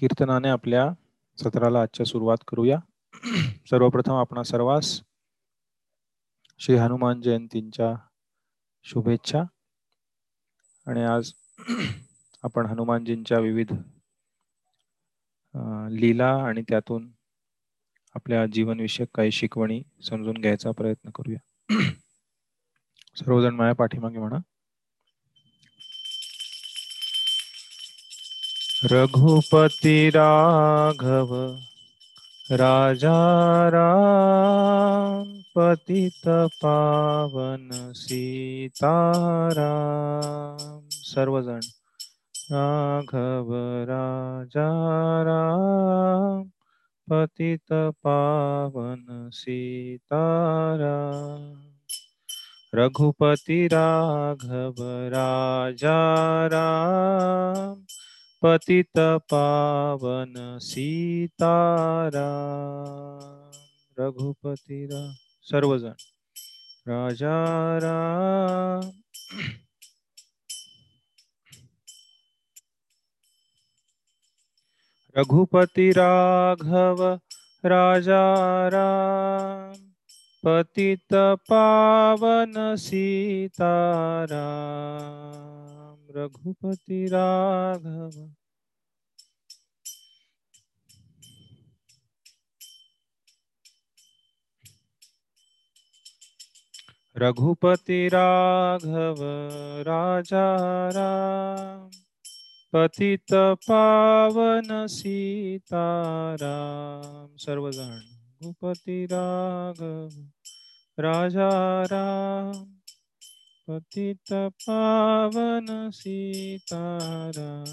कीर्तनाने आपल्या सत्राला आजच्या सुरुवात करूया. सर्वप्रथम आपणा सर्वांस श्री हनुमान जयंतींच्या शुभेच्छा. आणि आज आपण हनुमानजींच्या विविध लीला आणि त्यातून आपल्या जीवनविषयक काही शिकवणी समजून घ्यायचा प्रयत्न करूया. सर्वजण माझ्या पाठीमागे म्हणा. रघुपती राघव राजा राम पतित पावन सीताराम। सर्वजण राघव राजा राम पतित पावन सीताराम। रघुपती राघव राजा राम पतित पावन सीतारा रघुपती रा सर्वजण. राजा राम. रघुपति राघव राजा राम. पतित पावन सीतारा. रघुपति राघव। रघुपति राघव राजा राम पतित पावन सीताराम। सर्वजण रघुपति राघव राजा राम। पतित पावन सीतारा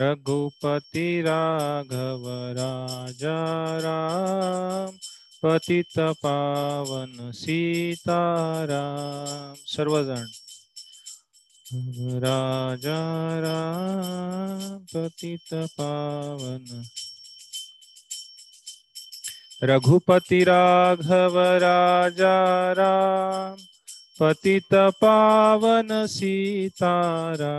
रघुपति राघव राजा राम पतित पावन सीताराम सर्वजण. राजा राम पतित पावन रघुपति राघव राजा राम पतित पावन सीतारा।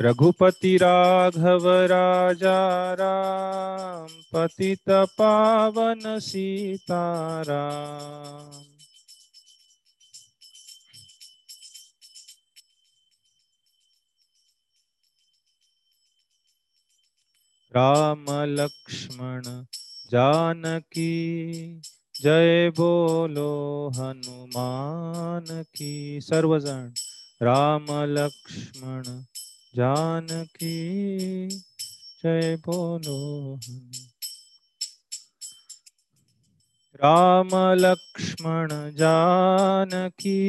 रघुपति राघव राजा राम पतित पावन सीतारा राम लक्ष्मण जानकी, जय बोलो हनुमान की। सर्वजण राम लक्ष्मण जानकी, जय बोलो राम लक्ष्मण जानकी,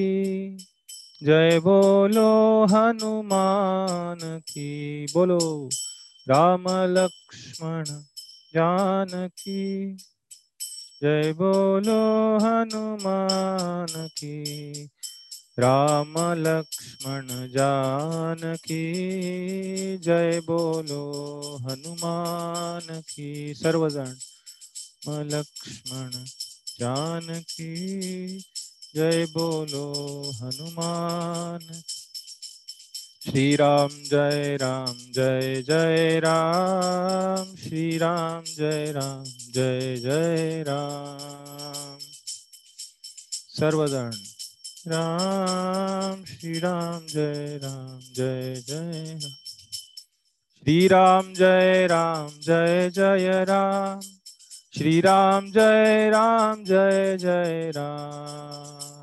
जय बोलो हनुमान की। बोलो। राम लक्ष्मण जानकी। जय बोलो हनुमान की। राम लक्ष्मण जानकी। जय बोलो हनुमान की। सर्वजण लक्ष्मण जानकी। जय बोलो हनुमान की श्री राम जय राम जय जय राम श्री राम जय राम जय जय राम सर्वजण राम श्री राम जय राम जय जय राम श्री राम जय राम जय जय राम श्री राम जय राम जय जय राम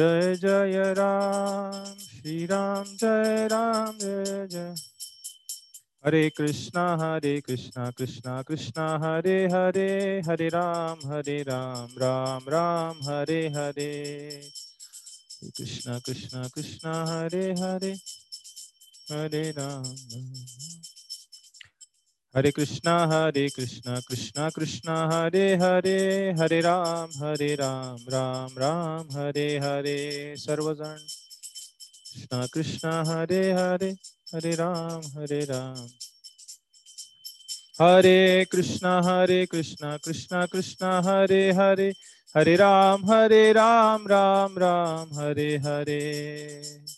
जय जय राम श्री राम जय राम जय जय। हरे कृष्णा हरे कृष्णा कृष्णा कृष्णा हरे हरे हरे राम हरे राम राम राम हरे। हरे कृष्णा कृष्णा कृष्णा हरे हरे हरे राम। हरे कृष्णा हरे कृष्णा कृष्णा कृष्णा, हरे हरे हरे राम हरे राम राम राम, हरे हरे सर्वजण कृष्णा कृष्णा, हरे हरे हरे राम हरे राम। हरे कृष्णा हरे कृष्णा कृष्णा कृष्णा, हरे हरे हरे राम हरे राम राम राम, हरे हरे।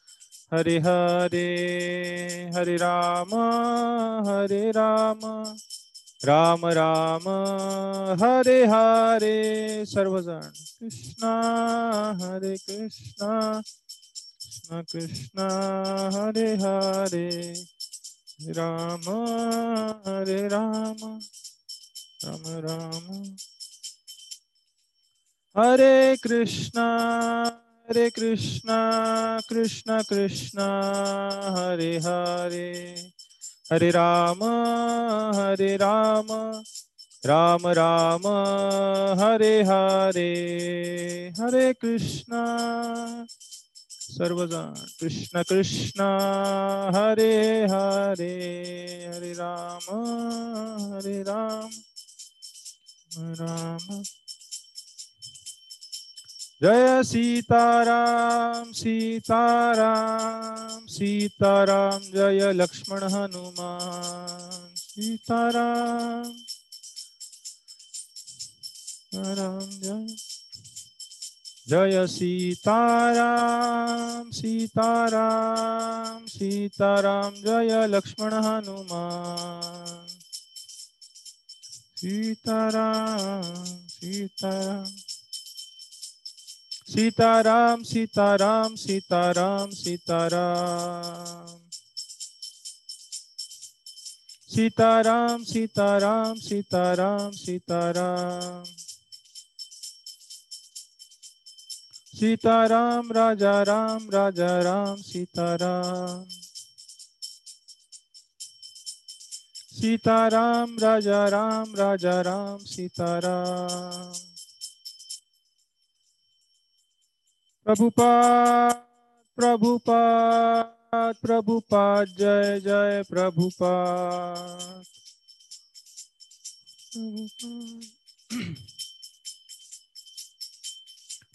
हरे हरे हरे राम हरे राम। राम राम हरे हरे सर्वजण कृष्णा हरे कृष्णा। कृष्ण कृष्ण हरे हरे राम हरे राम। राम राम। हरे कृष्णा। हरे कृष्णा, कृष्ण कृष्ण, हरे हरे। हरे राम हरे राम राम राम, हरे हरे। हरे कृष्णा सर्वजण कृष्ण कृष्ण, हरे हरे। हरे राम हरे राम राम। जय सीताराम सीताराम सीताराम, जय लक्ष्मण हनुमान। सीताराम। राम जय। जय सीताराम सीताराम सीताराम, जय लक्ष्मण हनुमान। सीताराम सीताराम। सीताराम सीताराम सीताराम सीताराम। सीताराम सीताराम सीताराम सीताराम। सीताराम राजा राम राजा राम सीताराम। सीताराम राजा राम राजा राम सीताराम। प्रभुपाद प्रभुपाद प्रभुपाद, जय जय प्रभुपाद।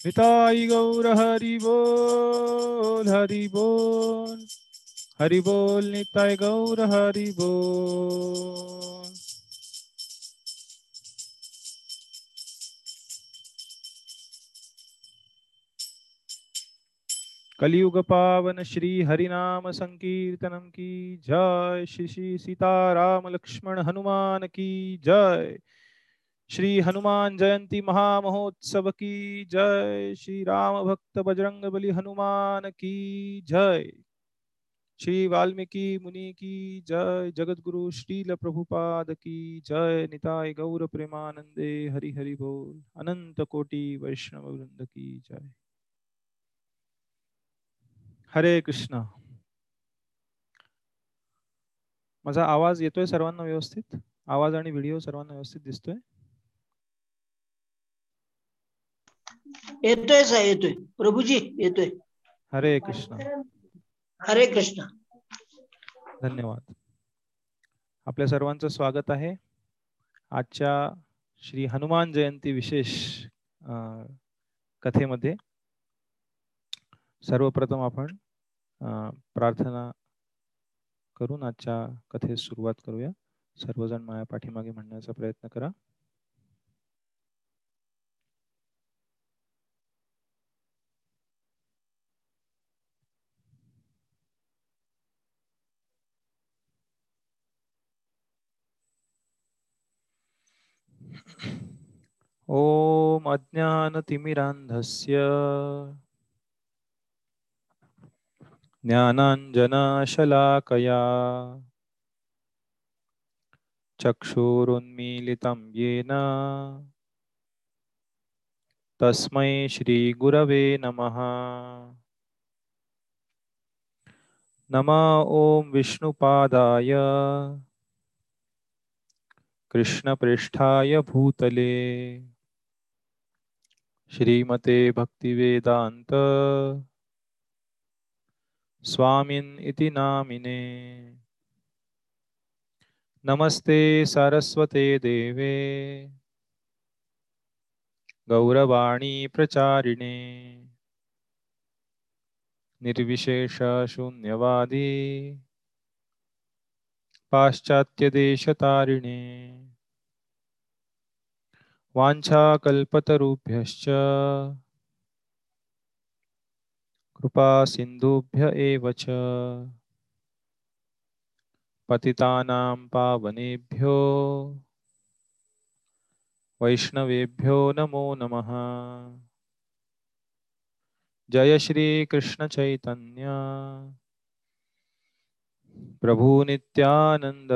निताई गौर हरि बोल हरि बोल। हरि बोल, निताई गौर हरि बोल। कलियुग पावन श्री हरिनाम संकीर्तनम की जय। श्री श्री सीताराम लक्ष्मण हनुमान की जय। श्री हनुमान जयंती महामहोत्सव की जय। श्री राम भक्त बजरंग बली हनुमान की जय। श्री वाल्मीकि मुनि की जय। जगत गुरु श्रील प्रभुपाद की जय। निताय गौर प्रेमानंदे हरि हरि बोल। अनंत कोटि वैष्णव वृंद की जय। हरे कृष्ण. माझा आवाज येतोय सर्वांना व्यवस्थित? आवाज आणि व्हिडिओ सर्वांना व्यवस्थित दिसतोय? येतोय सा येतोय. प्रभूजी येतोय. हरे कृष्ण. हरे कृष्ण. धन्यवाद. आपल्या सर्वांचं स्वागत आहे. आजच्या श्री हनुमान जयंती विशेष कथेमध्ये. सर्वप्रथम आपण प्रार्थना करून आजच्या कथेस सुरुवात करूया. सर्वजण माया पाठीमागे म्हणण्याचा प्रयत्न करा. ॐ अज्ञानतिमिरान्धस्य ज्ञानाञ्जनाशलाकया। चक्षुरुन्मीलितं येन। तस्मै श्रीगुरवे नमः। नमा ॐ विष्णुपादाय। कृष्णपृष्ठाय भूतले। श्रीमते भक्तिवेदान्त। स्वामिन् इति नामिने। नमस्ते सारस्वते देवे। गौरवाणी प्रचारिणे। निर्विशेषशून्यवादी। पाश्चात्यदेशतारिणे। वाञ्छाकल्पतरुभ्यश्च। कृपा सिन्धुभ्य एव च। पतितानां पावनेभ्यो। वैष्णवेभ्यो नमो नमः। जय श्री कृष्ण चैतन्य। प्रभु नित्यानंद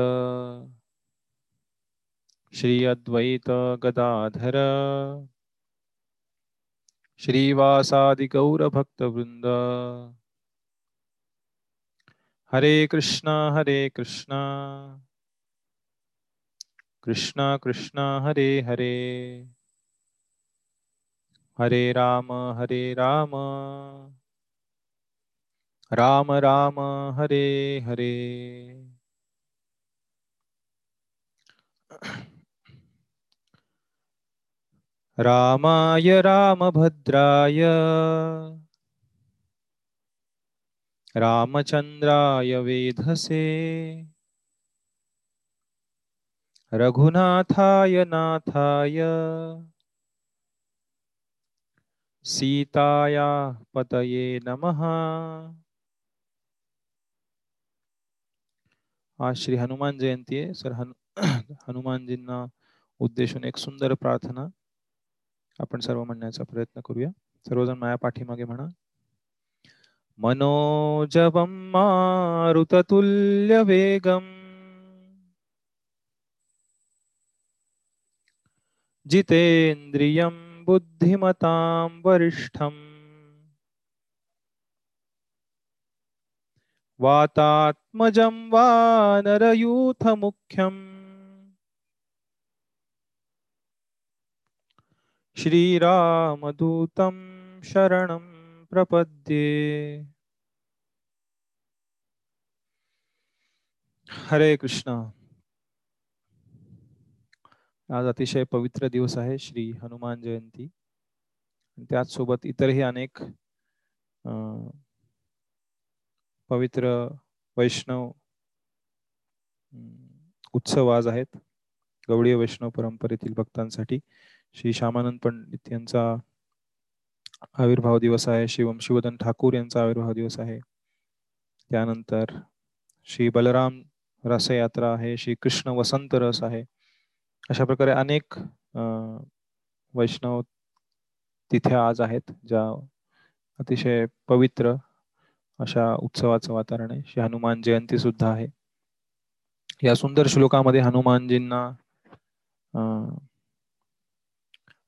श्री अद्वैत गदाधर। श्रीवासादि गौर हरे कृष्णा हरे कृष्णा। कृष्णा कृष्णा हरे हरे। हरे राम हरे राम। राम राम हरे हरे। रामाय रामभद्राय। रामचन्द्राय वेधसे। रघुनाथाय नाथाय। सीताया पतये नमः। आज श्री हनुमान जयंती आहे सर हनु हनुमानजींना उद्देशून एक सुंदर प्रार्थना आपण सर्व म्हणण्याचा प्रयत्न करूया. सर्वजण माया पाठीमागे म्हणा. मनोजवं मारुततुल्यवेगम् जितेन्द्रियं बुद्धिमतां वरिष्ठम्. वातात्मजं वानरयूथमुख्यम् श्रीरामदूतं शरणं प्रपद्ये। हरे कृष्ण। आज अतिशय पवित्र दिवस आहे श्री हनुमान जयंती. त्याच सोबत इतरही अनेक पवित्र वैष्णव उत्सव आज आहेत. गौडीय वैष्णव परंपरेतील भक्तांसाठी श्री श्यामानंद पंडित यांचा आविर्भाव दिवस आहे. शिवम शिवदन ठाकूर यांचा आविर्भाव दिवस आहे. त्यानंतर श्री बलराम रसयात्रा आहे. श्री कृष्ण वसंत रस आहे. अशा प्रकारे अनेक वैष्णव तिथे आज आहेत ज्या अतिशय पवित्र अशा उत्सवाचं वातावरण आहे. श्री हनुमान जयंती सुद्धा आहे. या सुंदर श्लोकामध्ये हनुमानजींना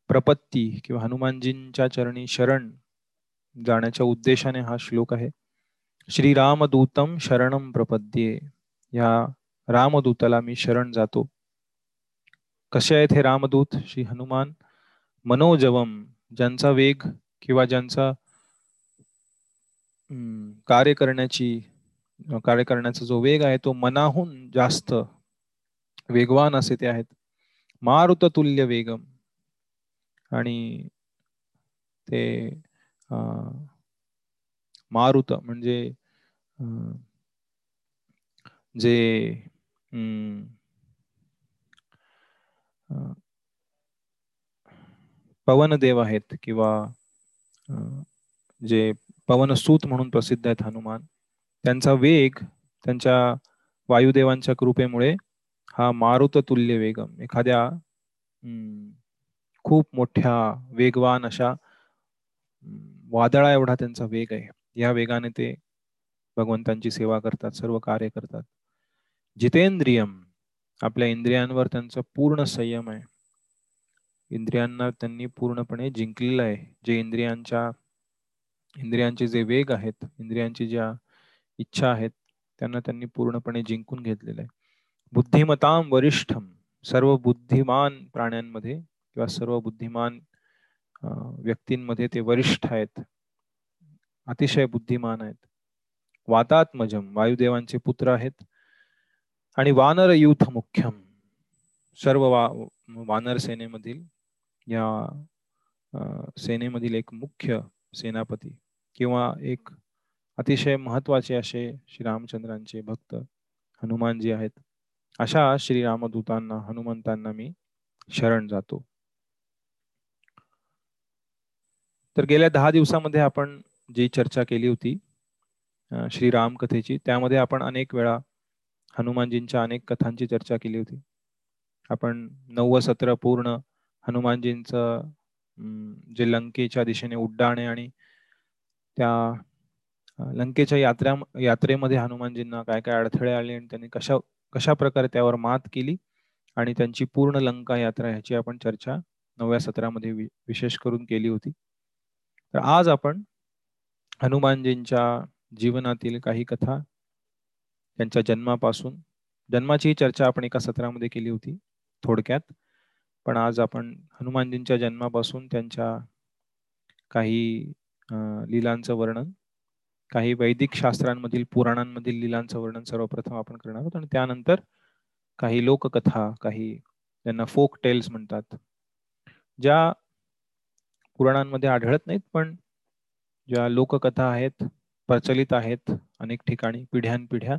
प्रपत्ती किंवा हनुमानजींच्या चरणी शरण जाण्याच्या उद्देशाने हा श्लोक आहे. श्री रामदूतम शरणम प्रपद्ये. या रामदूताला मी शरण जातो. कसे आहेत हे रामदूत? श्री हनुमान मनोजवम ज्यांचा वेग किंवा ज्यांचा कार्य करण्याची कार्य करण्याचा जो वेग आहे तो मनाहून जास्त वेगवान असे ते आहेत. मारुत तुल्य वेगम आणि ते मारुत म्हणजे जे पवनदेव आहेत किंवा जे पवनसूत म्हणून प्रसिद्ध आहेत हनुमान त्यांचा वेग त्यांच्या वायुदेवांच्या कृपेमुळे हा मारुत तुल्य वेगम. एखाद्या खूप मोठ्या वेगवान अशा वादळा एवढा त्यांचा वेग आहे. या वेगाने ते भगवंतांची सेवा करतात सर्व कार्य करतात. जितेंद्रियम आपल्या इंद्रियांवर त्यांचा पूर्ण संयम आहे. इंद्रियांना त्यांनी पूर्णपणे जिंकलेलं आहे. जे इंद्रियांच्या इंद्रियांचे जे वेग आहेत इंद्रियांची ज्या इच्छा आहेत त्यांना त्यांनी पूर्णपणे जिंकून घेतलेलं आहे. बुद्धिमताम वरिष्ठम सर्व बुद्धिमान प्राण्यांमध्ये किंवा सर्व बुद्धिमान व्यक्तींमध्ये ते वरिष्ठ आहेत. अतिशय बुद्धिमान आहेत. वातात्मजम वायुदेवांचे पुत्र आहेत. आणि वानर युथ मुख्यम सर्व वा वानर सेनेमधील या सेनेमधील एक मुख्य सेनापती किंवा एक अतिशय महत्त्वाचे असे श्रीरामचंद्रांचे भक्त हनुमानजी आहेत. अशा श्रीरामदूतांना हनुमंतांना मी शरण जातो. तर गेल्या दहा दिवसामध्ये आपण जी चर्चा केली होती श्रीराम कथेची त्यामध्ये आपण अनेक वेळा हनुमानजींच्या अनेक कथांची चर्चा केली होती. आपण नवव सत्र पूर्ण हनुमानजींचं जे लंकेच्या दिशेने उड्डाणे आणि त्या लंकेच्या यात्रा यात्रेमध्ये हनुमानजींना काय काय अडथळे आले आणि त्यांनी कशा कशा प्रकारे त्यावर मात केली आणि त्यांची पूर्ण लंका यात्रा ह्याची आपण चर्चा नवव्या सत्रामध्ये विशेष करून केली होती. तर आज आपण हनुमानजींच्या जीवनातील काही कथा त्यांच्या जन्मापासून जन्माची चर्चा आपण एका सत्रामध्ये केली होती थोडक्यात पण आज आपण हनुमानजींच्या जन्मापासून त्यांच्या काही लीलांचं वर्णन काही वैदिक शास्त्रांमधील पुराणांमधील लीलांचं वर्णन सर्वप्रथम आपण करणार आहोत आणि त्यानंतर काही लोककथा काही ज्यांना फोक टेल्स म्हणतात ज्या पुराणांमध्ये आढळत नाहीत पण ज्या लोककथा आहेत प्रचलित आहेत अनेक ठिकाणी पिढ्यानपिढ्या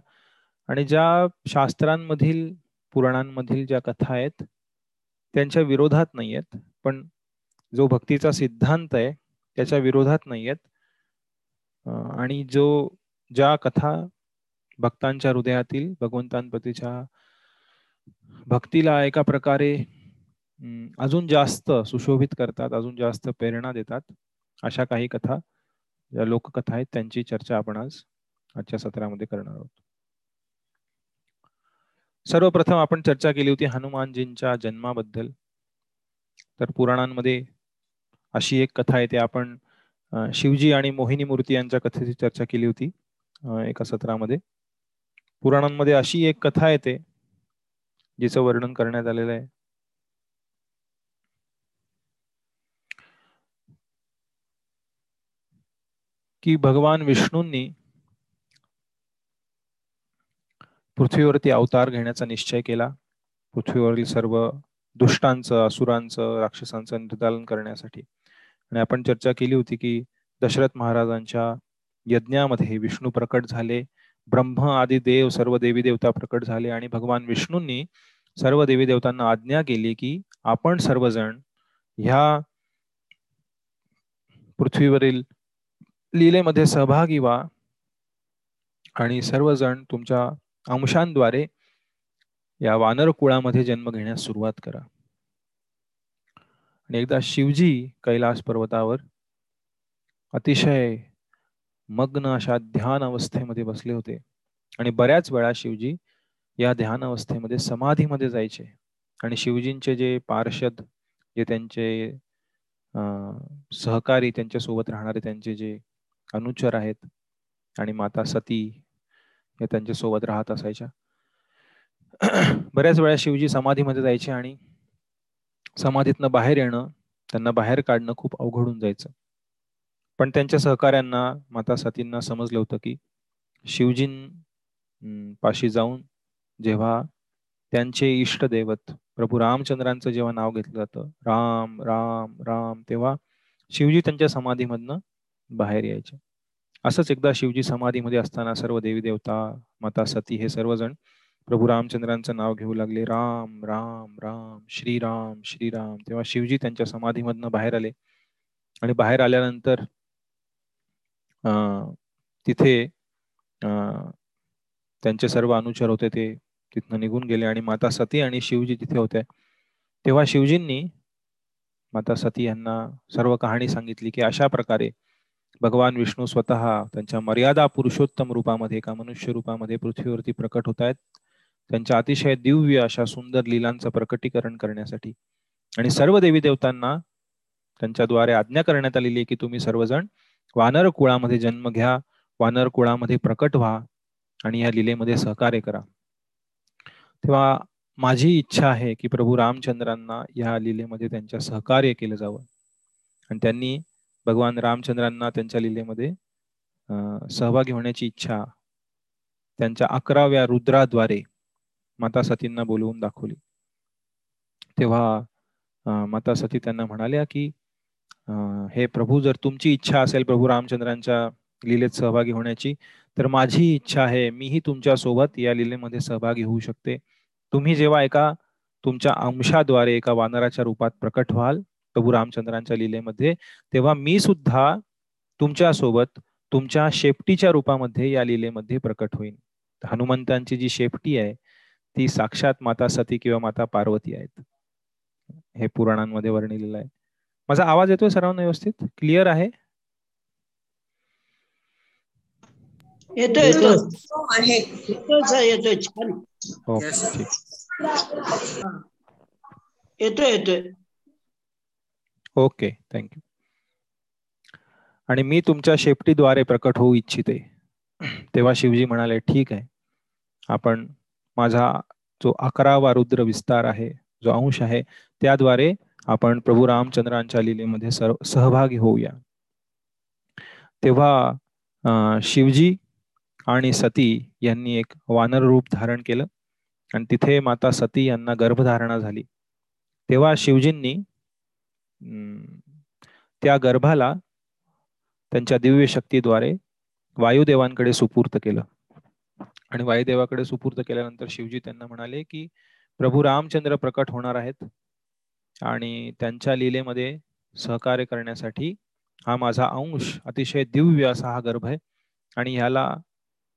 आणि ज्या शास्त्रांमधील पुराणांमधील ज्या कथा आहेत त्यांच्या विरोधात नाही आहेत पण जो भक्तीचा सिद्धांत आहे त्याच्या विरोधात नाही आहेत आणि जो ज्या कथा भक्तांच्या हृदयातील भगवंतांप्रतीच्या भक्तीला एका प्रकारे अजून जास्त सुशोभित करतात अजून जास्त प्रेरणा देतात अशा काही कथा ज्या लोककथा आहेत त्यांची चर्चा आपण आज आजच्या सत्रामध्ये करणार आहोत. सर्वप्रथम आपण चर्चा केली होती हनुमानजींच्या जन्माबद्दल. तर पुराणांमध्ये अशी एक कथा येते आपण शिवजी आणि मोहिनी मूर्ती यांच्या कथेची चर्चा केली होती एका सत्रामध्ये. पुराणांमध्ये अशी एक कथा येते जिचं वर्णन करण्यात आलेलं आहे. की भगवान विष्णूंनी पृथ्वीवरती अवतार घेण्याचा निश्चय केला. पृथ्वीवरील सर्व दुष्टांचं असुरांचं राक्षसांचं निर्दालन करण्यासाठी. आणि आपण चर्चा केली होती की दशरथ महाराजांच्या यज्ञामध्ये विष्णू प्रकट झाले. ब्रह्म आदी देव सर्व देवी देवता प्रकट झाले. आणि भगवान विष्णूंनी सर्व देवी देवतांना आज्ञा केली की आपण सर्वजण ह्या पृथ्वीवरील लीलेमध्ये सहभागी व्हा आणि सर्वजण तुमच्या अंशांद्वारे या वानर कुळामध्ये जन्म घेण्यास सुरुवात करा. आणि एकदा शिवजी कैलास पर्वतावर अतिशय मग्न अशा ध्यान अवस्थेमध्ये बसले होते. आणि बऱ्याच वेळा शिवजी या ध्यान अवस्थेमध्ये समाधीमध्ये जायचे. आणि शिवजींचे जे पार्षद जे त्यांचे सहकारी त्यांच्यासोबत राहणारे त्यांचे जे अनुचर आहेत आणि माता सती हे त्यांच्यासोबत राहत असायच्या. बऱ्याच वेळा शिवजी समाधीमध्ये जायचे आणि समाधीतनं बाहेर येणं त्यांना बाहेर काढणं खूप अवघडून जायचं. पण त्यांच्या सहकाऱ्यांना माता सतींना समजलं होतं की शिवजीं पाशी जाऊन जेव्हा त्यांचे इष्टदैवत प्रभू रामचंद्रांचं जेव्हा नाव घेतलं जातं राम राम राम तेव्हा शिवजी त्यांच्या समाधीमधनं बाहेर यायचे. असंच एकदा शिवजी समाधीमध्ये असताना सर्व देवी देवता माता सती हे सर्वजण प्रभू रामचंद्रांचं नाव घेऊ लागले. राम राम राम श्रीराम श्रीराम. तेव्हा शिवजी त्यांच्या समाधीमधनं बाहेर आले. आणि बाहेर आल्यानंतर तिथे त्यांचे सर्व अनुचर होते ते तिथनं निघून गेले. आणि माता सती आणि शिवजी तिथे होते तेव्हा शिवजींनी माता सती यांना सर्व कहाणी सांगितली की अशा प्रकारे भगवान विष्णू स्वतः त्यांच्या मर्यादा पुरुषोत्तम रूपामध्ये एका मनुष्य रूपामध्ये पृथ्वीवरती प्रकट होत आहेत. त्यांच्या अतिशय दिव्य अशा सुंदर लीलांचं प्रकटीकरण करण्यासाठी. आणि सर्व देवी देवतांना त्यांच्याद्वारे आज्ञा करण्यात आलेली आहे की तुम्ही सर्वजण वानर कुळामध्ये जन्म घ्या वानर कुळामध्ये प्रकट व्हा आणि या लिलेमध्ये सहकार्य करा. तेव्हा माझी इच्छा आहे की प्रभू रामचंद्रांना या लिलेमध्ये त्यांच्या सहकार्य केलं जावं. आणि त्यांनी भगवान रामचंद्रांना त्यांच्या लिलेमध्ये सहभागी होण्याची इच्छा त्यांच्या अकराव्या रुद्राद्वारे माता सतींना बोलवून दाखवली. तेव्हा माता सती त्यांना म्हणाल्या की हे प्रभू जर तुमची इच्छा असेल प्रभू रामचंद्रांच्या लिलेत सहभागी होण्याची तर माझी इच्छा आहे मीही तुमच्यासोबत या लिलेमध्ये सहभागी होऊ शकते. तुम्ही जेव्हा एका तुमच्या अंशाद्वारे एका वानराच्या रूपात प्रकट व्हाल प्रभू रामचंद्रांच्या लिलेमध्ये तेव्हा मी सुद्धा तुमच्यासोबत तुमच्या शेपटीच्या रूपामध्ये या लिलेमध्ये प्रकट होईन. हनुमंतांची जी शेपटी आहे ती साक्षात माता सती किंवा माता पार्वती आहेत. हे पुराणांमध्ये वर्णिलेलं आहे. माझा आवाज येतोय सर्वांना व्यवस्थित? क्लिअर आहे? येतोय येतोय. येतोय येतोय. ओके थँक्यू आणि मी तुमच्या शेपटीद्वारे प्रकट होऊ इच्छिते. तेव्हा शिवजी म्हणाले ठीक आहे. आपण माझा जो अकरावा रुद्र विस्तार आहे जो अंश आहे त्याद्वारे आपण प्रभू रामचंद्रांच्या लिलेमध्ये सर्व सहभागी होऊया. तेव्हा शिवजी आणि सती यांनी एक वानर रूप धारण केलं. आणि तिथे माता सती यांना गर्भधारणा झाली. तेव्हा शिवजींनी त्या गर्भाला त्यांच्या दिव्य शक्तीद्वारे वायुदेवांकडे सुपूर्त केलं. आणि वायुदेवाकडे सुपूर्त केल्यानंतर शिवजी त्यांना म्हणाले की प्रभू रामचंद्र प्रकट होणार आहेत आणि त्यांच्या लीलेमध्ये सहकार्य करण्यासाठी हा माझा अंश अतिशय दिव्य असा हा गर्भ आहे आणि ह्याला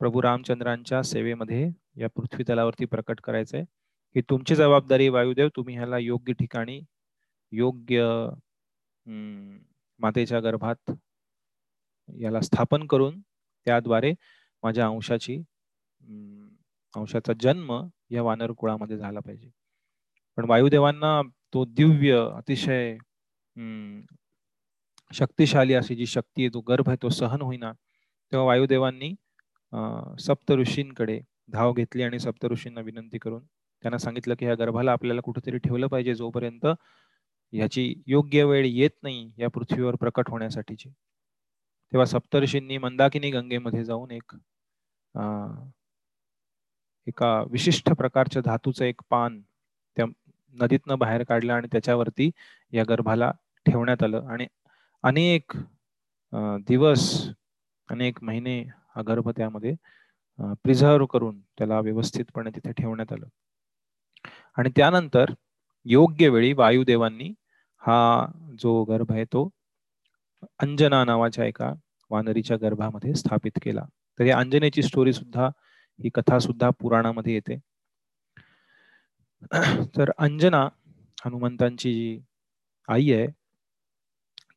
प्रभू रामचंद्रांच्या सेवेमध्ये या पृथ्वी तलावरती प्रकट करायचंय. की तुमची जबाबदारी वायुदेव तुम्ही ह्याला योग्य ठिकाणी योग्य मातेच्या गर्भात याला स्थापन करून त्याद्वारे माझ्या अंशाची अंशाचा जन्म या वानर कुळामध्ये झाला पाहिजे. पण वायुदेवांना तो दिव्य अतिशय शक्तिशाली अशी जी शक्ती आहे तो गर्भ आहे तो सहन होईना तेव्हा वायुदेवांनी सप्त ऋषींकडे धाव घेतली आणि सप्त ऋषींना विनंती करून त्यांना सांगितलं की ह्या गर्भाला आपल्याला कुठेतरी ठेवलं पाहिजे जोपर्यंत ह्याची योग्य वेळ येत नाही या पृथ्वीवर प्रकट होण्यासाठीची. तेव्हा सप्तर्षींनी मंदाकिनी गंगेमध्ये जाऊन एक एका विशिष्ट प्रकारच्या धातूचं एक पान त्या नदीतनं बाहेर काढलं आणि त्याच्यावरती या गर्भाला ठेवण्यात आलं. आणि अनेक दिवस अनेक महिने हा गर्भ त्यामध्ये प्रिझर्व करून त्याला व्यवस्थितपणे तिथे ठेवण्यात आलं. आणि त्यानंतर योग्य वेळी वायुदेवांनी हा जो गर्भ आहे तो अंजना नावाच्या एका वानरीच्या गर्भामध्ये स्थापित केला. तर या अंजनेची स्टोरी सुद्धा ही कथा सुद्धा पुराणामध्ये येते. तर अंजना हनुमंतांची जी आई आहे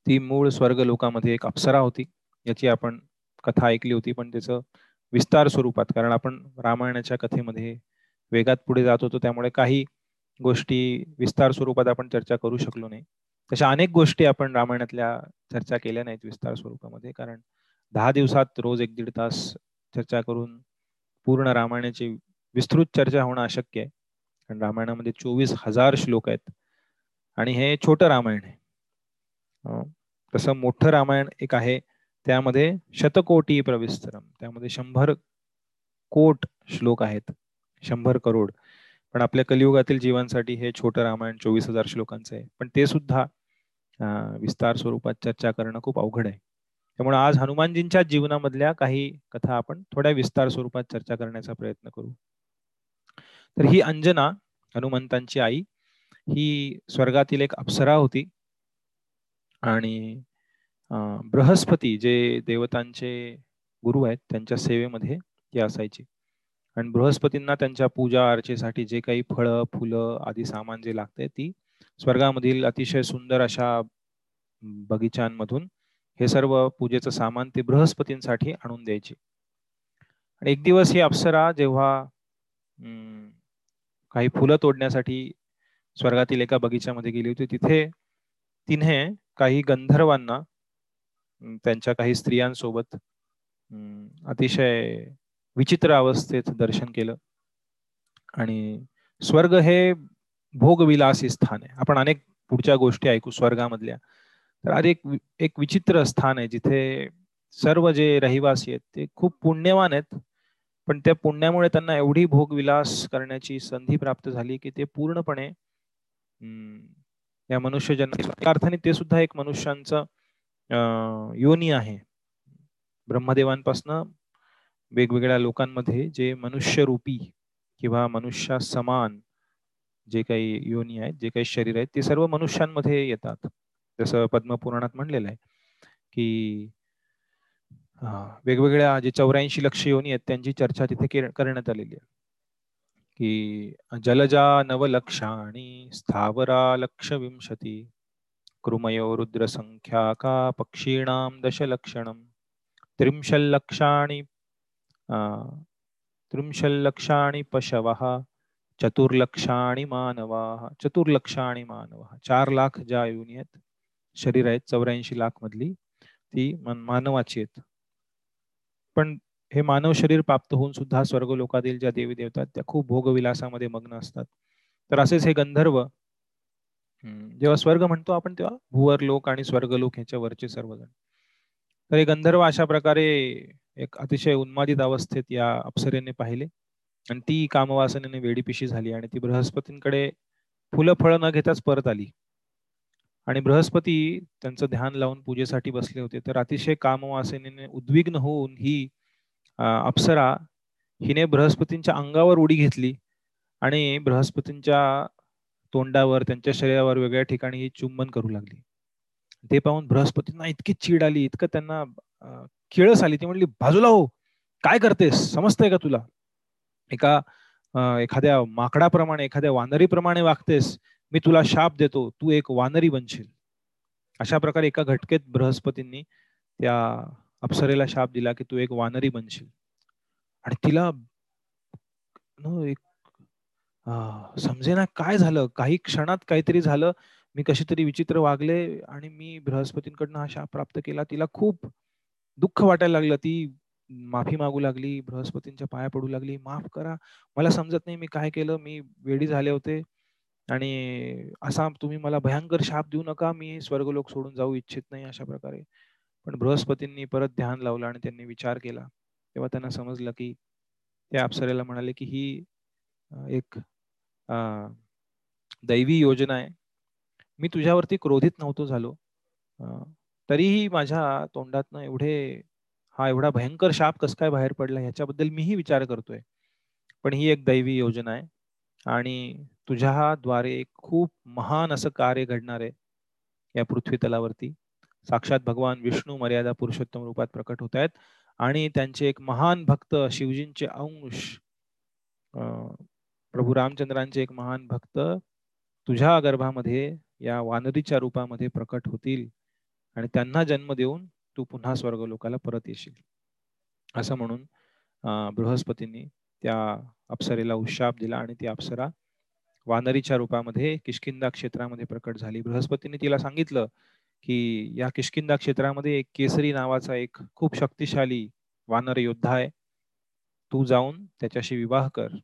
ती मूळ स्वर्ग लोकामध्ये एक अप्सरा होती. याची आपण कथा ऐकली होती पण त्याचं विस्तार स्वरूपात कारण आपण रामायणाच्या कथेमध्ये वेगात पुढे जात होतो त्यामुळे काही गोष्टी विस्तार स्वरूपात आपण चर्चा करू शकलो नाही. तशा अनेक गोष्टी आपण रामायणातल्या चर्चा केल्या नाहीत विस्तार स्वरूपामध्ये. कारण दहा दिवसात रोज एक दीड तास चर्चा करून पूर्ण रामायणाची विस्तृत चर्चा होणं अशक्य आहे. कारण रामायणामध्ये चोवीस हजार श्लोक आहेत. आणि हे छोटं रामायण आहे. तसं मोठं रामायण एक आहे. त्यामध्ये शतकोटी प्रविस्तरम त्यामध्ये शंभर कोट श्लोक आहेत. शंभर करोड. पण आपल्या कलियुगातील जीवांसाठी हे छोटं रामायण चोवीस हजार श्लोकांचं आहे. पण ते सुद्धा विस्तार स्वरूपात चर्चा करणं खूप अवघड आहे. त्यामुळे आज हनुमानजींच्या जीवनामधल्या काही कथा आपण थोड्या विस्तार स्वरूपात चर्चा करण्याचा प्रयत्न करू. तर ही अंजना हनुमंतांची आई ही स्वर्गातील एक अप्सरा होती. आणि बृहस्पती जे देवतांचे गुरु आहेत त्यांच्या सेवेमध्ये ती असायची. आणि बृहस्पतींना त्यांच्या पूजा अर्चेसाठी जे काही फळं फुलं आदी सामान जे लागते ती स्वर्गामधील अतिशय सुंदर अशा बगीचांमधून हे सर्व पूजेचं सामान ते बृहस्पतींसाठी आणून द्यायचे. आणि एक दिवस ही अप्सरा जेव्हा काही फुलं तोडण्यासाठी स्वर्गातील एका बगीच्यामध्ये गेली होती तिथे तिने काही गंधर्वांना त्यांच्या काही स्त्रियांसोबत अतिशय विचित्र अवस्थेत दर्शन केलं. आणि स्वर्ग हे भोगविलासी स्थान आहे. आपण अनेक पुढच्या गोष्टी ऐकू स्वर्गामधल्या. तर आज एक एक विचित्र स्थान आहे जिथे सर्व जे रहिवासी आहेत ते खूप पुण्यवान आहेत. पण त्या पुण्यामुळे त्यांना एवढी भोगविलास करण्याची संधी प्राप्त झाली की ते पूर्णपणे या मनुष्य जन्म अर्थाने ते सुद्धा एक मनुष्यांचं योनी आहे. ब्रह्मदेवांपासनं वेगवेगळ्या लोकांमध्ये जे मनुष्यरूपी किंवा मनुष्या समान जे काही योनी आहेत जे काही शरीर आहेत ते सर्व मनुष्यांमध्ये येतात. जसं पद्मपुराणात म्हणलेलं आहे की वेगवेगळ्या जे चौऱ्याऐंशी लक्ष योनी आहेत त्यांची चर्चा तिथे करण्यात आलेली आहे. की जलजा नवलक्षाणी स्थावरा लक्ष विंशती कृमयो रुद्र संख्या का पक्षीणाम दशलक्षणम त्रिंशल्लक्षाणि त्रिंशल्लक्षाणि पशवः चतुर्लक्षाणी मानवाः चतुर्लक्षाणी मानवा चार लाख ज्या योनी आहेत शरीर आहेत चौऱ्याऐंशी लाख मधली ती मानवाची आहेत पण हे मानव शरीर प्राप्त होऊन सुद्धा स्वर्ग लोकातील ज्या देवी देवतात त्या खूप भोगविलासामध्ये मग्न असतात तर असेच हे गंधर्व जेव्हा स्वर्ग म्हणतो आपण तेव्हा भुवर लोक आणि स्वर्ग लोक ह्याच्या वरचे सर्वजण तर हे गंधर्व अशा प्रकारे एक अतिशय उन्मादित अवस्थेत या अप्सरेने पाहिले. आणि ती कामवासनेने वेडीपिशी झाली आणि ती बृहस्पतींकडे फुलं फळं न घेताच परत आली. आणि बृहस्पती त्यांचं ध्यान लावून पूजेसाठी बसले होते. तर अतिशय कामवासनेने उद्विग्न होऊन ही अप्सरा हिने बृहस्पतींच्या अंगावर उडी घेतली आणि बृहस्पतींच्या तोंडावर त्यांच्या शरीरावर वेगळ्या ठिकाणी ही चुंबन करू लागली. ते पाहून बृहस्पतींना इतकी चीड आली इतकं त्यांना किळस आली. ती म्हटली बाजूला हो. काय करतेस? समजतंय का तुला? एका एखाद्या माकडाप्रमाणे एखाद्या वानरीप्रमाणे वागतेस मी तुला शाप देतो. तू एक वानरी बनशील. अशा प्रकारे एका घटकेत बृहस्पतींनी त्या अप्सरेला शाप दिला की तू एक वानरी बनशील. आणि तिला एक समजेना काय झालं? काही क्षणात काहीतरी झालं. मी कशी तरी विचित्र वागले आणि मी बृहस्पतींकडनं हा शाप प्राप्त केला. तिला खूप दुःख वाटायला लागलं. ती माफी मागू लागली बृहस्पतींच्या पाया पडू लागली. माफ करा. मला समजत नाही मी काय केलं. मी वेडी झाले होते. आणि असा तुम्ही मला भयंकर शाप देऊ नका. मी स्वर्गलोक सोडून जाऊ इच्छित नाही अशा प्रकारे. पण बृहस्पतींनी परत ध्यान लावलं आणि त्यांनी विचार केला. तेव्हा त्यांना समजलं की ते अप्सरेला म्हणाले की ही एक दैवी योजना आहे. मी तुझ्यावरती क्रोधित नव्हतो झालो. तरीही माझ्या तोंडातनं एवढे हा एवढा भयंकर शाप कस काय बाहेर पडला ह्याच्याबद्दल मीही विचार करतोय. पण ही एक दैवी योजना आहे आणि तुझ्या द्वारे एक खूप महान असं कार्य घडणार आहे या पृथ्वी तलावरती साक्षात भगवान विष्णू मर्यादा पुरुषोत्तम रूपात प्रकट होत आहेत आणि त्यांचे एक महान भक्त शिवजींचे अंश प्रभू रामचंद्रांचे एक महान भक्त तुझ्या गर्भामध्ये या वानरीच्या रूपामध्ये प्रकट होतील. आणि त्यांना जन्म देऊन तू पुन्हा स्वर्ग लोकाला परत येशील. असं म्हणून बृहस्पतींनी त्या अप्सरेला उशाप दिला आणि ती अप्सरा वानरीच्या रूपामध्ये किशकिंदा क्षेत्रामध्ये प्रकट झाली. बृहस्पतींनी तिला सांगितलं की या किशकिंदा क्षेत्रामध्ये एक केसरी नावाचा एक खूप शक्तिशाली वानर योद्धा आहे. तू जाऊन त्याच्याशी विवाह कर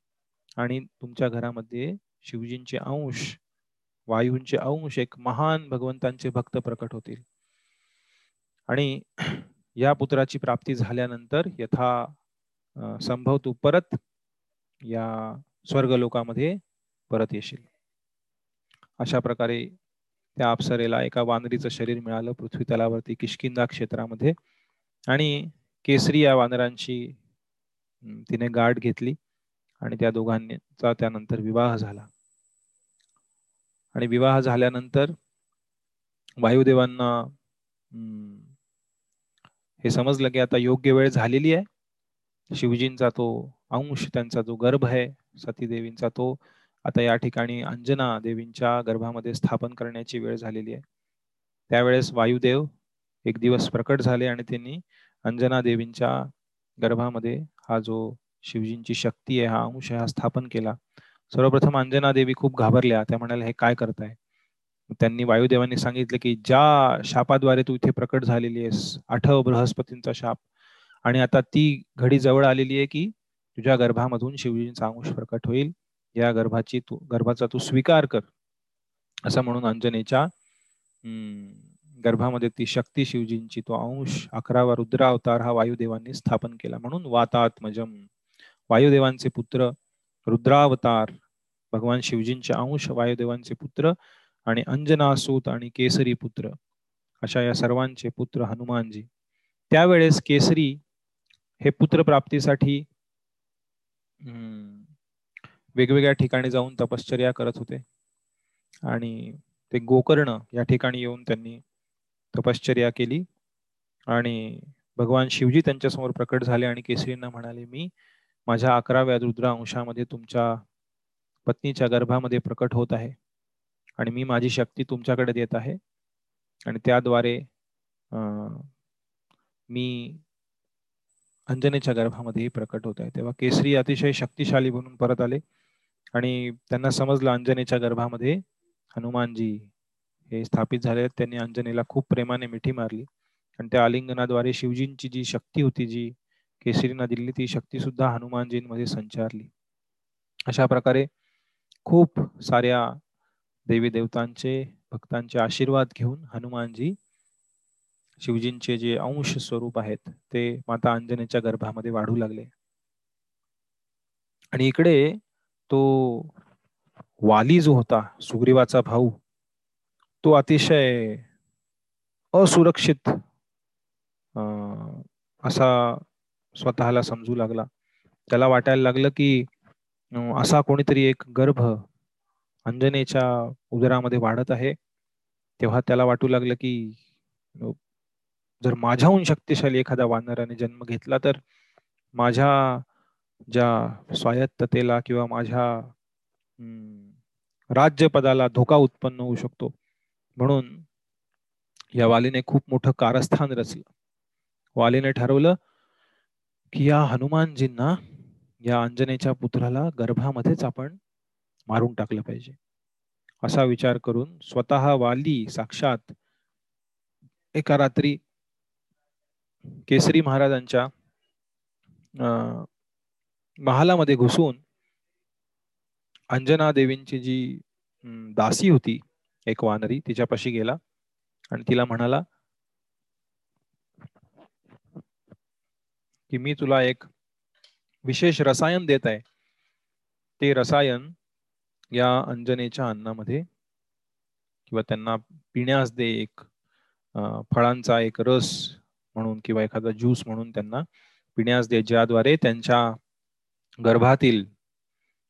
आणि तुमच्या घरामध्ये शिवजींचे अंश वायूंचे अंश एक महान भगवंतांचे भक्त प्रकट होतील. आणि या पुत्राची प्राप्ती झाल्यानंतर यथा संभव तू परत या स्वर्ग लोकामध्ये परत येशील. अशा प्रकारे त्या अप्सरेला एका वानरीचं शरीर मिळालं पृथ्वी तलावरती किशकिंदा क्षेत्रामध्ये आणि केसरी या वानरांची तिने गाठ घेतली आणि त्या दोघांचा त्यानंतर विवाह झाला. आणि विवाह झाल्यानंतर वायुदेवांना हे समजलं की आता योग्य वेळ झालेली आहे. शिवजींचा तो अंश त्यांचा जो गर्भ आहे सतीदेवींचा तो आता या ठिकाणी अंजना देवींच्या गर्भामध्ये स्थापन करण्याची वेळ झालेली आहे. त्यावेळेस वायुदेव एक दिवस प्रकट झाले आणि त्यांनी अंजना देवींच्या गर्भामध्ये हा जो शिवजींची शक्ती आहे हा अंश हा स्थापन केला. सर्वप्रथम अंजना देवी खूप घाबरल्या. त्या म्हणाल्या हे काय करताय? त्यांनी वायुदेवांनी सांगितलं की ज्या शापाद्वारे तू इथे प्रकट झालेली आहेस आठव बृहस्पतींचा शाप. आणि आता ती घडी जवळ आलेली आहे की तुझ्या गर्भामधून शिवजींचा अंश प्रकट होईल. या गर्भाची तू गर्भाचा तू स्वीकार कर. असं म्हणून अंजनेच्या गर्भामध्ये ती शक्ती शिवजींची तो अंश अकरावा रुद्रावतार हा वायुदेवांनी स्थापन केला. म्हणून वातात्मजम वायुदेवांचे पुत्र रुद्रावतार भगवान शिवजींचे अंश वायुदेवांचे पुत्र आणि अंजनासूत आणि केसरी पुत्र अशा या सर्वांचे पुत्र हनुमानजी. त्यावेळेस केसरी हे पुत्र प्राप्तीसाठी वेगवेगळ्या ठिकाणी जाऊन तपश्चर्या करत होते. आणि ते गोकर्ण या ठिकाणी येऊन त्यांनी तपश्चर्या केली. आणि भगवान शिवजी त्यांच्यासमोर प्रकट झाले आणि केसरींना म्हणाले मी माझ्या अकराव्या रुद्र अंशामध्ये तुमच्या पत्नीच्या गर्भामध्ये प्रकट होत आहे. आणि मी माझी शक्ती तुमच्याकडे देत आहे. आणि त्याद्वारे मी अंजनेच्या गर्भामध्येही प्रकट होत आहे. तेव्हा केसरी अतिशय शक्तिशाली म्हणून परत आले. आणि त्यांना समजलं अंजनेच्या गर्भामध्ये हनुमानजी हे स्थापित झाले. त्यांनी अंजनेला खूप प्रेमाने मिठी मारली. आणि त्या आलिंगनाद्वारे शिवजींची जी शक्ती होती जी केसरीना दिली ती शक्ती सुद्धा हनुमानजींमध्ये संचारली. अशा प्रकारे खूप साऱ्या देवी देवतांचे भक्तांचे आशीर्वाद घेऊन हनुमानजी शिवजींचे जे अंश स्वरूप आहेत ते माता अंजनेच्या गर्भामध्ये वाढू लागले. आणि इकडे तो वाली जो होता सुग्रीवाचा भाऊ तो अतिशय असुरक्षित असा स्वतःला समजू लागला. त्याला वाटायला लागलं की असा कोणीतरी एक गर्भ अंजनेच्या उदरामध्ये वाढत आहे तेव्हा त्याला वाटू लागलं की जर माझ्याहून शक्तिशाली एखाद्या वानराने जन्म घेतला तर माझ्या ज्या स्वायत्ततेला किंवा माझ्या राज्यपदाला धोका उत्पन्न होऊ शकतो म्हणून या वालीने खूप मोठं कारस्थान रचलं. वालीने ठरवलं की या हनुमानजींना या अंजनेच्या पुत्राला गर्भामध्येच आपण मारून टाकलं पाहिजे. असा विचार करून स्वतः वाली साक्षात एका रात्री केसरी महाराजांच्या महालामध्ये घुसून अंजना देवींची जी दासी होती एक वानरी तिच्यापाशी गेला आणि तिला म्हणाला की मी तुला एक विशेष रसायन देत आहे. ते रसायन या अंजनेच्या अन्नामध्ये किंवा त्यांना पिण्यास दे एक फळांचा एक रस म्हणून किंवा एखादा ज्यूस म्हणून त्यांना पिण्यास दे ज्याद्वारे त्यांच्या गर्भातील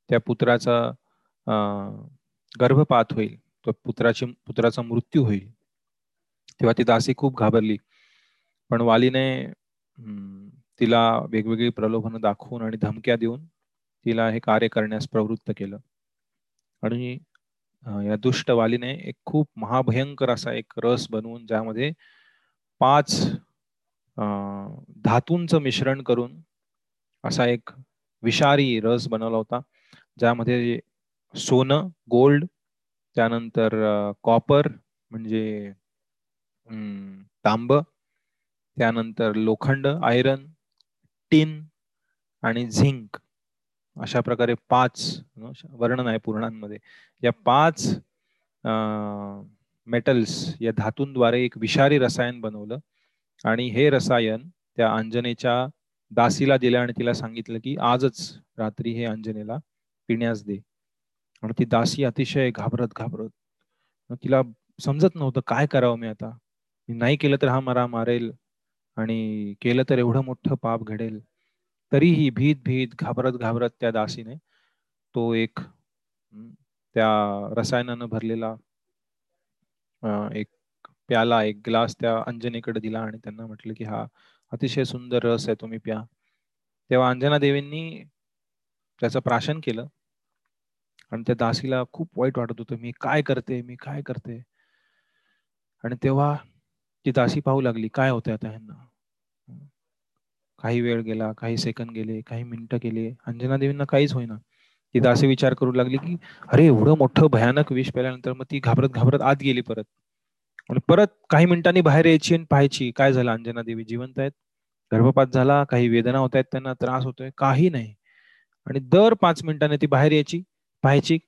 त्या पुत्राचा गर्भपात होईल. तो पुत्राची पुत्राचा मृत्यू होईल. तेव्हा ती दासी खूप घाबरली. पण वालीने तिला वेगवेगळी प्रलोभन दाखवून आणि धमक्या देऊन तिला हे कार्य करण्यास प्रवृत्त केलं. आणि या दुष्ट वालीने एक खूप महाभयंकर असा एक रस बनवून ज्यामध्ये पाच धातूंचं मिश्रण करून असा एक विषारी रस बनवला होता. ज्यामध्ये सोनं गोल्ड त्यानंतर कॉपर म्हणजे तांब त्यानंतर लोखंड आयरन टिन आणि झिंक अशा प्रकारे पाच वर्णन आहे पुराणांमध्ये. या पाच मेटल्स या धातूंद्वारे एक विषारी रसायन बनवलं. आणि हे रसायन त्या अंजनेच्या दासीला दिलं आणि तिला सांगितलं की आजच रात्री हे अंजनेला पिण्यास दे. आणि ती दासी अतिशय घाबरत घाबरत. तिला समजत नव्हतं काय करावं मी आता. मी नाही केलं तर हा मला मारेल आणि केलं तर एवढं मोठं पाप घडेल. तरीही भीत भीत घाबरत घाबरत त्या दासीने तो एक त्या रसायनानं भरलेला एक प्याला एक ग्लास त्या अंजनेकडे दिला आणि त्यांना म्हटलं की हा अतिशय सुंदर रस आहे तुम्ही प्या. तेव्हा अंजना देवींनी त्याचं प्राशन केलं आणि त्या दासीला खूप वाईट वाटत होतं मी काय करते मी काय करते. आणि तेव्हा ती दासी पाहू लागली काय होते आता ह्यांना? काही वेळ गेला काही सेकंद गेले काही मिनिटं गेले अंजना देवींना काहीच होईना. तिथं असे विचार करू लागली की अरे एवढं मोठं भयानक विष पेल्यानंतर मग ती घाबरत घाबरत आत गेली परत. आणि परत काही मिनिटांनी बाहेर यायची आणि पाहायची काय झालं अंजना देवी? जिवंत आहेत? गर्भपात झाला? काही वेदना होत आहेत त्यांना? त्रास होतोय? काही नाही. आणि दर पाच मिनिटांनी ती बाहेर यायची पाहायची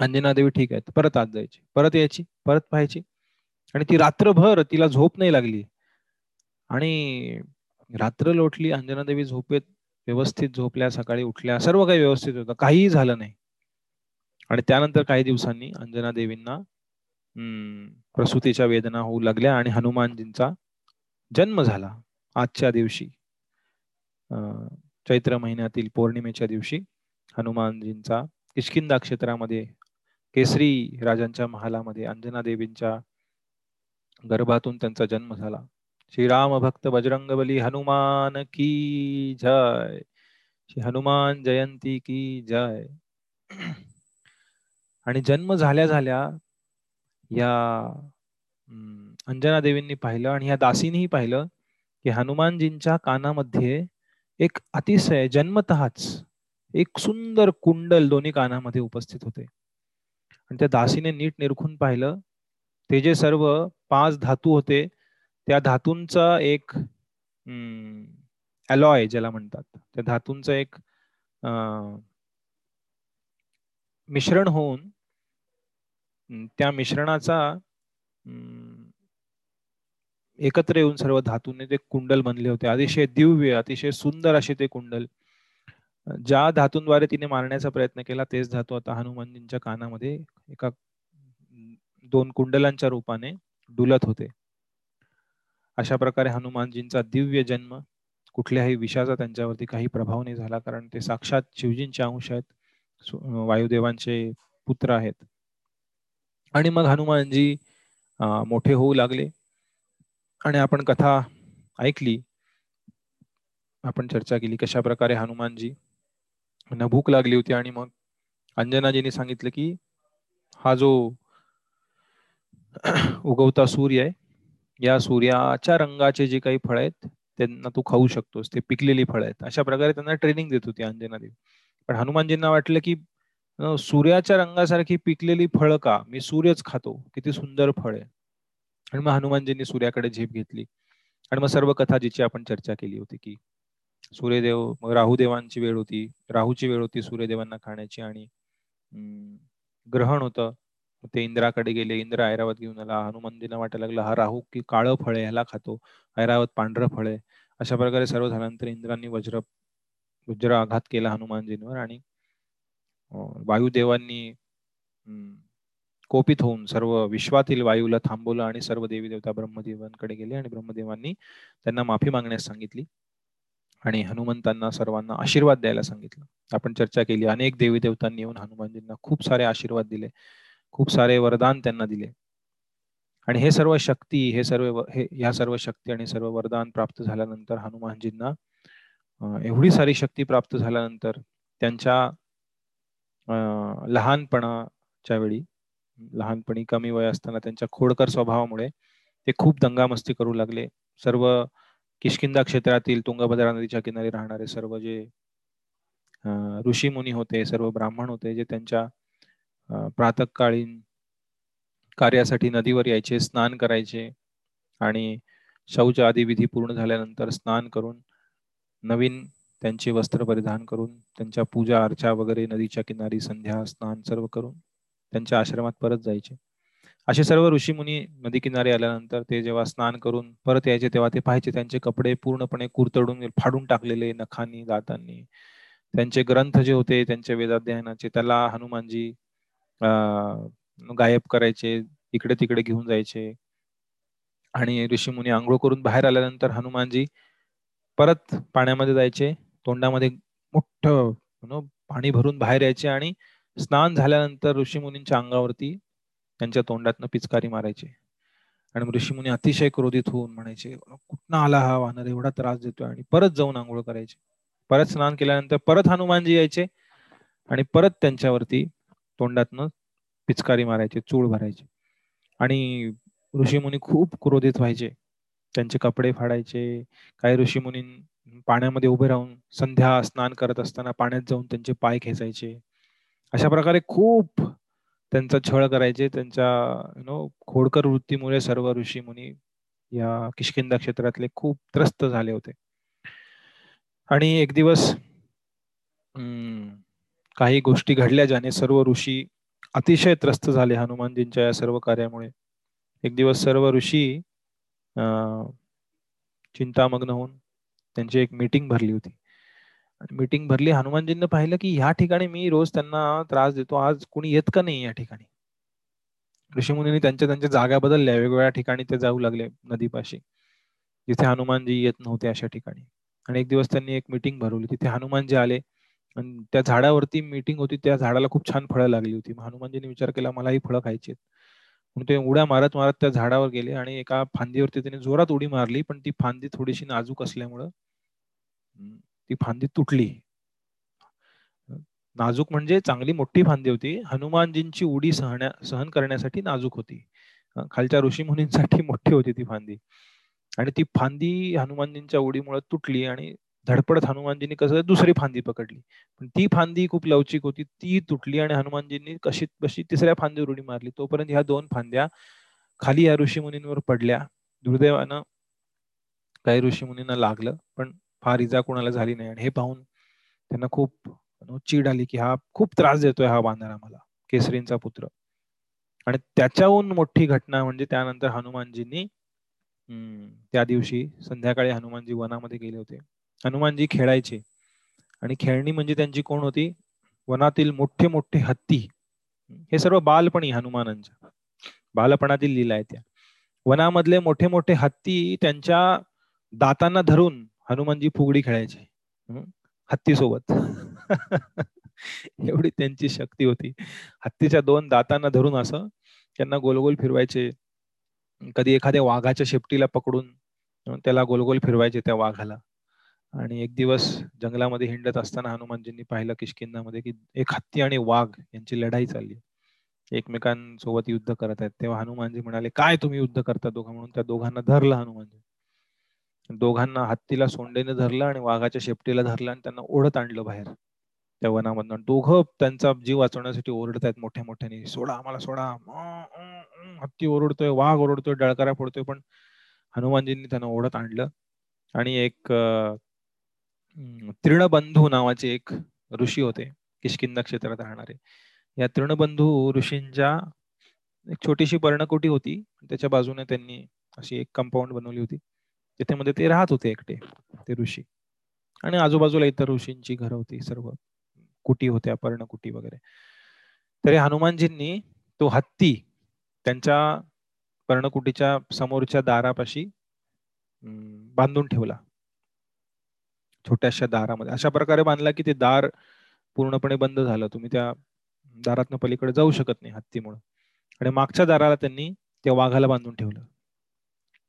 अंजना देवी ठीक आहेत. परत आत जायची परत यायची परत पाहायची. आणि ती रात्रभर तिला झोप नाही लागली. आणि रात्र लोटली अंजनादेवी झोपेत व्यवस्थित झोपल्या सकाळी उठल्या सर्व काही व्यवस्थित होतं. काहीही झालं नाही. आणि त्यानंतर काही दिवसांनी अंजना देवींना हम्म प्रसूतीच्या वेदना होऊ लागल्या आणि हनुमानजींचा जन्म झाला आजच्या दिवशी. चैत्र महिन्यातील पौर्णिमेच्या दिवशी हनुमानजींचा किशकिंदा क्षेत्रामध्ये केसरी राजांच्या महालामध्ये अंजना देवींच्या गर्भातून त्यांचा जन्म झाला. श्रीराम भक्त बजरंग बली हनुमान की जय। श्री हनुमान जयंती की जय। आणि जन्म झाल्या झाल्या या अंजना देवींनी पाहिलं आणि या दासीनीही पाहिलं की हनुमानजींच्या कानामध्ये एक अतिशय जन्मतःच एक सुंदर कुंडल दोन्ही कानामध्ये उपस्थित होते. आणि त्या दासीने नीट निरखून पाहिलं. ते जे सर्व पाच धातू होते त्या धातूंचा एक अलॉय ज्याला म्हणतात. त्या धातूंचं एक मिश्रण होऊन त्या मिश्रणाचा एकत्र येऊन सर्व धातूने ते कुंडल बनले होते. अतिशय दिव्य अतिशय सुंदर असे ते कुंडल. ज्या धातूंद्वारे तिने मारण्याचा प्रयत्न केला तेच धातू आता हनुमानजींच्या कानामध्ये एका दोन कुंडलांच्या रूपाने डुलत होते. अशा प्रकारे हनुमानजींचा दिव्य जन्म कुठल्याही विषाचा त्यांच्यावरती काही प्रभाव नाही झाला कारण ते साक्षात शिवजींचे अंश आहेत वायुदेवांचे पुत्र आहेत. आणि मग हनुमानजी मोठे होऊ लागले. आणि आपण कथा ऐकली. आपण चर्चा केली कशा प्रकारे हनुमानजी न भूक लागली होती आणि मग अंजनाजीने सांगितलं की हा जो उगवता सूर्य आहे या सूर्याच्या रंगाचे जे काही फळ आहेत त्यांना तू खाऊ शकतोस ते पिकलेली फळ आहेत. अशा प्रकारे त्यांना ट्रेनिंग देत होती अंजना देवी. पण हनुमानजींना वाटलं की सूर्याच्या रंगासारखी पिकलेली फळ का? मी सूर्यच खातो. किती सुंदर फळ आहे. आणि मग हनुमानजींनी सूर्याकडे झेप घेतली. आणि मग सर्व कथा जिची आपण चर्चा केली होती की सूर्यदेव मग राहुदेवांची वेळ होती. राहूची वेळ होती सूर्यदेवांना खाण्याची आणि ग्रहण होतं. ते इंद्राकडे गेले. इंद्र ऐरावत घेऊन आला. हनुमंदीला वाटायला लागला हा राहू की काळं फळे ह्याला खातो. ऐरावत पांढरं फळे. अशा प्रकारे सर्व झाल्यानंतर इंद्रांनी वज्र वज्र आघात केला हनुमानजींवर आणि वायुदेवांनी कोपित होऊन सर्व विश्वातील वायूला थांबवलं आणि सर्व देवी देवता ब्रह्मदेवांकडे गेले आणि ब्रह्मदेवांनी त्यांना माफी मागण्यास सांगितली आणि हनुमंतांना सर्वांना आशीर्वाद द्यायला सांगितलं. आपण चर्चा केली. अनेक देवी देवतांनी येऊन हनुमानजींना खूप सारे आशीर्वाद दिले. खूप सारे वरदान त्यांना दिले. आणि हे सर्व शक्ती हे सर्व हे या सर्व शक्ती आणि सर्व वरदान प्राप्त झाल्यानंतर हनुमानजींना एवढी सारी शक्ती प्राप्त झाल्यानंतर त्यांच्या लहानपणाच्या वेळी लहानपणी कमी वय असताना त्यांच्या खोडकर स्वभावामुळे ते खूप दंगामस्ती करू लागले. सर्व किशकिंदा क्षेत्रातील तुंगभद्रा नदीच्या किनारी राहणारे सर्व जे ऋषी मुनी होते सर्व ब्राह्मण होते जे त्यांच्या प्रातकालीन कार्यासाठी नदीवर यायचे स्नान करायचे आणि शौच आदी विधी पूर्ण झाल्यानंतर स्नान करून नवीन त्यांचे वस्त्र परिधान करून त्यांच्या पूजा अर्चा वगैरे नदीच्या किनारी संध्या स्नान सर्व करून त्यांच्या आश्रमात परत जायचे. असे सर्व ऋषी मुनी नदी किनारी आल्यानंतर ते जेव्हा स्नान करून परत यायचे तेव्हा ते पाहायचे त्यांचे कपडे पूर्णपणे कुरतडून फाडून टाकलेले नखांनी दातांनी. त्यांचे ग्रंथ जे होते त्यांच्या वेदाध्ययनाचे त्याला हनुमानजी गायब करायचे इकडे तिकडे घेऊन जायचे. आणि ऋषीमुनी आंघोळ करून बाहेर आल्यानंतर हनुमानजी परत पाण्यामध्ये जायचे. तोंडामध्ये मोठं पाणी भरून बाहेर यायचे आणि स्नान झाल्यानंतर ऋषीमुनींच्या अंगावरती त्यांच्या तोंडातनं पिचकारी मारायचे. आणि ऋषीमुनी अतिशय क्रोधित होऊन म्हणायचे कुठनं आला हा वानर? एवढा त्रास देतोय. आणि परत जाऊन आंघोळ करायचे. परत स्नान केल्यानंतर परत हनुमानजी यायचे आणि परत त्यांच्यावरती तोंडातनं पिचकारी मारायचे चूळ भरायचे. आणि ऋषीमुनी खूप क्रोधित व्हायचे. त्यांचे कपडे फाडायचे. काही ऋषीमुनी पाण्यामध्ये उभे राहून संध्या स्नान करत असताना पाण्यात जाऊन त्यांचे पाय खेचायचे. अशा प्रकारे खूप त्यांचा छळ करायचे. त्यांच्या यु नो खोडकर वृत्तीमुळे सर्व ऋषी मुनी या किशकिंदा क्षेत्रातले खूप त्रस्त झाले होते. आणि एक दिवस काही गोष्टी घडल्या ज्याने सर्व ऋषी अतिशय त्रस्त झाले हनुमानजींच्या या सर्व कार्यामुळे. एक दिवस सर्व ऋषी चिंतामग्न होऊन त्यांची एक मीटिंग भरली होती. मीटिंग भरली हनुमानजींनी पाहिलं की ह्या ठिकाणी मी रोज त्यांना त्रास देतो. आज कुणी येत का नाही या ठिकाणी? ऋषीमुनी त्यांच्या त्यांच्या जागा बदलल्या. वेगवेगळ्या ठिकाणी ते जाऊ लागले नदीपाशी. जिथे हनुमानजी येत नव्हते अशा ठिकाणी. आणि एक दिवस त्यांनी एक मीटिंग भरवली. तिथे हनुमानजी आले. आणि त्या झाडावरती मीटिंग होती त्या झाडाला खूप छान फळं लागली होती. हनुमानजीने विचार केला मला ही फळं खायची म्हणून ते उड्या मारत मारत त्या झाडावर गेले आणि एका फांदीवरती त्याने जोरात उडी मारली पण ती फांदी थोडीशी नाजूक असल्यामुळं ती फांदी तुटली. नाजूक म्हणजे चांगली मोठी फांदी होती. हनुमानजींची उडी सहण्या सहन करण्यासाठी नाजूक होती. खालच्या ऋषी मुनींसाठी मोठी होती ती फांदी. आणि ती फांदी हनुमानजींच्या उडीमुळे तुटली आणि धडपडत हनुमानजींनी कसं दुसरी फांदी पकडली. पण ती फांदी खूप लवचिक होती. ती तुटली आणि हनुमानजींनी कशी कशी तिसऱ्या फांदीवर उडी मारली. तोपर्यंत ह्या दोन फांद्या खाली या ऋषी मुनींवर पडल्या. दुर्दैवानं काही ऋषी मुनींना लागलं पण फार इजा कोणाला झाली नाही. आणि हे पाहून त्यांना खूप चीड आली की हा खूप त्रास देतोय हा बांधारा आम्हाला केसरींचा पुत्र. आणि त्याच्याहून मोठी घटना म्हणजे त्यानंतर हनुमानजींनी त्या दिवशी संध्याकाळी हनुमानजी वनामध्ये गेले होते. हनुमानजी खेळायचे. आणि खेळणी म्हणजे त्यांची कोण होती? वनातील मोठे मोठे हत्ती. हे सर्व बालपणी हनुमानांच्या बालपणातील लीला आहे त्या. वनामधले मोठे मोठे हत्ती त्यांच्या दातांना धरून हनुमानजी फुगडी खेळायचे. हत्ती सोबत एवढी त्यांची शक्ती होती. हत्तीच्या दोन दातांना धरून असं त्यांना गोलगोल फिरवायचे. कधी एखाद्या वाघाच्या शेपटीला पकडून त्याला गोलगोल फिरवायचे त्या वाघाला. आणि एक दिवस जंगलामध्ये हिंडत असताना हनुमानजींनी पाहिलं किशकिंदामध्ये की एक हत्ती आणि वाघ यांची लढाई चालली एकमेकांसोबत युद्ध करत आहेत. तेव्हा हनुमानजी म्हणाले काय तुम्ही युद्ध करता दोघं? म्हणून त्या दोघांना धरलं हनुमानजी दोघांना हत्तीला सोंडेने धरलं आणि वाघाच्या शेपटीला धरलं आणि त्यांना ओढत आणलं बाहेर. त्या वनामधनं दोघं त्यांचा जीव वाचवण्यासाठी ओरडत आहेत मोठ्या मोठ्याने सोडा आम्हाला सोडा. हत्ती ओरडतोय वाघ ओरडतोय डळकारा फोडतोय पण हनुमानजींनी त्यांना ओढत आणलं. आणि एक तृणबंधू नावाचे एक ऋषी होते किशकिंद क्षेत्रात राहणारे. या तृणबंधू ऋषींच्या एक छोटीशी पर्णकोटी होती. त्याच्या बाजूने त्यांनी अशी एक कंपाऊंड बनवली होती. मध्ये ते राहत होते एकटे ते ऋषी. आणि आजूबाजूला इतर ऋषींची घरं होती सर्व कुटी होत्या पर्णकुटी वगैरे. तरी हनुमानजींनी तो हत्ती त्यांच्या पर्णकुटीच्या समोरच्या दारापाशी बांधून ठेवला. छोट्याशा दारामध्ये. अशा प्रकारे बांधला की ते दार पूर्णपणे बंद झालं. तुम्ही त्या दारातनं पलीकडे जाऊ शकत नाही हत्तीमुळे. आणि मागच्या दाराला त्यांनी त्या वाघाला बांधून ठेवलं.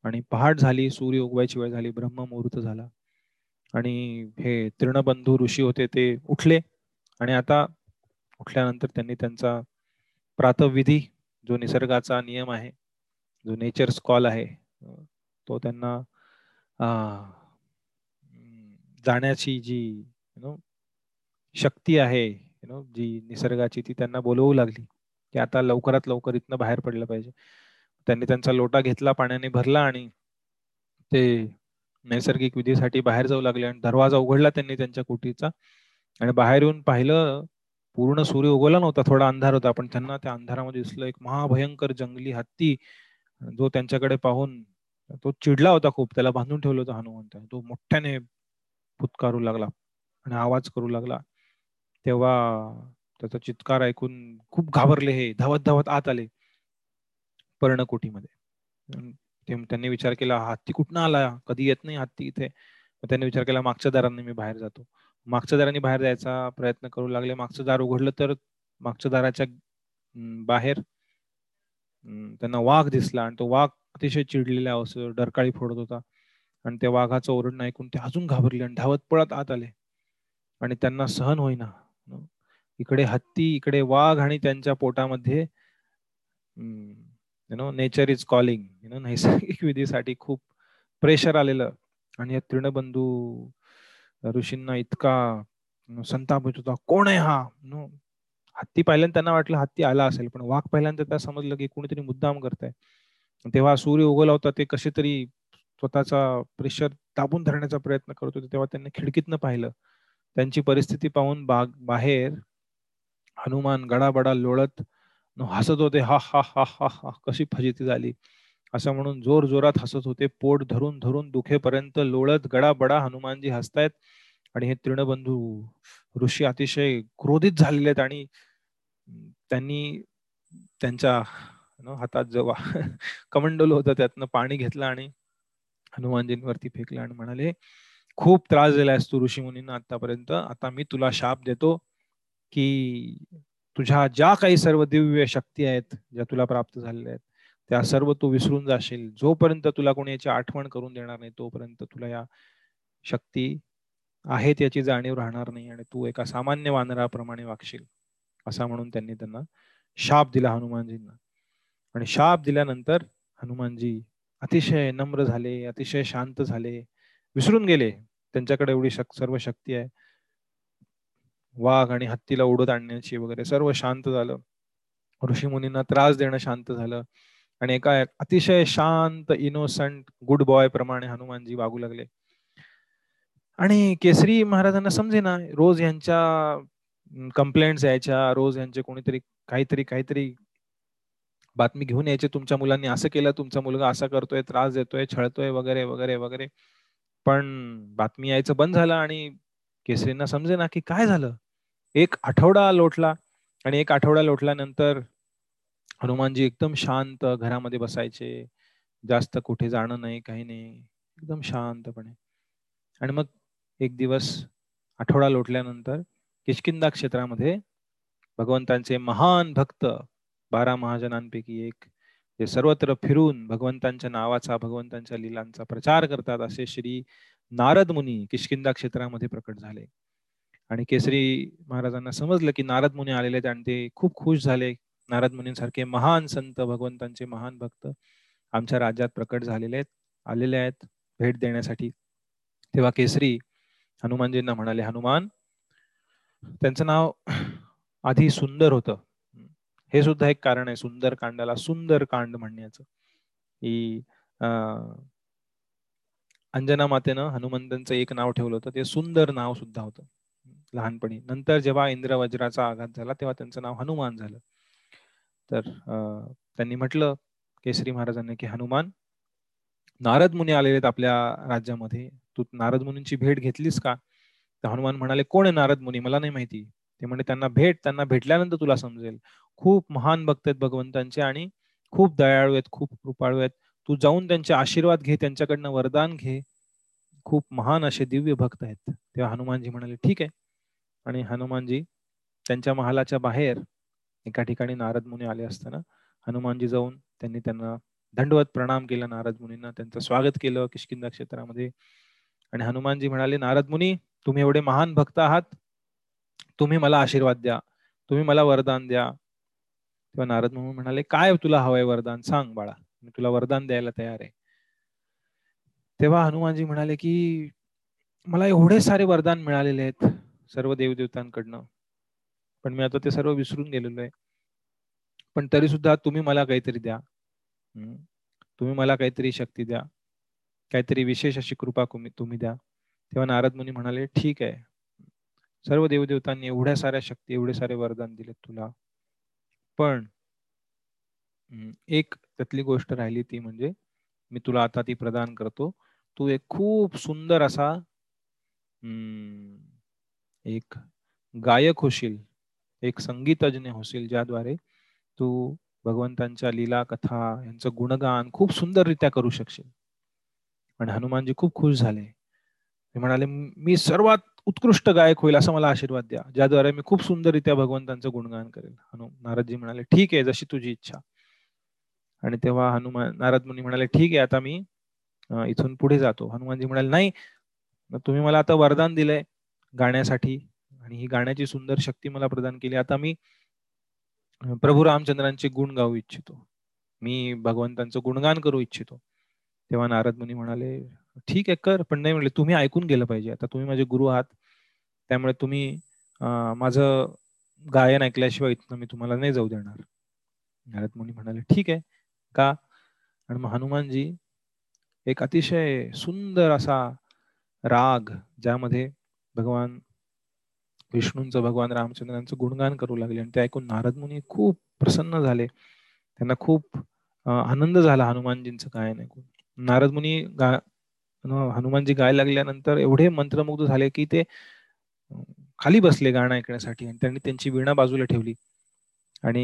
आणि पहाट झाली सूर्य उगवायची वेळ झाली ब्रह्म मुहूर्त झाला. आणि हे तृणबंधू ऋषी होते ते उठले. आणि आता उठल्यानंतर त्यांनी त्यांचा प्रातविधी जो निसर्गाचा नियम आहे जो नेचर्स कॉल आहे तो त्यांना जाण्याची जी यु नो शक्ती आहे यु नो जी निसर्गाची ती त्यांना बोलवू लागली. की आता लवकरात लवकर इथनं बाहेर पडलं पाहिजे. त्यांनी त्यांचा लोटा घेतला पाण्याने भरला आणि ते नैसर्गिक विधीसाठी बाहेर जाऊ लागले आणि दरवाजा उघडला त्यांनी त्यांच्या कुटीचा. आणि बाहेर येऊन पाहिलं पूर्ण सूर्य उगवला नव्हता थोडा अंधार होता. पण त्यांना त्या अंधारामध्ये दिसलं एक महाभयंकर जंगली हत्ती जो त्यांच्याकडे पाहून तो चिडला होता खूप. त्याला बांधून ठेवलं होतं हनुमंत. तो मोठ्याने फुतकारू लागला आणि आवाज करू लागला. तेव्हा त्याचा चित्कार ऐकून खूप घाबरले हे धावत धावत आत आले पर्णकोटीमध्ये त्यांनी विचार केला हत्ती कुठनं आला? कधी येत नाही हत्ती इथे. त्यांनी विचार केला मागच्या दारांनी मी बाहेर जातो. मागच्या दारांनी बाहेर जायचा प्रयत्न करू लागले. मागचं दार उघडलं तर मागच्या दाराच्या बाहेर त्यांना वाघ दिसला. आणि तो वाघ अतिशय चिडलेला असं डरकाळी फोडत होता. आणि त्या वाघाचं ओरडणं ऐकून ते अजून घाबरले आणि धावत पळत आत आले. आणि त्यांना सहन होईना. इकडे हत्ती इकडे वाघ आणि त्यांच्या पोटामध्ये you know nature is calling you know नैसर्गिक विधीसाठी खूप प्रेशर आलेलं. आणि या तृणबंधू ऋषींना इतका संताप होत होता. कोण आहे हा? नो हत्ती पाहिल्यानं त्यांना वाटलं हत्ती आला असेल पण वाघ पहिल्यांदा त्या समजलं की कोणीतरी मुद्दाम करताय. तेव्हा सूर्य उगवला होता ते कसे तरी स्वतःचा प्रेशर दाबून धरण्याचा प्रयत्न करत होते तेव्हा त्यांनी खिडकीतनं पाहिलं. त्यांची परिस्थिती पाहून बाग बाहेर हनुमान गडाबडा लोळत हसत होते हा हा हा हा हा कशी फजिती झाली. असं म्हणून जोर जोरात हसत होते पोट धरून धरून दुखेपर्यंत लोळत गडाबडा हनुमानजी हसतायत. आणि हे तृणबंधू ऋषी अतिशय क्रोधित झालेले आहेत आणि त्यांनी त्यांच्या हातात जेव्हा कमंडल होतं त्यातनं पाणी घेतलं आणि हनुमानजींवरती फेकला आणि म्हणाले खूप त्रास दिलायस तू ऋषी मुनींना आतापर्यंत आता मी तुला शाप देतो की तुझ्या ज्या काही सर्व दिव्य शक्ती आहेत ज्या तुला प्राप्त झालेल्या आहेत त्या सर्व तू विसरून जाशील. जोपर्यंत तुला कोणी याची आठवण करून देणार नाही तोपर्यंत तुला या शक्ती आहेत याची जाणीव राहणार नाही आणि तू एका सामान्य वानराप्रमाणे वागशील. असा म्हणून त्यांनी त्यांना शाप दिला हनुमानजींना. आणि शाप दिल्यानंतर हनुमानजी अतिशय नम्र झाले अतिशय शांत झाले विसरून गेले. त्यांच्याकडे एवढी शक सर्व शक्ती आहे. वाघ आणि हत्तीला उडत आणण्याची वगैरे सर्व शांत झालं. ऋषी मुनींना त्रास देणं शांत झालं. आणि एका अतिशय शांत इनोसंट गुड बॉय प्रमाणे हनुमानजी वागू लागले. आणि केसरी महाराजांना समजे ना रोज यांच्या कंप्लेंट्स यायच्या रोज यांचे कोणीतरी काहीतरी काहीतरी बातमी घेऊन यायचे तुमच्या मुलांनी. असं केलं तुमचा मुलगा असा करतोय त्रास देतोय छळतोय वगैरे वगैरे वगैरे. पण बातमी यायचं बंद झालं आणि केसरींना समजे ना की काय झालं? एक आठवडा लोटला आणि एक आठवडा लोटल्यानंतर हनुमानजी एकदम शांत घरामध्ये बसायचे. जास्त कुठे जाणं नाही काही नाही. एकदम शांतपणे. आणि मग एक दिवस आठवडा लोटल्यानंतर किशकिंदा क्षेत्रामध्ये भगवंतांचे महान भक्त बारा महाजनांपैकी एक. जे सर्वत्र फिरून भगवंतांच्या नावाचा भगवंतांच्या लिलांचा प्रचार करतात असे श्री नारद मुनी किशकिंदा क्षेत्रामध्ये प्रकट झाले. आणि केसरी महाराजांना समजलं की नारद मुनी आलेले आहेत आणि ते खूप खुश झाले. नारद मुनींसारखे महान संत भगवंतांचे महान भक्त आमच्या राज्यात प्रकट झालेले आहेत आलेले आहेत भेट देण्यासाठी. तेव्हा केसरी हनुमानजींना म्हणाले हनुमान त्यांचं नाव आधी सुंदर होतं. हे सुद्धा एक कारण आहे सुंदर कांडाला सुंदर कांड म्हणण्याचं. की अंजना मातेनं हनुमंतांचं एक नाव ठेवलं होतं ते सुंदर नाव सुद्धा होतं. लहानपणी. नंतर जेव्हा इंद्र वज्राचा आघात झाला तेव्हा त्यांचं नाव हनुमान झालं. तर त्यांनी म्हटलं केसरी महाराजांनी की हनुमान नारद मुनी आलेले आपल्या राज्यामध्ये. तू नारद मुनींची भेट घेतलीस का? तर हनुमान म्हणाले कोण आहे नारद मुनी? मला नाही माहिती. ते म्हणजे त्यांना भेट त्यांना भेटल्यानंतर तुला समजेल. खूप महान भक्त आहेत भगवंतांचे आणि खूप दयाळू आहेत खूप कृपाळू आहेत. तू जाऊन त्यांचे आशीर्वाद घे त्यांच्याकडनं वरदान घे. खूप महान असे दिव्य भक्त आहेत. तेव्हा हनुमानजी म्हणाले ठीक आहे. आणि हनुमानजी त्यांच्या महालाच्या बाहेर एका ठिकाणी नारद मुनी आले असताना हनुमानजी जाऊन त्यांनी त्यांना दंडवत प्रणाम केला. नारद मुनींना त्यांचं स्वागत केलं किशकिंदा क्षेत्रामध्ये. आणि हनुमानजी म्हणाले नारद मुनी तुम्ही एवढे महान भक्त आहात. तुम्ही मला आशीर्वाद द्या. तुम्ही मला वरदान द्या. तेव्हा नारद मुनी म्हणाले काय तुला हवंय वरदान? सांग बाळा. मी तुला वरदान द्यायला तयार आहे. तेव्हा हनुमानजी म्हणाले की मला एवढे सारे वरदान मिळालेले आहेत सर्व देवदेवतांकडनं. पण मी आता ते सर्व विसरून गेलेलो आहे. पण तरी सुद्धा तुम्ही मला काहीतरी द्या. तुम्ही मला काहीतरी शक्ती द्या. काहीतरी विशेष अशी कृपा तुम्ही द्या. तेव्हा नारद मुनी म्हणाले ठीक आहे. सर्व देवदेवतांनी एवढ्या साऱ्या शक्ती एवढे सारे वरदान दिले तुला. पण एक त्यातली गोष्ट राहिली ती म्हणजे मी तुला आता ती प्रदान करतो. तू एक खूप सुंदर असा एक गायक होशील एक संगीतज्ञ होशील ज्याद्वारे तू भगवंतांच्या लीला कथा यांचं गुणगान खूप सुंदररित्या करू शकशील. आणि हनुमानजी खूप खुश झाले. ते म्हणाले मी सर्वात उत्कृष्ट गायक होईल असं मला आशीर्वाद द्या ज्याद्वारे मी खूप सुंदररित्या भगवंतांचं गुणगान करेल. हनु नारदजी म्हणाले ठीक आहे जशी तुझी इच्छा. आणि तेव्हा हनुमान नारद मुनी म्हणाले ठीक आहे आता मी इथून पुढे जातो. हनुमानजी म्हणाले नाही तुम्ही मला आता वरदान दिलंय गाण्यासाठी आणि ही गाण्याची सुंदर शक्ती मला प्रदान केली. आता मी प्रभू रामचंद्रांचे गुण गाऊ इच्छितो. मी भगवंतांचं गुणगान करू इच्छितो. तेव्हा नारद मुनी म्हणाले ठीक आहे कर. पण नाही म्हणले तुम्ही ऐकून गेलं पाहिजे. आता तुम्ही माझे गुरु आहात. त्यामुळे तुम्ही माझं गायन ऐकल्याशिवाय इथनं मी तुम्हाला नाही जाऊ देणार. नारद मुनी म्हणाले ठीक आहे का? आणि मग हनुमानजी एक अतिशय सुंदर असा राग ज्यामध्ये भगवान विष्णूंचं भगवान रामचंद्रांचं गुणगान करू लागले. आणि ते ऐकून नारद मुनी खूप प्रसन्न झाले. त्यांना खूप आनंद झाला हनुमानजींचं गायन ऐकून. नारद मुनी गा हनुमानजी गाय लागल्यानंतर एवढे मंत्रमुग्ध झाले की ते खाली बसले गाणं ऐकण्यासाठी आणि त्यांनी त्यांची वीणा बाजूला ठेवली. आणि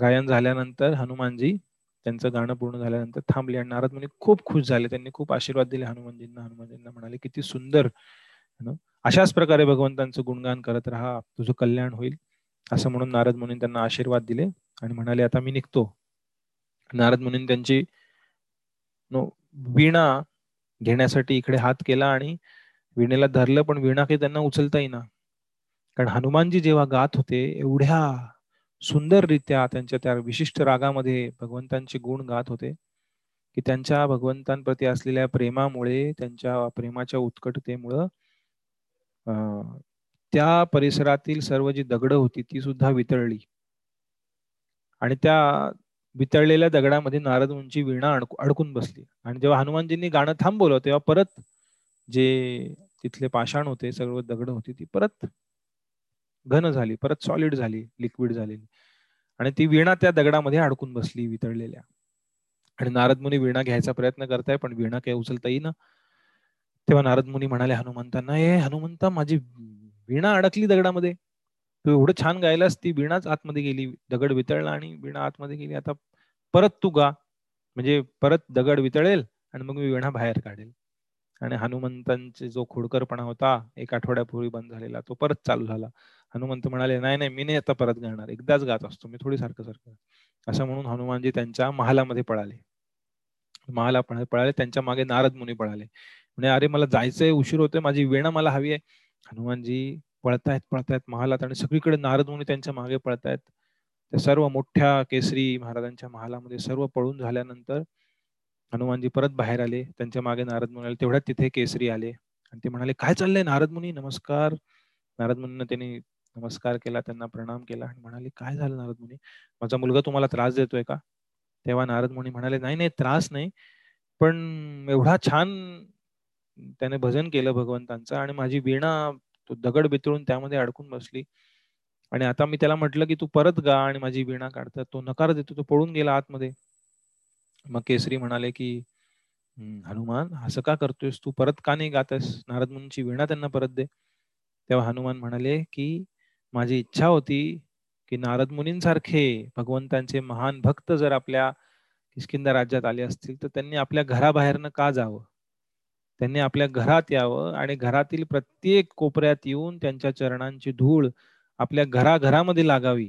गायन झाल्यानंतर हनुमानजी त्यांचं गाणं पूर्ण झाल्यानंतर थांबले आणि नारद मुनी खूप खुश झाले. त्यांनी खूप आशीर्वाद दिले हनुमानजींना. हनुमानजींना म्हणाले किती सुंदर अशाच प्रकारे भगवंतांचं गुणगान करत राहा तुझं कल्याण होईल. असं म्हणून नारद मुनी त्यांना आशीर्वाद दिले आणि म्हणाले आता मी निघतो. नारद मुनी त्यांची वीणा घेण्यासाठी इकडे हात केला आणि वीणेला धरलं पण वीणा काही त्यांना उचलता येईना कारण हनुमानजी जेव्हा गात होते एवढ्या सुंदररित्या त्यांच्या त्या विशिष्ट रागामध्ये भगवंतांचे गुण गात होते की त्यांच्या भगवंतांप्रती असलेल्या प्रेमामुळे त्यांच्या प्रेमाच्या उत्कटतेमुळं त्या परिसरातील सर्व जी दगड होती ती सुद्धा वितळली. आणि त्या वितळलेल्या दगडामध्ये नारद मुंची वीणा अडकून बसली. आणि जेव्हा हनुमानजींनी गाणं थांबवलं तेव्हा परत जे तिथले पाषाण होते सर्व दगड होती ती परत घन झाली परत सॉलिड झाली लिक्विड झालेली. आणि ती वीणा त्या दगडामध्ये अडकून बसली वितळलेल्या. आणि नारद मुनी वीणा घ्यायचा प्रयत्न करताय पण वीणा काही उचलता येईना. तेव्हा नारद मुनी म्हणाले हनुमंतांना हे हनुमंता माझी वीणा अडकली दगडामध्ये. तू एवढं छान गायलास ती वीणाच आतमध्ये गेली दगड वितळला आणि वीणा आतमध्ये गेली. आता परत तू गा. म्हणजे परत दगड वितळेल आणि मग मी वीणा बाहेर काढेल. आणि हनुमंतांचे जो खोडकरपणा होता एक आठवड्यापूर्वी बंद झालेला तो परत चालू झाला. हनुमंत म्हणाले नाही नाही मी नाही आता परत गाणार. एकदाच गात असतो. मी थोडी सारखं सारखं. असं म्हणून हनुमानजी त्यांच्या महालामध्ये पळाले. महाला पळाले. त्यांच्या मागे नारद मुनी पळाले. म्हणजे अरे मला जायचंय उशीर होतोय. माझी वेणा मला हवी आहे. हनुमानजी पळतायत पळतायत महालात आणि सगळीकडे नारद मुनी त्यांच्या मागे पळतायत. त्या सर्व मोठ्या केसरी महाराजांच्या महालामध्ये सर्व पळून झाल्यानंतर हनुमानजी परत बाहेर आले. त्यांच्या मागे नारद मुनी आले. तेवढ्यात तिथे केसरी आले. आणि ते म्हणाले काय चाललंय नारद मुनी? नमस्कार. नारद मुनीनं त्यांनी नमस्कार केला त्यांना प्रणाम केला आणि म्हणाले काय झालं नारद मुनी? माझा मुलगा तुम्हाला त्रास देतोय का? तेव्हा नारद मुनी म्हणाले नाही नाही त्रास नाही पण एवढा छान त्याने भजन केलं भगवंतांचं आणि माझी वीणा तो दगड बितळून त्यामध्ये अडकून बसली. आणि आता मी त्याला म्हटलं की तू परत गा आणि माझी वीणा काढतात. तो नकार देतो तो पळून गेला आतमध्ये. मग केसरी म्हणाले की हनुमान असं का करतोयस? तू परत का नाही गातस? नारद मुनीची वीणा त्यांना परत दे. तेव्हा हनुमान म्हणाले की माझी इच्छा होती की नारद मुनींसारखे भगवंतांचे महान भक्त जर आपल्या किशकिंदा राज्यात आले असतील तर त्यांनी आपल्या घराबाहेरनं का जावं? त्यांनी आपल्या घरात यावं आणि घरातील प्रत्येक कोपऱ्यात येऊन त्यांच्या चरणांची धूळ आपल्या घराघरामध्ये लागावी.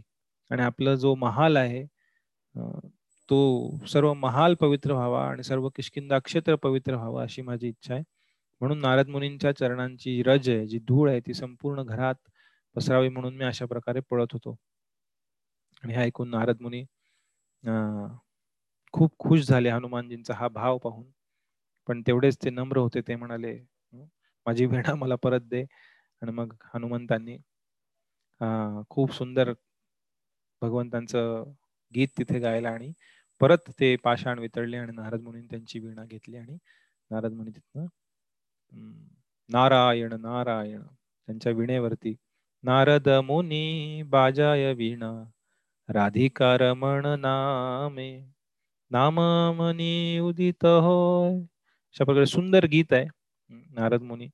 आणि आपलं जो महाल आहे तो सर्व महाल पवित्र व्हावा आणि सर्व किशकिंदा क्षेत्र पवित्र व्हावा अशी माझी इच्छा आहे. म्हणून नारद मुनींच्या चरणांची रज आहे जी धूळ आहे ती संपूर्ण घरात पसरावी म्हणून मी अशा प्रकारे पळत होतो. आणि हे ऐकून नारद मुनी खूप खुश झाले हनुमानजींचा हा भाव पाहून. पण तेवढेच ते नम्र होते ते म्हणाले माझी वेणा मला परत दे. आणि मग हनुमंतांनी खूप सुंदर भगवंतांचं गीत तिथे गायला आणि परत ते पाषाण वितळले आणि नारद मुनी त्यांची वीणा घेतली आणि नारद मुनी तिथनं नारायण नारायण त्यांच्या विणेवरती नारद मुनी बाजाय वीणा राधिका रमण नामे नामामनी उदित होय अशा प्रकारे सुंदर गीत आहे. नारद मुनी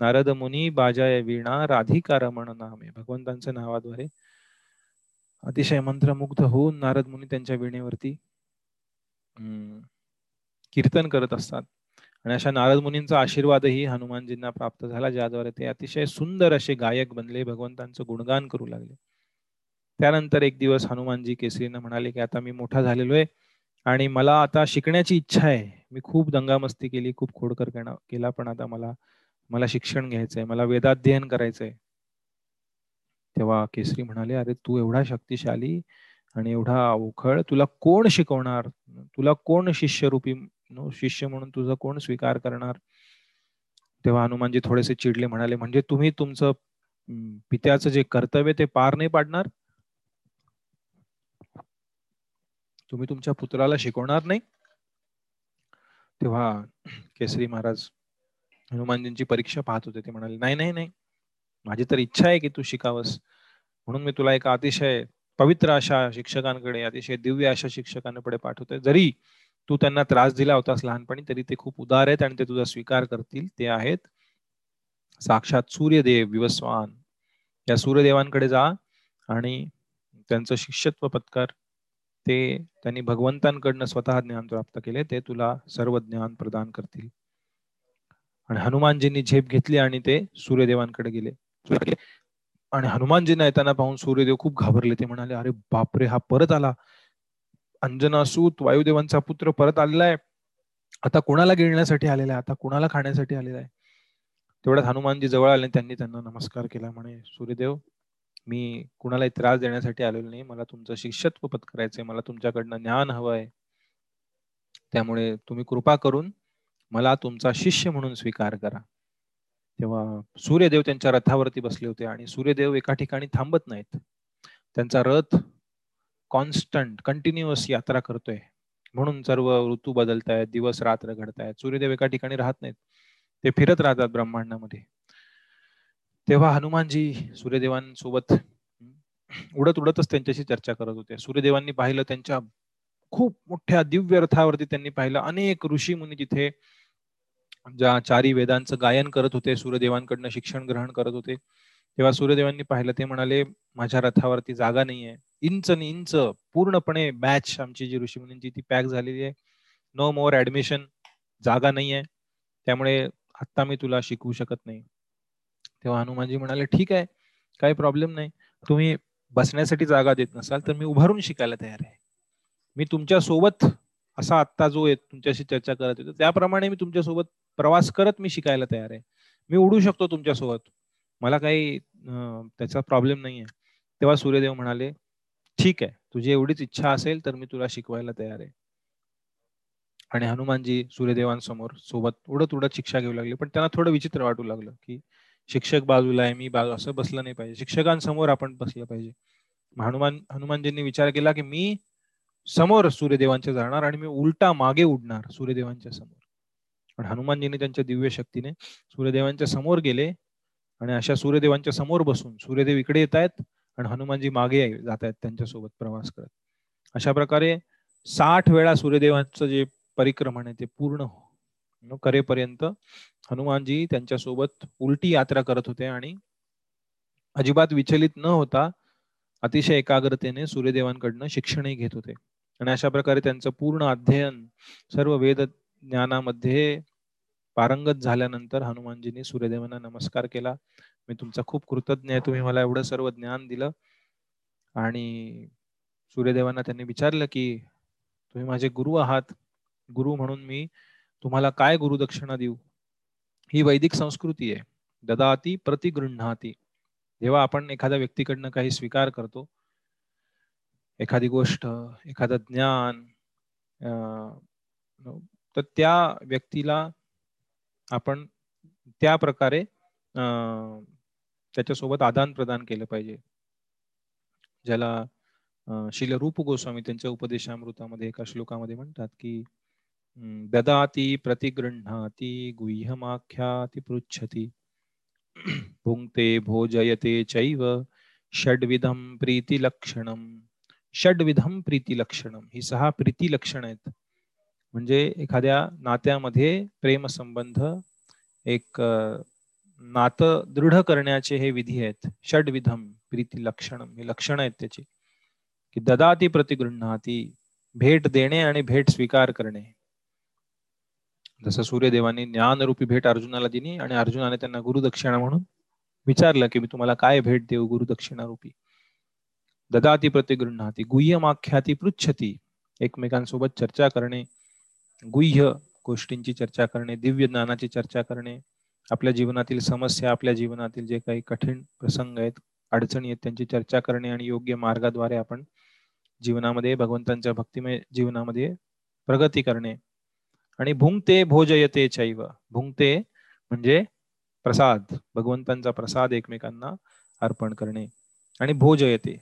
नारद मुनी बाजाय वीणा राधिका रमण नामे भगवंतांच्या नावाद्वारे अतिशय मंत्रमुग्ध होऊन नारद मुनी त्यांच्या वीणेवरती कीर्तन करत असतात. आणि अशा नारद मुनींचा आशीर्वादही हनुमानजींना प्राप्त झाला ज्याद्वारे ते अतिशय सुंदर असे गायक बनले भगवंतांचं गुणगान करू लागले. त्यानंतर एक दिवस हनुमानजी केसरीनं म्हणाले की आता मी मोठा झालेलो आहे आणि मला आता शिकण्याची इच्छा आहे. मी खूप दंगामस्ती केली खूप खोडकर केला पण आता मला मला शिक्षण घ्यायचंय मला वेदाध्ययन करायचंय. तेव्हा केसरी म्हणाले अरे तू एवढा शक्तिशाली आणि एवढा अवखळ तुला कोण शिकवणार? तुला कोण शिष्यरूपी शिष्य म्हणून तुझा कोण स्वीकार करणार? तेव्हा हनुमानजी थोडेसे चिडले म्हणाले म्हणजे तुम्ही तुमचं पित्याचं जे कर्तव्य ते पार नाही पाडणार? तुम्ही तुमच्या पुत्राला शिकवणार नाही? तेव्हा केसरी महाराज हनुमानजींची परीक्षा पाहत होते. ते म्हणाले नाही नाही नाही. माझी तर इच्छा आहे की तू शिकावंस. म्हणून मी तुला एका अतिशय पवित्र अशा शिक्षकांकडे अतिशय दिव्य अशा शिक्षकांकडे पाठवतोय. जरी तू त्यांना त्रास दिला होतास लहानपणी तरी ते खूप उदार आहेत आणि ते तुझा स्वीकार करतील. ते आहेत साक्षात सूर्यदेव विवस्वान. या सूर्यदेवांकडे जा आणि त्यांचं शिष्यत्व पत्कार ते त्यांनी भगवंतांकडनं स्वतः ज्ञान प्राप्त केले ते तुला सर्व ज्ञान प्रदान करतील. आणि हनुमानजींनी झेप घेतली आणि ते सूर्यदेवांकडे गेले. आणि हनुमानजींना येताना पाहून सूर्यदेव खूप घाबरले. ते म्हणाले अरे बापरे हा परत आला. अंजनासूत वायुदेवांचा पुत्र परत आलेला आहे आता कुणाला गिळण्यासाठी आलेला आहे आता कुणाला खाण्यासाठी आलेला आहे तेवढ्यात हनुमानजी जवळ आले त्यांनी त्यांना नमस्कार केला. म्हणे सूर्यदेव मी कुणालाही त्रास देण्यासाठी आलेलो नाही. मला तुमचं शिष्यत्व पत्करायचंय. मला तुमच्याकडनं ज्ञान हवं आहे त्यामुळे तुम्ही कृपा करून मला तुमचा शिष्य म्हणून स्वीकार करा. तेव्हा सूर्यदेव त्यांच्या रथावरती बसले होते आणि सूर्यदेव एका ठिकाणी थांबत नाहीत. त्यांचा रथ कॉन्स्टंट कंटिन्युअस यात्रा करतोय. म्हणून सर्व ऋतू बदलतायत दिवस रात्र घडतायत. सूर्यदेव एका ठिकाणी राहत नाहीत. ते फिरत राहतात ब्रह्मांडामध्ये. तेव्हा हनुमानजी सूर्यदेवांसोबत उडत उडतच त्यांच्याशी चर्चा करत होते. सूर्यदेवांनी पाहिलं त्यांच्या खूप मोठ्या दिव्य रथावरती त्यांनी पाहिलं. अनेक ऋषी मुनी तिथे ज्या चारी वेदांचं गायन करत होते सूर्यदेवांकडनं शिक्षण ग्रहण करत होते तेव्हा सूर्यदेवांनी पाहिलं ते म्हणाले माझ्या रथावरती जागा नाहीये. इंच आणि इंच पूर्णपणे बॅच आमची जी ऋषीमुनींची ती पॅक झालेली आहे. नो मोर ऍडमिशन जागा नाहीये. त्यामुळे आता मी तुला शिकवू शकत नाही. तेव्हा हनुमानजी म्हणाले ठीक आहे काही प्रॉब्लेम नाही. तुम्ही बसण्यासाठी जागा देत नसाल तर मी उभारून शिकायला तयार आहे. मी तुमच्यासोबत असा आत्ता जो आहे तुमच्याशी चर्चा करत होतो त्याप्रमाणे मी तुमच्यासोबत प्रवास करत मी शिकायला तयार आहे. मी उडू शकतो तुमच्यासोबत. मला काही त्याचा प्रॉब्लेम नाहीये. तेव्हा सूर्यदेव म्हणाले ठीक आहे तुझी एवढीच इच्छा असेल तर मी तुला शिकवायला तयार आहे. आणि हनुमानजी सूर्यदेवांसमोर सोबत उडत उडत शिक्षा घेऊ लागले. पण त्यांना थोडं विचित्र वाटू लागलं की शिक्षक बाजूला आहे मी बाजू असं बसलं नाही पाहिजे. शिक्षकांसमोर आपण बसलं पाहिजे. हनुमान हनुमानजींनी विचार केला की मी समोर सूर्यदेवांच्या जाणार आणि मी उलटा मागे उडणार सूर्यदेवांच्या समोर. पण हनुमानजींनी त्यांच्या दिव्य शक्तीने सूर्यदेवांच्या समोर गेले आणि अशा सूर्यदेवांच्या समोर बसून सूर्यदेव इकडे येत आहेत आणि हनुमानजी मागे जात आहेत त्यांच्यासोबत प्रवास करत. अशा प्रकारे साठ वेळा सूर्यदेवांचं जे परिक्रमण आहे ते पूर्ण करेपर्यंत हनुमानजी त्यांच्यासोबत उलटी यात्रा करत होते आणि अजिबात विचलित न होता अतिशय एकाग्रतेने सूर्यदेवांकडनं शिक्षणही घेत होते. आणि अशा प्रकारे त्यांचं पूर्ण अध्ययन सर्व वेद ज्ञानामध्ये पारंगत झाल्यानंतर हनुमानजींनी सूर्यदेवांना नमस्कार केला. मी तुमचा खूप कृतज्ञ आहे. तुम्ही मला एवढं सर्व ज्ञान दिलं आणि सूर्यदेवांना त्यांनी विचारलं की तुम्ही माझे गुरु आहात. गुरु म्हणून मी तुम्हाला काय गुरुदक्षिणा देऊ? ही वैदिक संस्कृती आहे. ददाती प्रतिगृहाती जेव्हा आपण एखाद्या व्यक्तीकडनं काही स्वीकार करतो एखादी गोष्ट एखादं ज्ञान तर त्या व्यक्तीला आपण त्या प्रकारे त्याच्यासोबत आदान प्रदान केलं पाहिजे. ज्याला शिल रूप गोस्वामी त्यांच्या उपदेशामृतामध्ये एका श्लोकामध्ये म्हणतात की ददाति प्रतिगृह्णाति गुह्यमाख्याति पृच्छति भुङ्क्ते भोजयते चैव षड्विधम प्रीतिलक्षणम षड्विधम प्रीतिलक्षणम ही सहा प्रीती लक्षण आहेत म्हणजे एखाद्या नात्यामध्ये प्रेम संबंध एक नातं दृढ करण्याचे हे विधी आहेत. षडविधम प्रीती लक्षण हे लक्षण आहेत त्याची. की ददाती प्रतिगृह्णाती भेट देणे आणि भेट स्वीकार करणे. जसं सूर्यदेवाने ज्ञानरूपी भेट अर्जुनाला दिली आणि अर्जुनाने त्यांना गुरुदक्षिणा म्हणून विचारलं की मी तुम्हाला काय भेट देऊ गुरुदक्षिणा रूपी ददाती प्रतिगृहाती गुह्यमाख्याती पृच्छती. एकमेकांसोबत चर्चा करणे गुह्य गोष्टींची चर्चा करणे दिव्य ज्ञानाची चर्चा करणे आपल्या जीवनातील समस्या आपल्या जीवनातील जे काही कठीण प्रसंग आहेत अडचणी आहेत त्यांची चर्चा करणे आणि योग्य मार्गाद्वारे आपण जीवनामध्ये भगवंतांच्या भक्तिमय जीवनामध्ये प्रगती करणे. आणि भुंगते भोजयते चैव. भुंगते म्हणजे प्रसाद. भगवंतांचा प्रसाद एकमेकांना अर्पण करणे आणि भोजयते.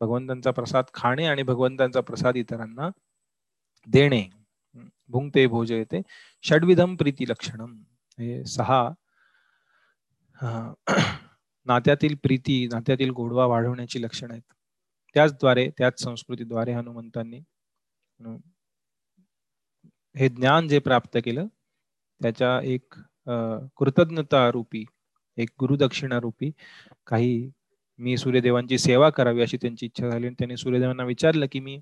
भगवंतांचा प्रसाद खाणे आणि भगवंतांचा प्रसाद इतरांना देणे. भुंगते भोजयते. षडविधम प्रीती लक्षणम हे सहा नात्यातील प्रीती नात्यातील गोडवा वाढवण्याची लक्षण आहेत. त्याचद्वारे त्याच संस्कृतीद्वारे हनुमंतांनी हे ज्ञान जे प्राप्त केलं त्याच्या एक कृतज्ञता रूपी एक गुरुदक्षिणा रूपी काही मी सूर्यदेवांची सेवा करावी अशी त्यांची इच्छा झाली आणि त्यांनी सूर्यदेवांना विचारलं की मी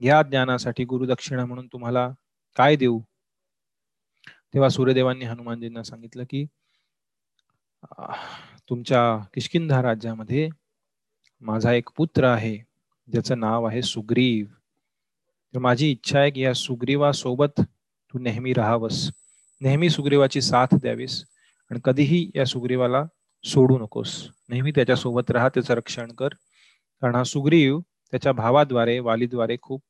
या ज्ञानासाठी गुरुदक्षिणा म्हणून तुम्हाला काय देऊ? तेव्हा सूर्यदेवांनी हनुमानजींना सांगितलं की तुमच्या किशकिंधा राज्यामध्ये माझा एक पुत्र आहे ज्याचं नाव आहे सुग्रीव. तर माझी इच्छा आहे की या सुग्रीवासोबत तू नेहमी राहावंस. नेहमी सुग्रीवाची साथ द्यावीस आणि कधीही या सुग्रीवाला सोडू नकोस. नेहमी त्याच्यासोबत राहा त्याचं रक्षण कर. कारण हा सुग्रीव त्याच्या भावाद्वारे वालीद्वारे खूप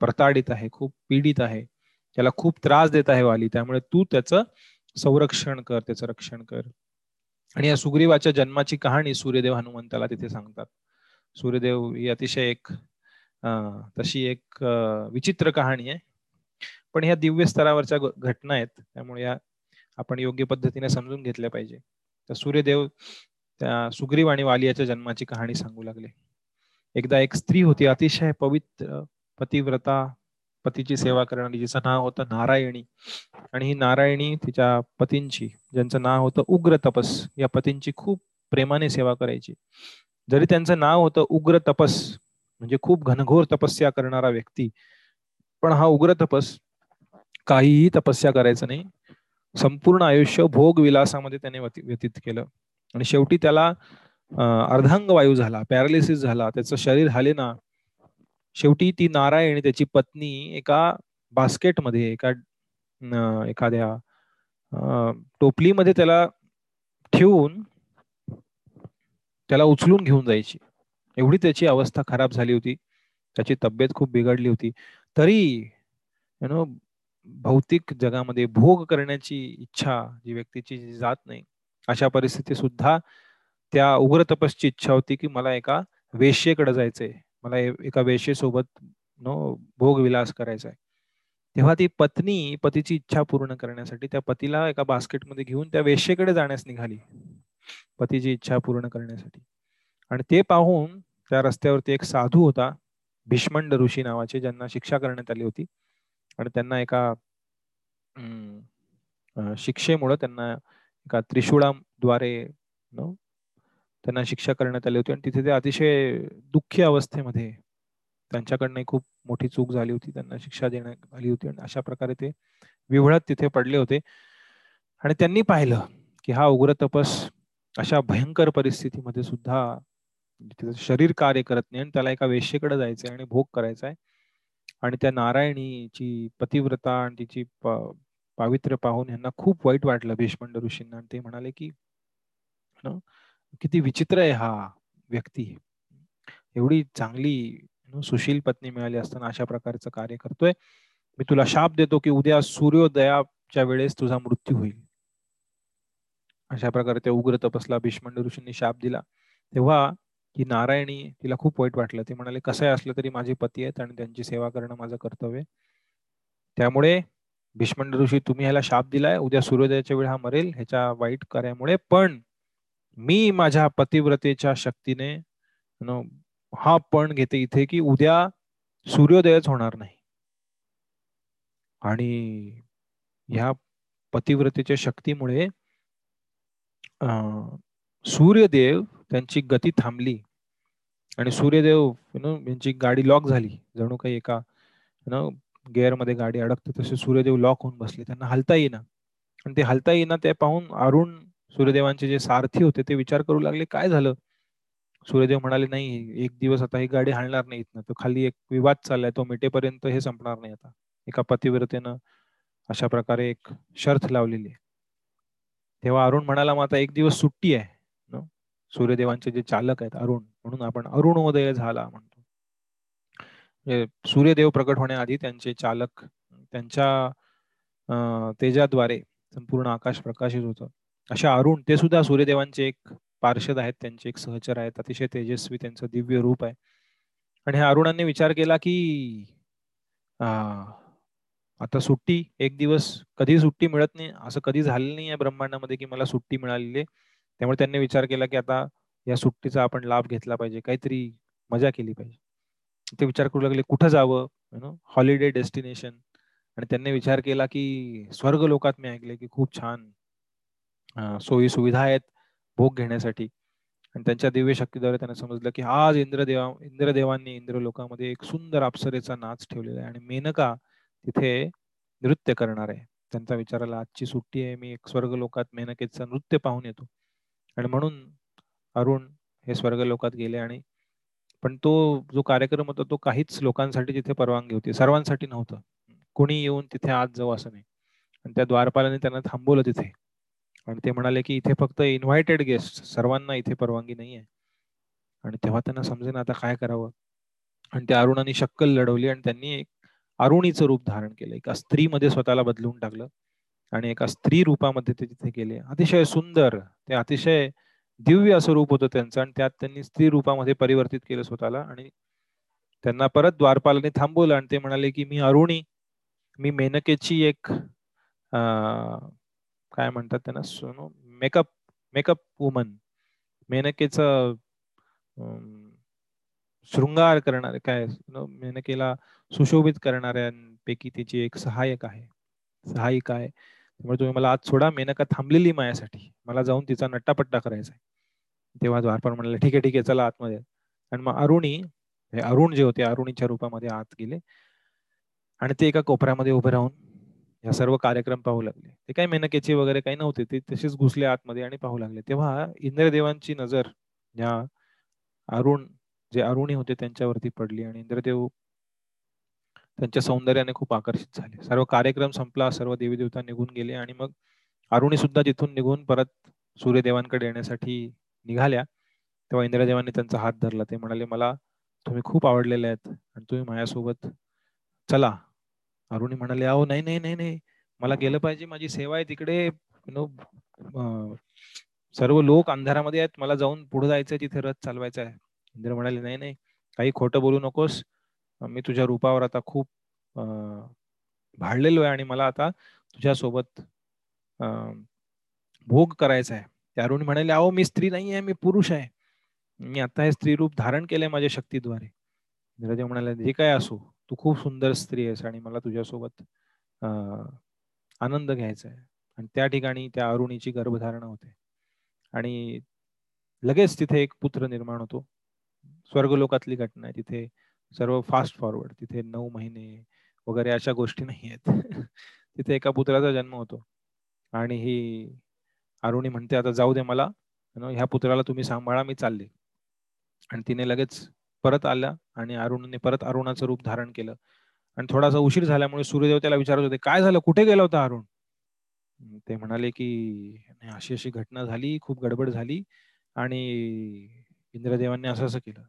प्रताडित आहे खूप पीडित आहे. त्याला खूप त्रास देत आहे वाली. त्यामुळे तू त्याचं संरक्षण कर त्याचं रक्षण कर. आणि या सुग्रीवाच्या जन्माची कहाणी सूर्यदेव हनुमंताला तिथे सांगतात. सूर्यदेव ही अतिशय एक तशी एक विचित्र कहाणी आहे. पण ह्या दिव्य स्तरावरच्या घटना आहेत. त्यामुळे या आपण योग्य पद्धतीने समजून घेतल्या पाहिजे. तर सूर्यदेव त्या सुग्रीव आणि वालियाच्या जन्माची कहाणी सांगू लागले. एकदा एक स्त्री होती अतिशय पवित्र पतिव्रता पतीची सेवा करणारी जिचं नाव होतं नारायणी. आणि ही नारायणी तिच्या पतींची ज्यांचं नाव होतं उग्र तपस या पतींची खूप प्रेमाने सेवा करायची. जरी त्यांचं नाव होतं उग्र तपस म्हणजे खूप घनघोर तपस्या करणारा व्यक्ती. पण हा उग्र तपस काहीही तपस्या करायचं नाही. संपूर्ण आयुष्य भोग विलासामध्ये त्याने व्यतीत केलं. आणि शेवटी त्याला अर्धांग वायू झाला पॅरालिसिस झाला त्याचं शरीर हाले ना. शेवटी ती नारायण त्याची पत्नी एका बास्केटमध्ये एका एखाद्या टोपलीमध्ये त्याला ठेवून त्याला उचलून घेऊन जायची. एवढी त्याची अवस्था खराब झाली होती. त्याची तब्येत खूप बिघडली होती. तरी यु नो भौतिक जगामध्ये भोग करण्याची इच्छा जी व्यक्तीची जात नाही अशा परिस्थिती सुद्धा त्या उग्र तपसची इच्छा होती की मला एका वेश्येकडे जायचंय. मला एका वेश्येसोबत नो भोग विलास करायचा आहे तेव्हा ती पत्नी पतीची इच्छा पूर्ण करण्यासाठी त्या पतीला एका बास्केटमध्ये घेऊन त्या वेश्येकडे जाण्यास निघाली. पतीची इच्छा पूर्ण करण्यासाठी. आणि ते पाहून त्या रस्त्यावरती एक साधू होता भीष्मंड ऋषी नावाचे ज्यांना शिक्षा करण्यात आली होती. आणि त्यांना एका शिक्षेमुळे त्यांना एका त्रिशूळाद्वारे त्यांना शिक्षा करण्यात आली होती. आणि तिथे ते अतिशय दुःखी अवस्थेमध्ये त्यांच्याकडनं खूप मोठी चूक झाली होती. त्यांना शिक्षा देण्यात आली होती. आणि अशा प्रकारे ते विवळत तिथे पडले होते. आणि त्यांनी पाहिलं की हा उग्र तपस अशा भयंकर परिस्थितीमध्ये सुद्धा शरीर कार्य करत नाही आणि त्याला एका वेश्येकडे जायचंय आणि भोग करायचा आहे आणि त्या नारायणीची पतिव्रता आणि तिची पावित्र्य पाहून यांना खूप वाईट वाटलं भीष्मंड ऋषींना. आणि ते म्हणाले की किती विचित्र आहे हा व्यक्ती. एवढी चांगली सुशील पत्नी मिळाली असताना अशा प्रकारचं कार्य करतोय. मी तुला शाप देतो की उद्या सूर्योदयाच्या वेळेस तुझा मृत्यू होईल. अशा प्रकारे त्या उग्र तपसला भीष्मंड ऋषींनी शाप दिला. तेव्हा की नारायणी तिला खूप वाईट वाटलं. ते म्हणाले कसं असलं तरी माझे पती आहेत आणि त्यांची सेवा करणं माझं कर्तव्य त्यामुळे भीष्मंड ऋषी तुम्ही ह्याला शाप दिलाय उद्या सूर्योदयाच्या वेळ हा मरेल ह्याच्या वाईट कार्यामुळे. पण मी माझ्या पतिव्रतेच्या शक्तीने हा पण घेते इथे की उद्या सूर्योदयच होणार नाही. आणि ह्या पतिव्रतेच्या शक्तीमुळे सूर्यदेव त्यांची गती थांबली. आणि सूर्यदेव नो यांची गाडी लॉक झाली. जणू काही एका नो गेअरमध्ये गाडी अडकते तसे सूर्यदेव लॉक होऊन बसले. त्यांना हलता येईना. आणि ते हलता येईना ते पाहून अरुण सूर्यदेवांचे जे सारथी होते ते विचार करू लागले काय झालं? सूर्यदेव म्हणाले नाही एक दिवस आता ही गाडी हालणार नाही इथनं तो खाली एक विवाद चाललाय. तो मिटेपर्यंत हे संपणार नाही आता. एका पतिव्रतेनं अशा प्रकारे एक शर्थ लावलेली आहे. तेव्हा अरुण म्हणाला मग आता एक दिवस सुट्टी आहे. सूर्यदेवांचे जे चालक आहेत अरुण म्हणून आपण अरुणोदय झाला म्हणतो. म्हणजे सूर्यदेव प्रकट होण्याआधी त्यांचे चालक त्यांच्या तेजाद्वारे संपूर्ण आकाश प्रकाशित होतं. अशा अरुण ते सुद्धा सूर्यदेवांचे एक पार्षद आहेत त्यांचे एक सहचर आहेत अतिशय तेजस्वी त्यांचं दिव्य रूप आहे. आणि ह्या अरुणांनी विचार केला की आता सुट्टी एक दिवस कधी सुट्टी मिळत नाही असं कधी झालेलं नाही आहे ब्रह्मांडामध्ये की मला सुट्टी मिळालेली आहे? त्यामुळे त्यांनी विचार केला की आता या सुट्टीचा आपण लाभ घेतला पाहिजे. काहीतरी मजा केली पाहिजे. ते विचार करू लागले कुठं जावं? नो हॉलिडे डेस्टिनेशन आणि त्यांनी विचार केला की स्वर्ग लोकात मी ऐकले की खूप छान सोयी सुविधा आहेत भोग घेण्यासाठी. आणि त्यांच्या दिव्य शक्तीद्वारे त्यांना समजलं की आज इंद्रदेवा इंद्रदेवांनी इंद्र लोकांमध्ये एक सुंदर अप्सरेचा नाच ठेवलेला आहे. आणि मेनका तिथे नृत्य करणार आहे. त्यांचा विचाराला आजची सुट्टी आहे मी एक स्वर्ग लोकात मेनकेचं नृत्य पाहून येतो. आणि म्हणून अरुण हे स्वर्ग लोकात गेले आणि पण तो जो कार्यक्रम होता तो काहीच लोकांसाठी तिथे परवानगी होती. सर्वांसाठी नव्हतं. कोणी येऊन तिथे आत जाऊ असं नाही. आणि त्या द्वारपालाने त्यांना थांबवलं तिथे. आणि ते म्हणाले की इथे फक्त इन्व्हायटेड गेस्ट सर्वांना इथे परवानगी नाही आहे. आणि तेव्हा त्यांना समजेन आता काय करावं. आणि त्या अरुणाने शक्कल लढवली आणि त्यांनी एक अरुणीचं रूप धारण केलं. एका स्त्रीमध्ये स्वतःला बदलून टाकलं. आणि एका स्त्री रूपामध्ये ते तिथे गेले. अतिशय सुंदर ते अतिशय दिव्य असं रूप होतं त्यांचं आणि त्यात त्यांनी स्त्री रूपामध्ये परिवर्तित केलं स्वतःला आणि त्यांना परत द्वारपालाने थांबवलं आणि ते म्हणाले की मी अरुणी मी मेनकेची एक काय म्हणतात त्यांना सोनो मेकअप मेकअप वुमन मेनकेच शृंगार करणारे काय मेनकेला सुशोभित करणाऱ्यांपैकी तिची एक सहाय्यक आहे सहायिका आहे. त्यामुळे तुम्ही मला आज सोडा मेनका थांबलेली माझ्यासाठी. मला जाऊन तिचा नट्टापट्टा करायचा आहे. तेव्हा द्वारपाल म्हणाले ठीक आहे ठीक आहे चला आतमध्ये. आणि मग अरुणी हे अरुण जे होते अरुणीच्या रूपामध्ये आत गेले. आणि ते एका कोपऱ्यामध्ये उभे राहून या सर्व कार्यक्रम पाहू लागले. ते काही मेनकेचे वगैरे काही नव्हते ते तसेच घुसले आतमध्ये आणि पाहू लागले. तेव्हा इंद्रदेवांची नजर या अरुण जे अरुणी होते त्यांच्यावरती पडली आणि इंद्रदेव त्यांच्या सौंदर्याने खूप आकर्षित झाले. सर्व कार्यक्रम संपला सर्व देवी देवता निघून गेले आणि मग अरुणी सुद्धा तिथून निघून परत सूर्यदेवांकडे येण्यासाठी निघाल्या तेव्हा इंद्रदेवांनी त्यांचा हात धरला. ते म्हणाले मला तुम्ही खूप आवडलेले आहेत आणि तुम्ही माझ्यासोबत चला. अरुणी म्हणाले अहो नाही नाही नाही नाही. मला गेलं पाहिजे. माझी सेवा आहे तिकडे. नो सर्व लोक अंधारामध्ये आहेत. मला जाऊन पुढे जायचंय. तिथे रथ चालवायचा आहे. इंद्र म्हणाले नाही नाही. काही खोटं बोलू नकोस. मी तुझ्या रूपावर आता खूप भाडलेलो आहे आणि मला आता तुझ्या सोबत भोग करायचा आहे. त्या अरुणी म्हणाले अहो मी स्त्री नाही आहे मी पुरुष आहे. मी आता हे स्त्री रूप धारण केलंय माझ्या शक्तीद्वारे. राजा म्हणाले जे काय असो तू खूप सुंदर स्त्री आहेस आणि मला तुझ्यासोबत आनंद घ्यायचा आहे. आणि त्या ठिकाणी त्या अरुणीची गर्भधारणा होते. आणि लगेच तिथे एक पुत्र निर्माण होतो. स्वर्गलोकातली घटना आहे. तिथे सर्व फास्ट फॉरवर्ड तिथे नऊ महिने वगैरे अशा गोष्टी नाही आहेत. तिथे एका पुत्राचा जन्म होतो. आणि ही अरुणी म्हणते आता जाऊ दे मला. ह्या पुत्राला तुम्ही सांभाळा मी चालले. आणि तिने लगेच परत आल्या आणि अरुणने परत अरुणाचं रूप धारण केलं. आणि थोडासा उशीर झाल्यामुळे सूर्यदेव त्याला विचारत होते काय झालं? कुठे गेला होता अरुण? ते म्हणाले की अशी अशी घटना झाली खूप गडबड झाली आणि इंद्रदेवांनी असं असं केलं.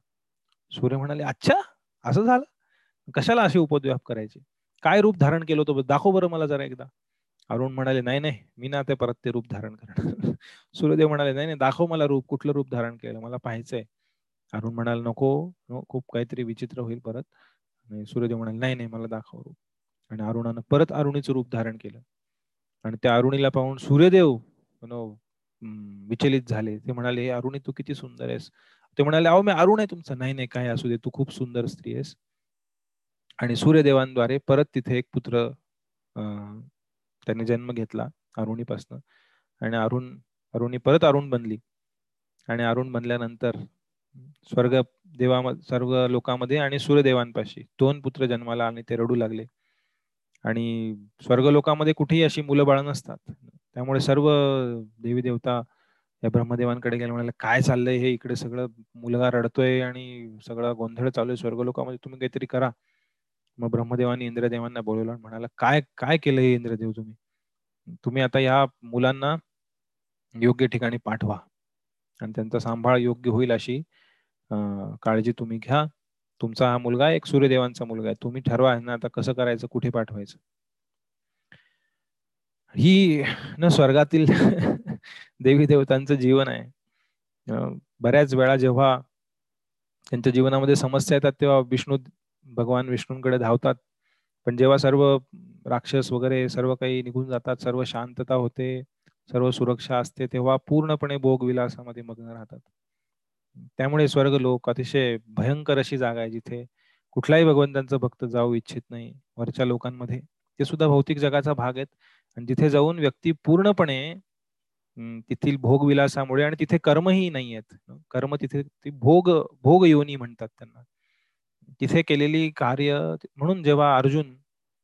सूर्य म्हणाले अच्छा? असं झालं? कशाला असे उपद्व्याप करायचे? काय रूप धारण केलं होतं? दाखव बरं मला जरा एकदा. अरुण म्हणाले नाही नाही मी ना ते परत ते रूप धारण करणार. सूर्यदेव म्हणाले नाही नाही दाखव मला रूप कुठलं रूप धारण केलं? मला पाहायचंय. अरुण म्हणाले नको खूप काहीतरी विचित्र होईल परत. आणि सूर्यदेव म्हणाले नाही नाही मला दाखव रूप. आणि अरुणानं परत अरुणीचं रूप धारण केलं. आणि त्या अरुणीला पाहून सूर्यदेव विचलित झाले. ते म्हणाले अरुणी तू किती सुंदर आहेस. ते म्हणाले अहो मी अरुण आहे तुमचा. नाही नाही काय असू दे तू खूप सुंदर स्त्री आहेस. आणि सूर्यदेवांद्वारे परत तिथे एक पुत्र त्यांनी जन्म घेतला अरुणीपासनं. आणि अरुण अरुणी परत अरुण बनली. आणि अरुण बनल्यानंतर स्वर्ग देवा सर्व लोकांमध्ये आणि सूर्यदेवांपाशी दोन पुत्र जन्माला आणि ते रडू लागले. आणि स्वर्ग लोकांमध्ये कुठेही अशी मुलं बाळ नसतात. त्यामुळे सर्व देवी देवता या ब्रह्मदेवांकडे गेले म्हणाले काय चाललंय हे? इकडे सगळं मुलगा रडतोय आणि सगळं गोंधळ चालू आहे स्वर्ग लोकांमध्ये तुम्ही काहीतरी करा. मग ब्रह्मदेवांनी इंद्रदेवांना बोलवलं म्हणाला काय काय केलं हे इंद्रदेव तुम्ही? तुम्ही आता या मुलांना योग्य ठिकाणी पाठवा आणि त्यांचा सांभाळ योग्य होईल अशी काळजी तुम्ही घ्या. तुमचा हा मुलगा एक सूर्यदेवांचा मुलगा आहे. तुम्ही ठरवा ना आता कसं करायचं कुठे पाठवायचं. ही न स्वर्गातील देवी देवतांचं जीवन आहे. बऱ्याच वेळा जेव्हा त्यांच्या जीवनामध्ये समस्या येतात तेव्हा विष्णू भगवान विष्णूंकडे धावतात. पण जेव्हा सर्व राक्षस वगैरे सर्व काही निघून जातात सर्व शांतता होते सर्व सुरक्षा असते तेव्हा पूर्णपणे भोग विलासामध्ये मग्न राहतात. त्यामुळे स्वर्ग लोक अतिशय भयंकर अशी जागा आहे जिथे कुठलाही भगवंतांचा भक्त जाऊ इच्छित नाही वरच्या लोकांमध्ये. ते सुद्धा भौतिक जगाचा भाग आहेत. आणि तिथे जाऊन व्यक्ती पूर्णपणे तेथील भोगविलासामुळे आणि तिथे कर्मही नाही आहेत कर्म तिथे ती भोग भोग योनी म्हणतात त्यांना. तिथे केलेली कार्य म्हणून जेव्हा अर्जुन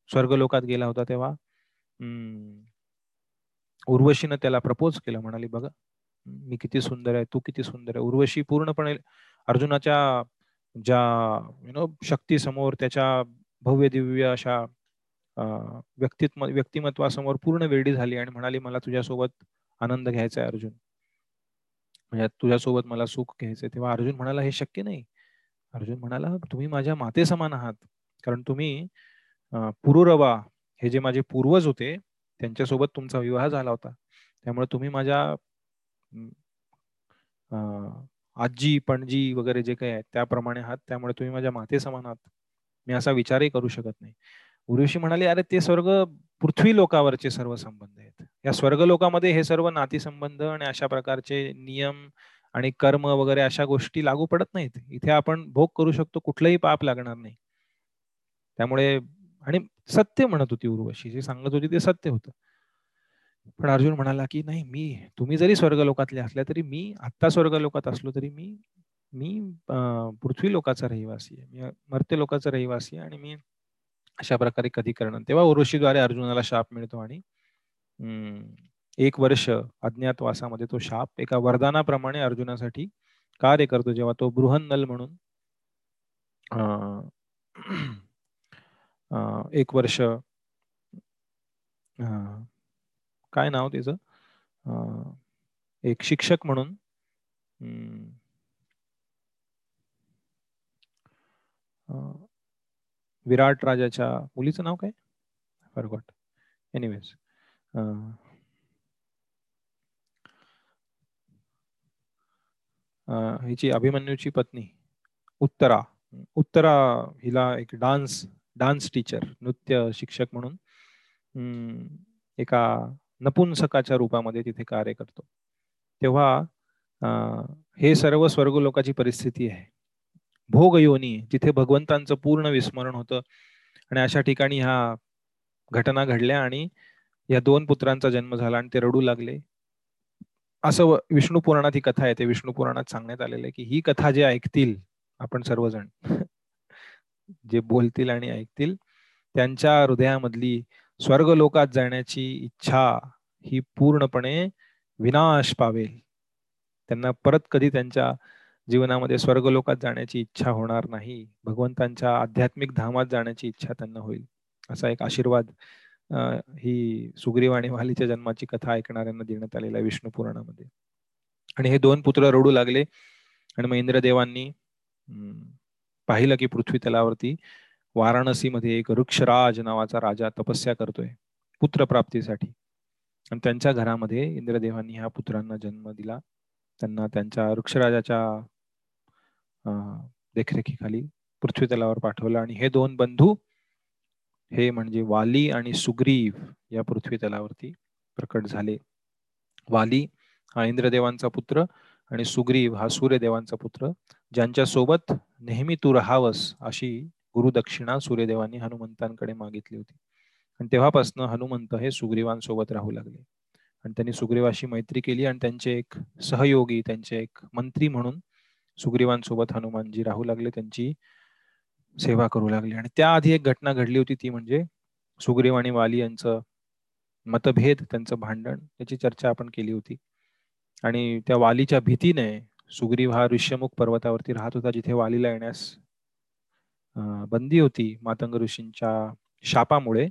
स्वर्गलोकात गेला होता तेव्हा उर्वशीनं त्याला प्रपोज केलं. म्हणाली बघा मी किती सुंदर आहे तू किती सुंदर आहे. उर्वशी पूर्णपणे अर्जुनाच्या ज्या यु नो शक्ती समोर त्याच्या भव्य दिव्य अशा व्यक्तित्व व्यक्तिमत्वासमोर पूर्ण वेळी झाली आणि म्हणाली मला तुझ्यासोबत आनंद घ्यायचा आहे अर्जुन. म्हणजे तुझ्यासोबत मला सुख घ्यायचंय तेव्हा अर्जुन म्हणाला हे शक्य नाही. अर्जुन म्हणाला तुम्ही माझ्या माते समान आहात. कारण तुम्ही पुरुरवा हे जे माझे पूर्वज होते त्यांच्यासोबत तुमचा विवाह झाला होता. त्यामुळे तुम्ही माझ्या आजी पणजी वगैरे जे काही आहेत त्याप्रमाणे आहात. त्यामुळे तुम्ही माझ्या माते समान आहात. मी असा विचारही करू शकत नाही. उर्वशी म्हणाले अरे ते स्वर्ग पृथ्वी लोकावरचे सर्व संबंध आहेत. या स्वर्ग लोकामध्ये हे सर्व नातीसंबंध आणि अशा प्रकारचे नियम आणि कर्म वगैरे अशा गोष्टी लागू पडत नाहीत. इथे आपण भोग करू शकतो कुठलंही पाप लागणार नाही. त्यामुळे आणि सत्य म्हणत होती उर्वशी जे सांगत होती ते सत्य होतं. पण अर्जुन म्हणाला की नाही मी तुम्ही जरी स्वर्ग लोकातले असल्या तरी मी आत्ता स्वर्ग लोकात असलो तरी मी मी पृथ्वी लोकाचा रहिवासी आहे. मी मर्त्य लोकाचा रहिवासी आहे आणि मी अशा प्रकारे कधी करणार. तेव्हा उर्वशीद्वारे अर्जुनाला शाप मिळतो आणि एक वर्ष अज्ञातवासामध्ये तो शाप एका वरदानाप्रमाणे अर्जुनासाठी कार्य करतो. जेव्हा तो बृहन्नल म्हणून एक वर्ष काय नाव त्याचं? एक शिक्षक म्हणून विराट राजाच्या मुलीचं नाव काय? फरगॉट एनिवेज हिची अभिमन्यूची पत्नी उत्तरा. उत्तरा हिला एक डान्स डान्स टीचर नृत्य शिक्षक म्हणून एका नपुंसकाच्या रूपामध्ये तिथे कार्य करतो. तेव्हा हे सर्व स्वर्ग लोकाची परिस्थिती आहे. भोग योनी जिथे भगवंतांचं पूर्ण विस्मरण होतं. आणि अशा ठिकाणी ह्या घटना घडल्या आणि या दोन पुत्रांचा जन्म झाला आणि ते रडू लागले. असं विष्णू पुराणात ही कथा आहे ते विष्णू पुराणात सांगण्यात आलेलं आहे की ही कथा जे ऐकतील आपण सर्वजण जे बोलतील आणि ऐकतील त्यांच्या हृदयामधली स्वर्ग लोकात जाण्याची इच्छा ही पूर्णपणे विनाश पावेल. त्यांना परत कधी त्यांच्या जीवनामध्ये स्वर्ग लोकात जाण्याची इच्छा होणार नाही. भगवंतांच्या आध्यात्मिक धामात जाण्याची इच्छा त्यांना होईल. असा एक आशीर्वाद ही सुग्रीव आणि वालीच्या जन्माची कथा ऐकणाऱ्यांना देण्यात आलेला विष्णू पुराणामध्ये. आणि हे दोन पुत्र रडू लागले आणि मग इंद्रदेवांनी पाहिलं की पृथ्वी तलावरती वाराणसीमध्ये एक वृक्षराज नावाचा राजा तपस्या करतोय पुत्र प्राप्तीसाठी आणि त्यांच्या घरामध्ये इंद्रदेवांनी ह्या पुत्रांना जन्म दिला. त्यांना त्यांच्या वृक्षराजाच्या देखरेखीखाली पृथ्वी तलावर पाठवलं. आणि हे दोन बंधू हे म्हणजे वाली आणि सुग्रीव या पृथ्वी तलावरती प्रकट झाले. वाली हा इंद्रदेवांचा पुत्र आणि सुग्रीव हा सूर्यदेवांचा पुत्र ज्यांच्या सोबत नेहमी तू राहावस अशी गुरुदक्षिणा सूर्यदेवांनी हनुमंतांकडे मागितली होती. आणि तेव्हापासून हनुमंत हे सुग्रीवांसोबत राहू लागले. आणि त्यांनी सुग्रीवाशी मैत्री केली आणि त्यांचे एक सहयोगी त्यांचे एक मंत्री म्हणून सुग्रीवांसोबत हनुमानजी राहू लागले त्यांची सेवा करू लागले. आणि त्याआधी एक घटना घडली होती ती म्हणजे सुग्रीव आणि वाली यांचं मतभेद त्यांचं भांडण त्याची चर्चा आपण केली होती. आणि त्या वालीच्या भीतीने सुग्रीव हा ऋष्यमुख पर्वतावरती राहत होता जिथे वालीला येण्यास बंदी होती मातंग ऋषींच्या शापामुळे.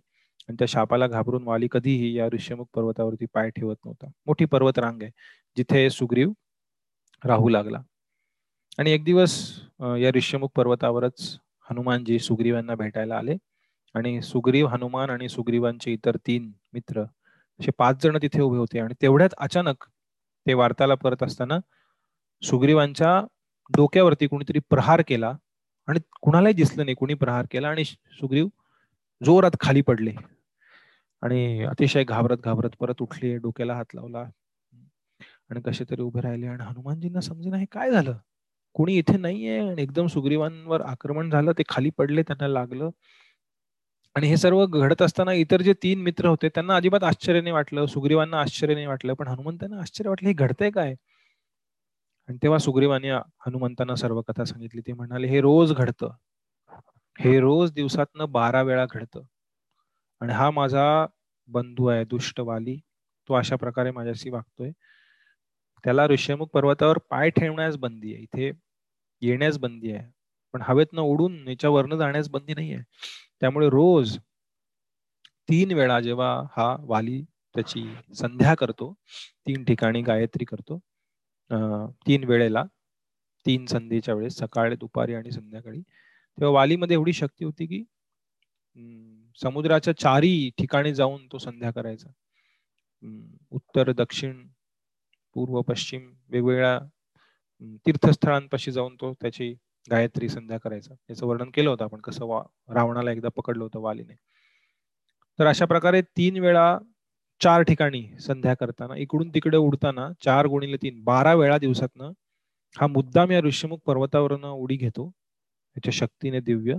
आणि त्या शापाला घाबरून वाली कधीही या ऋष्यमुख पर्वतावरती पाय ठेवत नव्हता. मोठी पर्वत रांग आहे जिथे सुग्रीव राहू लागला. आणि एक दिवस या ऋष्यमुख पर्वतावरच हनुमानजी सुग्रीवांना भेटायला आले. आणि सुग्रीव हनुमान आणि सुग्रीवांचे इतर तीन मित्र असे पाच जण तिथे उभे होते. आणि तेवढ्यात अचानक ते वार्तालाप करत असताना सुग्रीवांच्या डोक्यावरती कुणीतरी प्रहार केला आणि कुणालाही दिसलं नाही कुणी प्रहार केला आणि सुग्रीव जोरात खाली पडले. आणि अतिशय घाबरत घाबरत परत उठले डोक्याला हात लावला आणि कसे तरी उभे राहिले. आणि हनुमानजींना समजे नाही काय झालं? कोणी इथे नाहीये आणि एकदम सुग्रीवांवर आक्रमण झालं ते खाली पडले त्यांना लागलं. आणि हे सर्व घडत असताना इतर जे तीन मित्र होते त्यांना अजिबात आश्चर्य नाही वाटलं सुग्रीवांना आश्चर्य नाही वाटलं पण हनुमंतांना आश्चर्य वाटलं हे घडतंय काय? आणि तेव्हा सुग्रीवाने हनुमंतांना सर्व कथा सांगितली. ते म्हणाले हे रोज घडतं. हे रोज दिवसातनं बारा वेळा घडतं. आणि हा माझा बंधू आहे दुष्ट वाली तो अशा प्रकारे माझ्याशी वागतोय. त्याला ऋष्यमुख पर्वतावर पाय ठेवण्यास बंदी आहे. इथे येण्यास बंदी आहे. पण हवेतनं उडून याच्यावरनं जाण्यास बंदी नाही आहे. त्यामुळे रोज तीन वेळा जेव्हा हा वाली त्याची संध्या करतो तीन ठिकाणी गायत्री करतो तीन वेळेला तीन संधीच्या वेळेस सकाळी दुपारी आणि संध्याकाळी तेव्हा वालीमध्ये एवढी शक्ती होती की समुद्राच्या चारी ठिकाणी जाऊन तो संध्या करायचा. उत्तर दक्षिण पूर्व पश्चिम वेगवेगळ्या तीर्थस्थळांपाशी जाऊन तो त्याची गायत्री संध्या करायचा. याचं वर्णन केलं होतं आपण कसं वा रावणाला एकदा पकडलं होतं वालीने. तर अशा प्रकारे तीन वेळा चार ठिकाणी संध्या करताना इकडून तिकडे उडताना चार गुणिले तीन बारा वेळा दिवसातनं हा मुद्दाम या ऋषीमुख पर्वतावरनं उडी घेतो. त्याच्या शक्तीने दिव्य.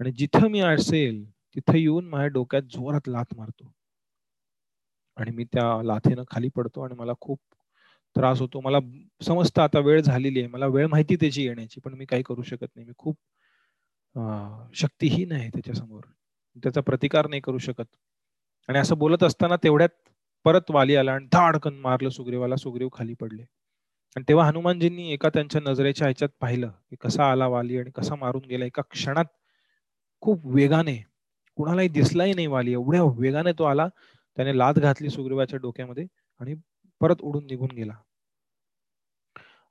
आणि जिथं मी असेल तिथं येऊन माझ्या डोक्यात जोरात लाथ मारतो. आणि मी त्या लाथेनं खाली पडतो आणि मला खूप त्रास होतो. मला समजतं आता वेळ झालेली आहे. मला वेळ माहिती त्याची येण्याची पण मी काही करू शकत नाही. मी खूप शक्तीहीन आहे त्याच्यासमोर. त्याचा प्रतिकार नाही करू शकत. आणि असं बोलत असताना तेवढ्यात परत वाली आला आणि धाडकन मारलं सुग्रीवाला. सुग्रीव खाली पडले. आणि तेव्हा हनुमानजींनी एका त्यांच्या नजरेच्या ह्याच्यात पाहिलं की कसा आला वाली आणि कसा मारून गेला. एका क्षणात खूप वेगाने कुणालाही दिसलाही नाही वाली. एवढ्या वेगाने तो आला. त्याने लाद घातली सुग्रीवाच्या डोक्यामध्ये आणि परत उडून निघून गेला.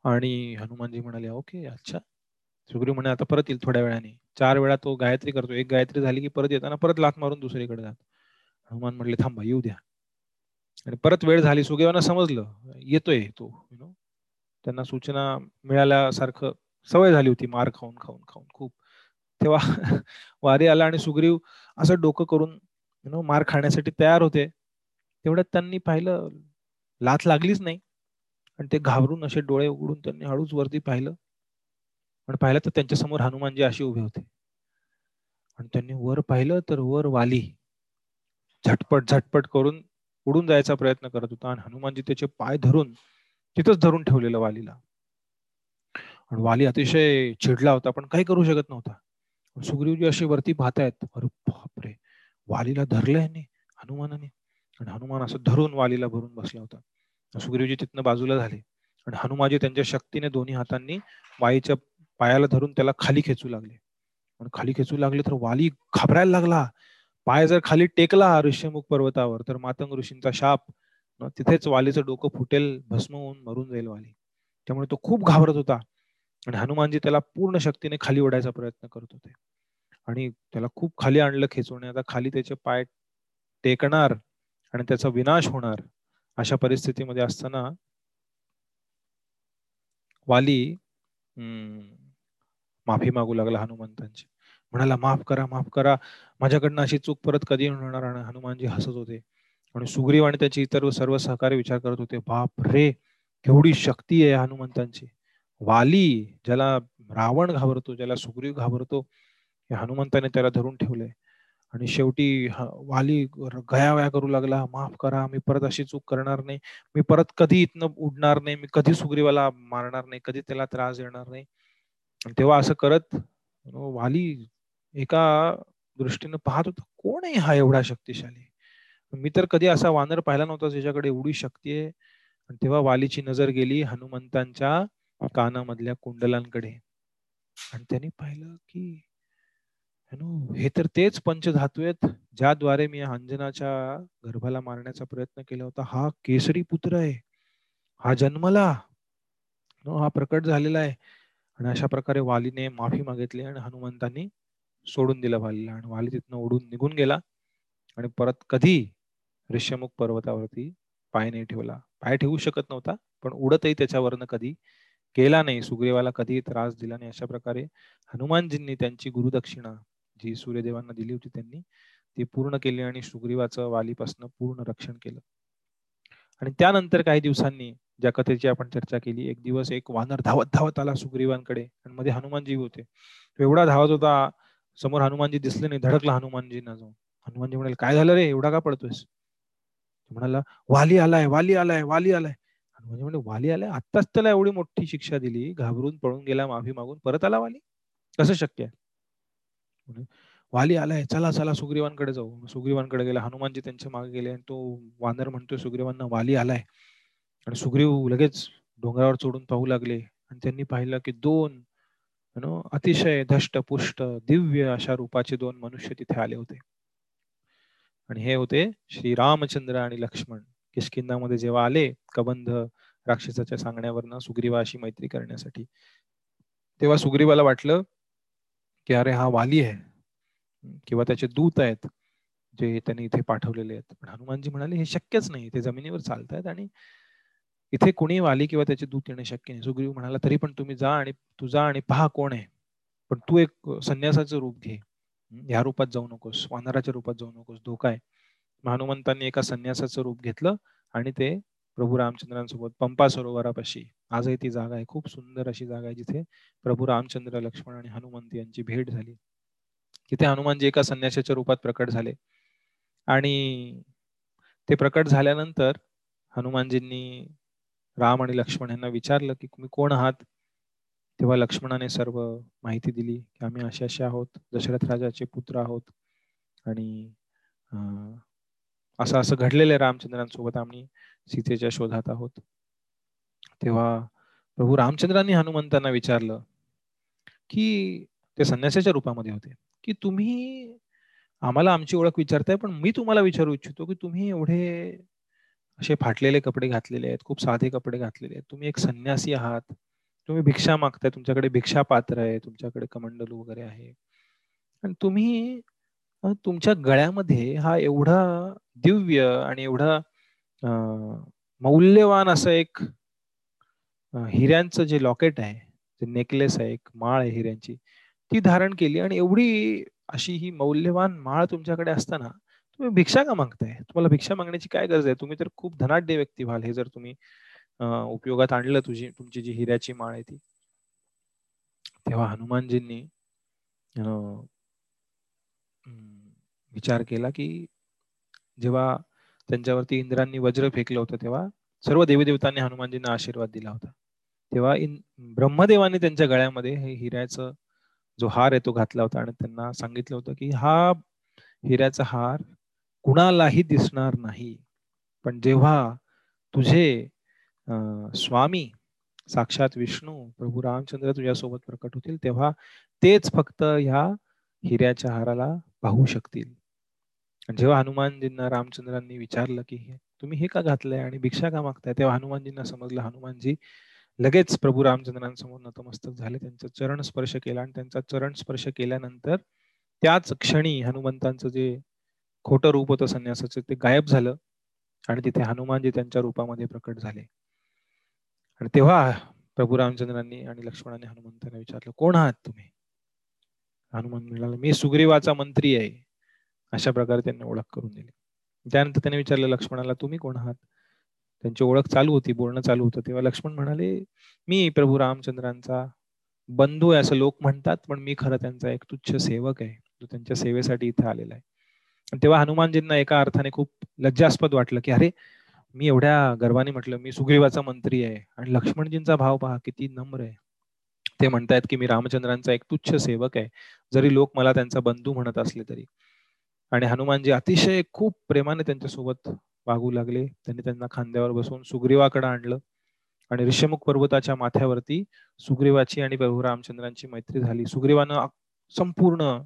आणि हनुमानजी म्हणाले ओके अच्छा. सुग्रीव म्हणे आता परत येईल थोड्या वेळाने. चार वेळा तो गायत्री करतो. एक गायत्री झाली की परत येताना परत लाथ मारून दुसरीकडे जात. हनुमान म्हटले थांबा येऊ द्या. आणि परत वेळ झाली सुग्रीवांना समजलं येतोय तो यु नो त्यांना सूचना मिळाल्यासारखं सवय झाली होती मार खाऊन खाऊन खाऊन खूप. तेव्हा वारी आला आणि सुग्रीव असं डोकं करून यु नो मार खाण्यासाठी तयार होते. तेवढ्यात त्यांनी पाहिलं लाथ लागलीच नाही. आणि ते घाबरून असे डोळे उघडून त्यांनी हळूच वरती पाहिलं. पण पाहिलं तर त्यांच्यासमोर हनुमानजी अशी उभे होते. आणि त्यांनी वर पाहिलं तर वर वाली झटपट झटपट करून उडून जायचा प्रयत्न करत होता आणि हनुमानजी त्याचे पाय धरून तिथंच धरून ठेवलेलं वालीला. आणि वाली अतिशय चिडला होता पण काही करू शकत नव्हता. सुग्रीवजी अशी वरती पाहतायत अरे बापरे! वालीला धरलंय हनुमानाने. आणि हनुमान असं धरून वालीला भरून बसला होता. सुग्रीवजी तिथनं बाजूला झाले. आणि हनुमाजी त्यांच्या शक्तीने दोन्ही हातांनी वाईच्या पायाला धरून त्याला खाली खेचू लागले. आणि खाली खेचू लागले तर वाली घाबरायला लागला. पाय जर खाली टेकला ऋष्यमुख पर्वतावर तर मातंग ऋषींचा शाप. तिथेच वालीचं डोकं फुटेल भस्म होऊन मरून जाईल वाली. त्यामुळे तो खूप घाबरत होता. आणि हनुमानजी त्याला पूर्ण शक्तीने खाली ओढायचा प्रयत्न करत होते. आणि त्याला खूप खाली आणलं खेचून आता खाली त्याचे पाय टेकणार आणि त्याचा विनाश होणार. अशा परिस्थितीमध्ये असताना वाली माफी मागू लागला हनुमंतांची. म्हणाला माफ करा माफ करा. माझ्याकडनं अशी चूक परत कधी होणार हनुमानजी हसत होते. आणि सुग्रीव आणि त्याचे इतर सर्व सहकारी विचार करत होते. बाप रे केवढी शक्ती आहे हनुमंतांची. वाली ज्याला रावण घाबरतो ज्याला सुग्रीव घाबरतो हनुमंताने त्याला धरून ठेवलंय. आणि शेवटी वाली गयावया करू लागला. माफ करा मी परत अशी चूक करणार नाही. मी परत कधी इथनं उडणार नाही. मी कधी सुग्रीवाला मारणार नाही. कधी त्याला त्रास देणार नाही. तेव्हा असं करत वाली एका दृष्टीनं पाहत होता कोण आहे हा एवढा शक्तिशाली? मी तर कधी असा वानर पाहिला नव्हता ज्याच्याकडे एवढी शक्ती आहे. आणि तेव्हा वालीची नजर गेली हनुमंतांच्या कानामधल्या कुंडलांकडे. आणि त्यांनी पाहिलं की हे तर तेच पंचधातू आहेत ज्याद्वारे मी अंजनाच्या गर्भाला मारण्याचा प्रयत्न केला होता. हा केसरी पुत्र आहे. हा जन्मला. हा प्रकट झालेला आहे. आणि अशा प्रकारे वालीने माफी मागितली आणि हनुमंतांनी सोडून दिलं वालीला. आणि वाली तिथनं ओढून निघून गेला. आणि परत कधी ऋष्यमुख पर्वतावरती पाय नाही ठेवला. पाय ठेवू शकत नव्हता पण उडतही त्याच्यावरनं कधी केला नाही. सुग्रीवाला कधी त्रास दिला नाही. अशा प्रकारे हनुमानजींनी त्यांची गुरुदक्षिणा जी सूर्यदेवांना दिली होती त्यांनी ती पूर्ण केली आणि सुग्रीवाचं वालीपासून पूर्ण रक्षण केलं. आणि त्यानंतर काही दिवसांनी ज्या कथेची आपण चर्चा केली एक दिवस एक वानर धावत धावत आला सुग्रीवांकडे आणि मध्ये हनुमानजी होते. एवढा धावत होता समोर हनुमानजी दिसले नाही धडकला हनुमानजींना जाऊन. हनुमानजी म्हणाले काय झालं रे? एवढा का पडतोयस? म्हणाला वाली आलाय वाली आलाय वाली आलाय. हनुमानजी म्हणजे वाली आलाय? आत्ताच त्याला एवढी मोठी शिक्षा दिली घाबरून पळून गेला माफी मागून परत आला वाली? कसं शक्य आहे? वाली आलाय चला चला सुग्रीवांकडे जाऊ. सुग्रीवांकडे गेला हनुमानजी त्यांच्या मागे गेले आणि तो वानर म्हणतोय सुग्रीवांना वाली आलाय. आणि सुग्रीव लगेच डोंगरावर चढून पाहू लागले आणि त्यांनी पाहिलं की दोन अतिशय धष्ट पुष्ट दिव्य अशा रूपाचे दोन मनुष्य तिथे आले होते. आणि हे होते श्री रामचंद्र आणि लक्ष्मण. किशकिंदामध्ये जेव्हा आले कबंध राक्षसाच्या सांगण्यावरनं सुग्रीवाशी मैत्री करण्यासाठी. तेव्हा सुग्रीवाला वाटलं की अरे हा वाली आहे. किंवा त्याचे दूत आहेत जे त्यांनी इथे पाठवलेले आहेत. पण हनुमानजी म्हणाले हे शक्यच नाही ते जमिनीवर चालतात आणि इथे कोणी वाली किंवा त्याचे दूत येणे शक्य नाही. सुग्रीव म्हणाला तरी पण तुम्ही जा आणि तू जा आणि पहा कोण आहे. पण तू एक संन्यासाचं रूप घे. ह्या रूपात जाऊ नकोस वानराच्या रूपात जाऊ नकोस धोका आहे. हनुमंतांनी एका संन्यासाचं रूप घेतलं आणि ते प्रभू रामचंद्रांसोबत पंपा सरोवरापाशी. आजही ती जागा आहे. खूप सुंदर अशी जागा आहे जिथे प्रभू रामचंद्र लक्ष्मण आणि हनुमंत यांची भेट झाली. तिथे हनुमानजी एका संन्याशाच्या रूपात प्रकट झाले. आणि ते प्रकट झाल्यानंतर हनुमानजींनी राम आणि लक्ष्मण यांना विचारलं की तुम्ही कोण आहात? तेव्हा लक्ष्मणाने सर्व माहिती दिली की आम्ही असे असे आहोत. दशरथ राजाचे पुत्र आहोत. आणि असं असं घडलेलं आहे रामचंद्रांसोबत. आम्ही सीतेच्या शोधात आहोत. तेव्हा प्रभू रामचंद्रांनी हनुमंतांना विचारलं की ते संन्यासाच्या रूपामध्ये होते. की तुम्ही आम्हाला आमची ओळख विचारताय पण मी तुम्हाला विचारू इच्छितो की तुम्ही एवढे असे फाटलेले कपडे घातलेले आहेत खूप साधे कपडे घातलेले आहेत. तुम्ही एक संन्यासी आहात. तुम्ही भिक्षा मागताय तुमच्याकडे भिक्षा पात्र आहे तुमच्याकडे कमंडलू वगैरे आहे. आणि तुम्ही तुमच्या गळ्यामध्ये हा एवढा दिव्य आणि एवढा मौल्यवान असं एक हिऱ्यांचं जे लॉकेट आहे जे नेकलेस आहे एक माळ आहे हिऱ्यांची ती धारण केली आणि एवढी अशी ही मौल्यवान माळ तुमच्याकडे असताना तुम्ही भिक्षा का मागताय? तुम्हाला भिक्षा मागण्याची काय गरज आहे? तुम्ही तर खूप धनाढ्य व्यक्ती व्हाल हे जर तुम्ही उपयोगात आणलं तुझी तुमची जी हिऱ्याची माळ आहे ती. तेव्हा हनुमानजींनी विचार केला की जेव्हा त्यांच्यावरती इंद्रांनी वज्र फेकलं होतं तेव्हा सर्व देवी देवतांनी हनुमानजींना आशीर्वाद दिला होता. तेव्हा इन ब्रह्मदेवाने त्यांच्या गळ्यामध्ये हे हिऱ्याचं जो हार आहे तो घातला होता आणि त्यांना सांगितलं होतं की हा हिऱ्याचा हार कुणालाही दिसणार नाही. पण जेव्हा तुझे स्वामी साक्षात विष्णू प्रभू रामचंद्र तुझ्यासोबत प्रकट होतील तेव्हा तेच फक्त ह्या हिऱ्याच्या हाराला पाहू शकतील. जेव्हा हनुमानजींना रामचंद्रांनी विचारलं की तुम्ही हे का घातलंय आणि भिक्षा का मागताय तेव्हा हनुमानजींना समजलं हनुमानजी लगेच प्रभू रामचंद्रांसमोर नतमस्तक झाले त्यांचा चरण स्पर्श केला आणि त्यांचा चरण स्पर्श केल्यानंतर त्याच क्षणी हनुमंतांचं जे खोटं रूप होतं संन्यासाचं ते गायब झालं आणि तिथे हनुमानजी त्यांच्या रूपामध्ये प्रकट झाले. आणि तेव्हा प्रभू रामचंद्रांनी आणि लक्ष्मणाने हनुमंतांना विचारलं कोण आहात तुम्ही? हनुमान म्हणाला मी सुग्रीवाचा मंत्री आहे. अशा प्रकारे त्यांनी ओळख करून दिली. त्यानंतर त्याने विचारलं लक्ष्मणाला तुम्ही कोण आहात? त्यांची ओळख चालू होती बोलणं चालू होतं. तेव्हा लक्ष्मण म्हणाले मी प्रभू रामचंद्रांचा बंधू आहे असं लोक म्हणतात पण मी खरं त्यांचा एक तुच्छ सेवक आहे जो त्यांच्या सेवेसाठी इथे आलेला आहे. तेव्हा हनुमानजींना एका अर्थाने खूप लज्जास्पद वाटलं की अरे मी एवढ्या गर्वाने म्हटलं मी सुग्रीवाचा मंत्री आहे आणि लक्ष्मणजींचा भाव पहा किती नम्र आहे. ते म्हणतायत की मी रामचंद्रांचा एक तुच्छ सेवक आहे जरी लोक मला त्यांचा बंधू म्हणत असले तरी. आणि हनुमानजी अतिशय खूप प्रेमाने त्यांच्यासोबत वागू लागले. त्यांनी त्यांना खांद्यावर बसवून सुग्रीवाकडे आणलं. आणि ऋषमुख पर्वताच्या माथ्यावरती सुग्रीवाची आणि प्रभू रामचंद्रांची मैत्री झाली. सुग्रीवानं संपूर्ण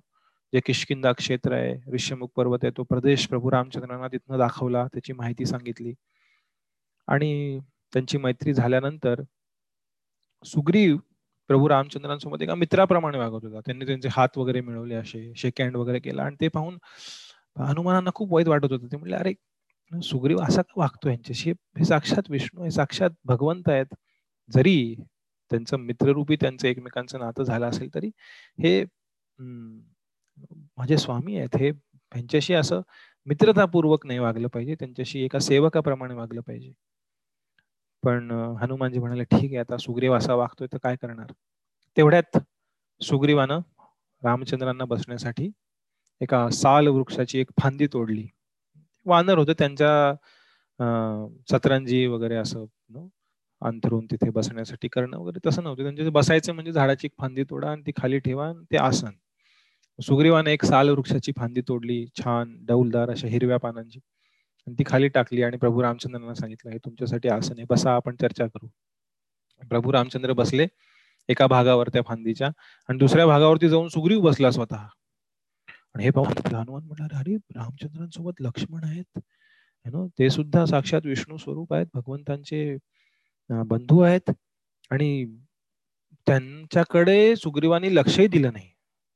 जे किशकिंदा क्षेत्र आहे ऋषमुख पर्वत आहे तो प्रदेश प्रभू रामचंद्रांना तिथनं दाखवला त्याची माहिती सांगितली. आणि त्यांची मैत्री झाल्यानंतर सुग्रीव प्रभू रामचंद्रांसोबत एका मित्राप्रमाणे वागत होता. त्यांनी त्यांचे हात वगैरे मिळवले असे शेक हँड वगैरे केला आणि ते पाहून हनुमानांना खूप वाईट वाटत होतं. ते म्हणले अरे सुग्रीव असा का वागतो यांच्याशी? हे साक्षात विष्णू हे साक्षात भगवंत आहेत. जरी त्यांचं मित्ररूपी त्यांचं एकमेकांचं नातं झालं असेल तरी हे माझे स्वामी आहेत. हे त्यांच्याशी असं मित्रतापूर्वक नाही वागलं पाहिजे. त्यांच्याशी एका सेवकाप्रमाणे वागलं पाहिजे. पण हनुमानजी म्हणाले ठीक आहे आता सुग्रीव असा वागतोय तर काय करणार? तेवढ्यात सुग्रीवानं रामचंद्रांना बसण्यासाठी एका साल वृक्षाची एक फांदी तोडली. वानर होते त्यांच्या सतरंजी वगैरे असं अंथरून तिथे बसण्यासाठी करणं वगैरे तसं नव्हतं. त्यांचे बसायचं म्हणजे झाडाची एक फांदी तोडा आणि ती खाली ठेवा आणि ते आसन. सुग्रीवाने एक साल वृक्षाची फांदी तोडली छान डौलदार अशा हिरव्या पानांची. ती खाली टाकली आणि प्रभू रामचंद्रांना सांगितलं हे तुमच्यासाठी आसन आहे. बसा आपण चर्चा करू. प्रभू रामचंद्र बसले एका भागावर त्या फांदीच्या आणि दुसऱ्या भागावरती जाऊन सुग्रीव बसला स्वतः. आणि हे पाहून हनुमान म्हणाले अरे रामचंद्रांसोबत लक्ष्मण आहेत. नो ते सुद्धा साक्षात विष्णू स्वरूप आहेत भगवंतांचे बंधू आहेत. आणि त्यांच्याकडे सुग्रीवानी लक्षही दिलं नाही.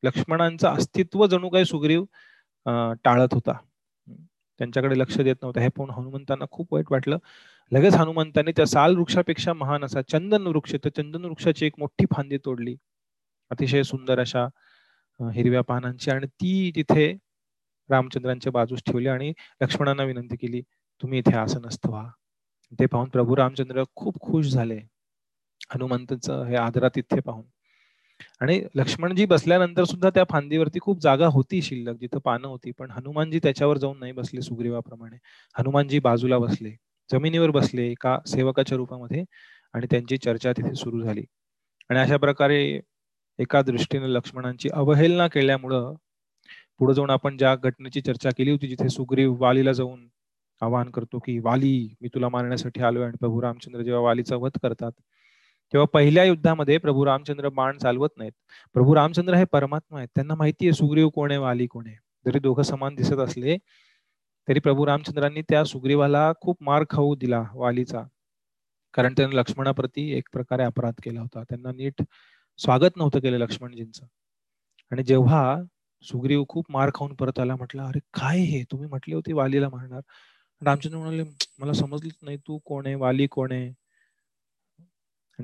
लक्ष्मणांचं अस्तित्व जणू काही सुग्रीव टाळत होता. त्यांच्याकडे लक्ष देत नव्हतं. हे पाहून हनुमंतांना खूप वाईट वाटलं. लगेच हनुमंतांनी त्या साल वृक्षापेक्षा महान असा चंदन वृक्ष तर चंदन वृक्षाची एक मोठी फांदी तोडली. अतिशय सुंदर अशा हिरव्या पानांची आणि ती तिथे रामचंद्रांच्या बाजूस ठेवली आणि लक्ष्मणांना विनंती केली तुम्ही इथे आसनस्थ व्हा. ते पाहून प्रभू रामचंद्र खूप खुश झाले. हनुमंतचं हे आदरातिथ्य पाहून. आणि लक्ष्मणजी बसल्यानंतर सुद्धा त्या फांदीवरती खूप जागा होती शिल्लक जिथं पानं होती. पण हनुमानजी त्याच्यावर जाऊन नाही बसले सुग्रीवाप्रमाणे. हनुमानजी बाजूला बसले जमिनीवर बसले एका सेवकाच्या रूपामध्ये आणि त्यांची चर्चा तिथे सुरू झाली. आणि अशा प्रकारे एका दृष्टीने लक्ष्मणांची अवहेलना केल्यामुळं पुढे जाऊन आपण ज्या घटनेची चर्चा केली होती जिथे सुग्रीव वालीला जाऊन आवाहन करतो की वाली मी तुला मारण्यासाठी आलोय आणि प्रभू रामचंद्र जेव्हा वालीचा वध करतात तेव्हा पहिल्या युद्धामध्ये प्रभू रामचंद्र बाण चालवत नाहीत. प्रभू रामचंद्र हे परमात्मा आहेत. त्यांना माहिती आहे सुग्रीव कोण आहे वाली कोण आहे. जरी दोघं समान दिसत असले तरी प्रभू रामचंद्रांनी त्या सुग्रीवाला खूप मार खाऊ दिला वालीचा. कारण त्याने लक्ष्मणाप्रती एक प्रकारे अपराध केला होता. त्यांना नीट स्वागत नव्हतं केलं लक्ष्मणजींचं. आणि जेव्हा सुग्रीव खूप मार खाऊन परत आला म्हटलं अरे काय हे? तुम्ही म्हटले होते वालीला मारणार. रामचंद्र म्हणाले मला समजलंच नाही तू कोण आहे? वाली कोण आहे?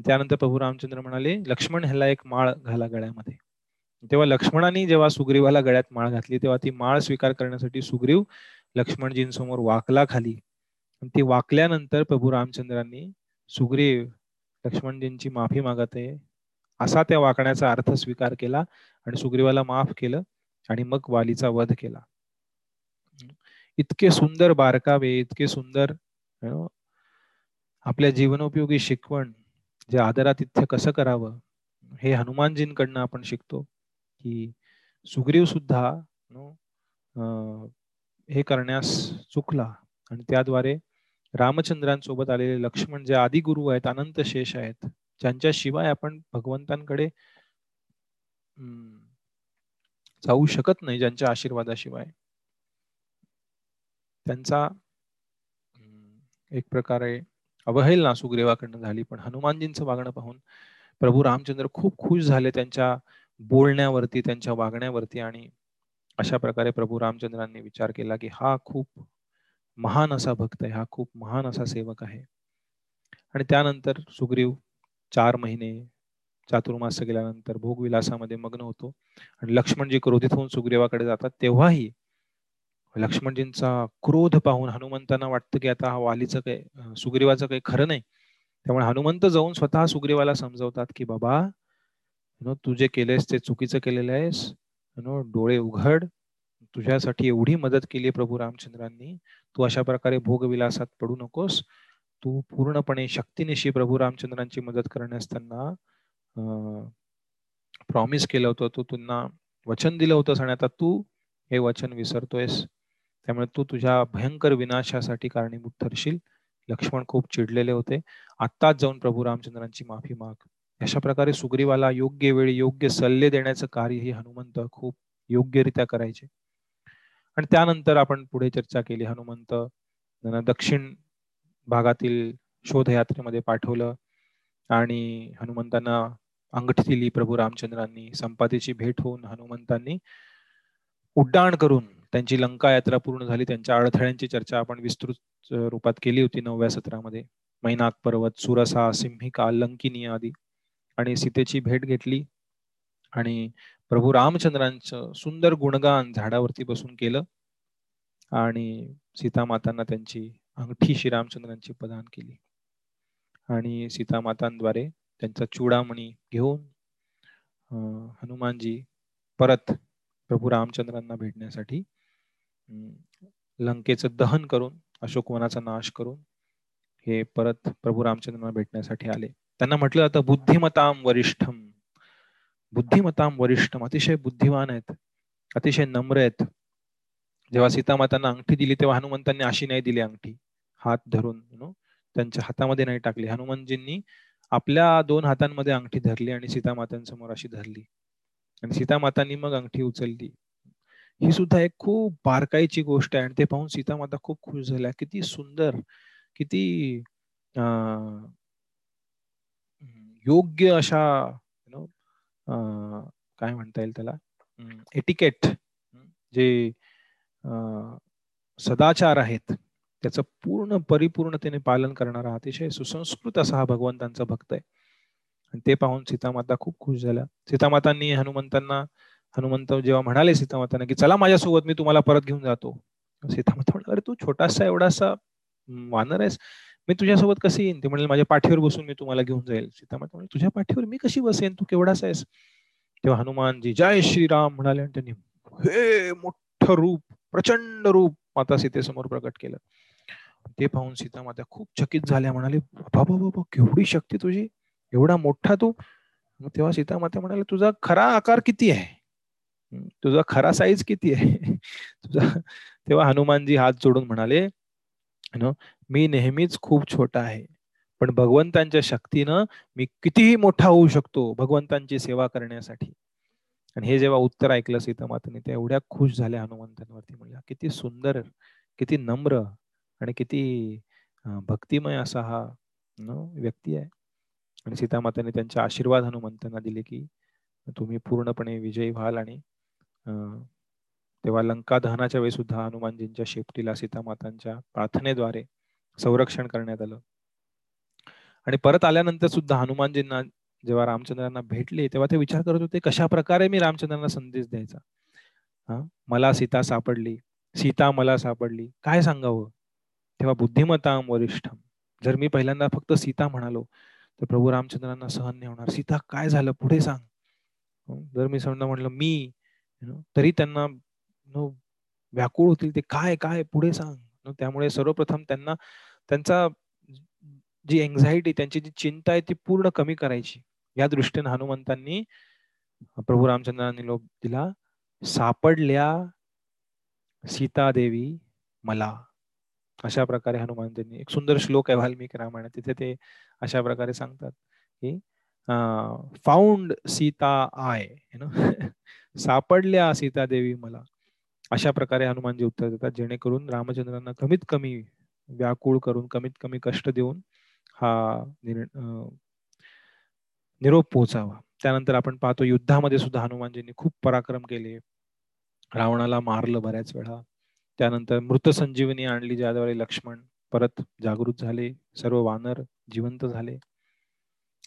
त्यानंतर प्रभू रामचंद्र म्हणाले लक्ष्मण ह्याला एक माळ घाला गळ्यामध्ये. तेव्हा लक्ष्मणाने जेव्हा सुग्रीवाला गळ्यात माळ घातली तेव्हा ती माळ स्वीकार करण्यासाठी सुग्रीव लक्ष्मणजींसमोर वाकला खाली. आणि ती वाकल्यानंतर प्रभू रामचंद्रांनी सुग्रीव लक्ष्मणजींची माफी मागत आहे. असा त्या वाकण्याचा अर्थ स्वीकार केला आणि सुग्रीवाला माफ केलं आणि मग वालीचा वध केला. इतके सुंदर बारकावे इतके सुंदर आपल्या जीवनोपयोगी शिकवण जे आदरातिथ्य कसं करावं हे हनुमानजींकडनं आपण शिकतो की सुग्रीव सुद्धा हे करण्यास चुकला. आणि त्याद्वारे रामचंद्रांसोबत आलेले लक्ष्मण जे आदी गुरु आहेत अनंत शेष आहेत ज्यांच्या शिवाय आपण भगवंतांकडे जाऊ शकत नाही ज्यांच्या आशीर्वादाशिवाय. त्यांचा एक प्रकारे अवहेलना सुग्रीवाकडनं झाली पण हनुमानजींचं वागणं पाहून प्रभू रामचंद्र खूप खुश झाले त्यांच्या बोलण्यावरती त्यांच्या वागण्यावरती आणि अशा प्रकारे प्रभू रामचंद्रांनी विचार केला की हा खूप महान असा भक्त आहे हा खूप महान असा सेवक आहे. आणि त्यानंतर सुग्रीव चार महिने चातुर्मास गेल्यानंतर भोगविलासामध्ये मग्न होतो. आणि लक्ष्मण जी क्रोधित होऊन सुग्रीवाकडे जातात तेव्हाही लक्ष्मणजींचा क्रोध पाहून हनुमंतांना वाटतं की आता हा वालीचं काही सुग्रीवाचं काही खरं नाही. त्यामुळे हनुमंत जाऊन स्वतः सुग्रीवाला समजवतात की बाबा तू जे केलेस ते चुकीचं केलेलं आहेस. नो डोळे उघड. तुझ्यासाठी एवढी मदत केली प्रभू रामचंद्रांनी. तू अशा प्रकारे भोगविलासात पडू नकोस. तू पूर्णपणे शक्तीनिशी प्रभू रामचंद्रांची मदत करण्यास त्यांना प्रॉमिस केलं होतं. तू त्यांना वचन दिलं होतं. आणि आता तू हे वचन विसरतोयस. त्यामुळे तू तुझ्या भयंकर विनाशासाठी कारणीभूत ठरशील. लक्ष्मण खूप चिडलेले होते. आत्ताच जाऊन प्रभू रामचंद्रांची माफी माग. अशा प्रकारे सुग्रीवाला योग्य वेळी योग्य सल्ले देण्याचं कार्य हे हनुमंत खूप योग्यरित्या करायचे. आणि त्यानंतर आपण पुढे चर्चा केली. हनुमंत दक्षिण भागातील शोधयात्रेमध्ये पाठवलं. आणि हनुमंतांना अंगठी दिली प्रभू रामचंद्रांनी. संपातीची भेट होऊन हनुमंतांनी उड्डाण करून त्यांची लंका यात्रा पूर्ण झाली. त्यांच्या अडथळ्यांची चर्चा आपण विस्तृत रूपात केली होती नवव्या सत्रामध्ये. मैनाक पर्वत सुरसा सिंहिका लंकिनी आदी. आणि सीतेची भेट घेतली. आणि प्रभू रामचंद्रांचं सुंदर गुणगान झाडावरती बसून केलं. आणि सीतामातांना त्यांची अंगठी श्रीरामचंद्रांची प्रदान केली. आणि सीतामातांद्वारे त्यांचा चूडामणी घेऊन हनुमानजी परत प्रभू रामचंद्रांना भेटण्यासाठी लंकेचं दहन करून अशोकवनाचा नाश करून हे परत प्रभू रामचंद्रांना भेटण्यासाठी आले. त्यांना म्हटलं जातं बुद्धिमताम वरिष्ठम बुद्धिमताम वरिष्ठम अतिशय बुद्धिमान आहेत अतिशय नम्र आहेत. जेव्हा सीतामातांना अंगठी दिली तेव्हा हनुमंतांनी अशी नाही दिली अंगठी. हात धरून नो त्यांच्या हातामध्ये नाही टाकली. हनुमानजींनी आपल्या दोन हातांमध्ये अंगठी धरली आणि सीतामातांसमोर अशी धरली. आणि सीतामातांनी मग अंगठी उचलली. ही सुद्धा एक खूप बारकाईची गोष्ट आहे आणि ते पाहून सीता माता खूप खुश झाल्या. किती सुंदर किती योग्य अशा नो काय म्हणता येईल त्याला? एटिकेट जे सदाचार आहेत त्याचं पूर्ण परिपूर्णतेने पालन करणारा अतिशय सुसंस्कृत असा हा भगवंतांचा भक्त आहे. आणि ते पाहून सीतामाता खूप खुश झाल्या. सीतामातांनी हनुमंतांना हनुमंत जेव्हा म्हणाले सीतामातांना की चला माझ्यासोबत मी तुम्हाला परत घेऊन जातो. सीतामाता म्हणाले अरे तू छोटासा एवढासा वानर आहेस. मी तुझ्यासोबत कसे येईन? ते म्हणाले माझ्या पाठीवर बसून मी तुम्हाला घेऊन जाईल. सीतामाता म्हणाले तुझ्या पाठीवर मी कशी बसेन? तू केवढासा आहेस? तेव्हा हनुमानजी जय श्रीराम म्हणाले आणि त्यांनी हे मोठं रूप प्रचंड रूप माता सीतेसमोर प्रकट केलं. ते पाहून सीता माता खूप चकित झाल्या म्हणाले बाबा बाबा केवढी शक्ती तुझी. एवढा मोठा तू. मग तेव्हा सीता माता म्हणाले तुझा खरा आकार किती आहे? तुझा खरा साईज किती आहे? तुझा तेव्हा हनुमानजी हात जोडून म्हणाले मी नेहमीच खूप छोटा आहे पण भगवंतांच्या शक्तीनं मी कितीही मोठा होऊ शकतो भगवंतांची सेवा करण्यासाठी. आणि हे जेव्हा उत्तर ऐकलं सीतामातेने त्या एवढ्या खुश झाल्या हनुमंतांवरती. म्हणल्या किती सुंदर किती नम्र आणि किती भक्तिमय असा हा व्यक्ती आहे. आणि सीतामाताने त्यांचे आशीर्वाद हनुमंतांना दिले की तुम्ही पूर्णपणे विजयी व्हाल आणि तेव्हा लंका दहनाच्या वेळी सुद्धा हनुमानजींच्या शेपटीला सीतामातांच्या प्रार्थनेद्वारे संरक्षण करण्यात आलं. आणि परत आल्यानंतर सुद्धा हनुमानजींना जेव्हा रामचंद्रांना भेटले तेव्हा ते विचार करत होते कशा प्रकारे मी रामचंद्रांना संदेश द्यायचा? हा? मला सीता सापडली. सीता मला सापडली. काय सांगावं? तेव्हा बुद्धिमत्ता वरिष्ठ. जर मी पहिल्यांदा फक्त सीता म्हणालो तर प्रभू रामचंद्रांना सहन नाही होणार. सीता काय झालं? पुढे सांग. जर मी समजा म्हणलं मी तरी त्यांना व्याकुळ होतील ते काय काय पुढे सांग. त्यामुळे सर्वप्रथम त्यांना त्यांचा जी एन्झायटी त्यांची जी चिंता आहे ती पूर्ण कमी करायची. या दृष्टीने हनुमंतांनी प्रभू रामचंद्रांनी लोक दिला सापडल्या सीता देवी मला. अशा प्रकारे हनुमानजींनी एक सुंदर श्लोक आहे वाल्मिकी रामायणात तिथे ते अशा प्रकारे सांगतात की फाउंड सीता आय सापडल्या सीता देवी मला. अशा प्रकारे हनुमानजी उत्तर देतात जेणेकरून रामचंद्रांना कमीत कमी व्याकुळ करून कमीत कमी कष्ट देऊन हा निरोप पोहोचावा. त्यानंतर आपण पाहतो युद्धामध्ये सुद्धा हनुमानजींनी खूप पराक्रम केले. रावणाला मारलं बऱ्याच वेळा. त्यानंतर मृत संजीवनी आणली ज्याद्वारे लक्ष्मण. परत जागृत झाले. सर्व वानर जिवंत झाले.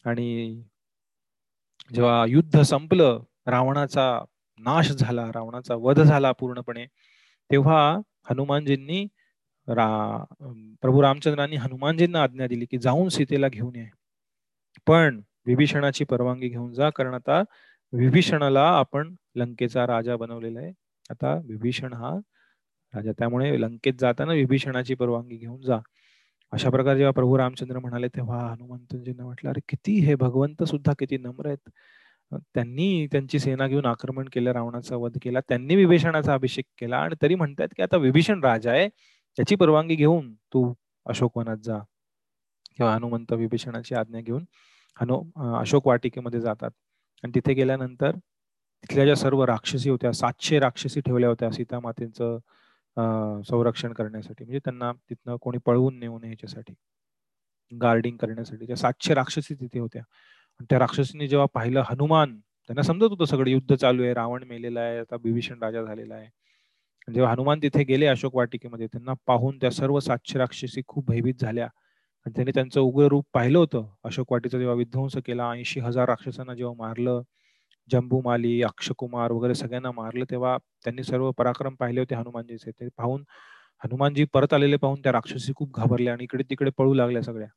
आणि जेव्हा युद्ध संपलं रावणाचा नाश झाला रावणाचा वध झाला पूर्णपणे तेव्हा हनुमानजींनी रा प्रभू रामचंद्रांनी हनुमानजींना आज्ञा दिली की जाऊन सीतेला घेऊन ये. पण विभीषणाची परवानगी घेऊन जा कारण आता विभीषणाला आपण लंकेचा राजा बनवलेला आहे. आता विभीषण हा राजा त्यामुळे लंकेत जाताना विभीषणाची परवानगी घेऊन जा. अशा प्रकारे जेव्हा प्रभू रामचंद्र म्हणाले तेव्हा हनुमंतजींना म्हटलं अरे किती हे भगवंत सुद्धा किती नम्र आहेत. त्यांनी त्यांची सेना घेऊन आक्रमण केलं रावणाचा वध केला त्यांनी विभीषणाचा अभिषेक केला आणि तरी म्हणतात की आता विभीषण राजा आहे त्याची परवानगी घेऊन तू अशोकवनात जा. किंवा हनुमंत विभीषणाची आज्ञा घेऊन हनु अशोक वाटिकेमध्ये जातात. आणि तिथे गेल्यानंतर तिथल्या ज्या सर्व राक्षसी होत्या सातशे राक्षसी ठेवल्या होत्या सीता मातेचं संरक्षण करण्यासाठी म्हणजे त्यांना तिथनं कोणी पळवून नेऊ नये याच्यासाठी. गार्डिंग करण्यासाठी. त्या सातशे राक्षसी तिथे होत्या. आणि त्या राक्षसीने जेव्हा पाहिलं हनुमान त्यांना समजत होतं सगळं युद्ध चालू आहे रावण मेलेला आहे आता बिभीषण राजा झालेला आहे. जेव्हा हनुमान तिथे गेले अशोक वाटिकेमध्ये त्यांना पाहून त्या सर्व सातशे राक्षसी खूप भयभीत झाल्या. आणि त्यांनी त्यांचं उग्र रूप पाहिलं होतं. अशोक वाटीचा जेव्हा विध्वंस केला ऐंशी हजार राक्षसांना जेव्हा मारलं जंबूमाली अक्षकुमार वगैरे सगळ्यांना मारलं तेव्हा त्यांनी सर्व पराक्रम पाहिले होते हनुमानजीचे. ते पाहून हनुमानजी परत आलेले पाहून त्या राक्षसी खूप घाबरल्या आणि इकडे तिकडे पळू लागल्या सगळ्या.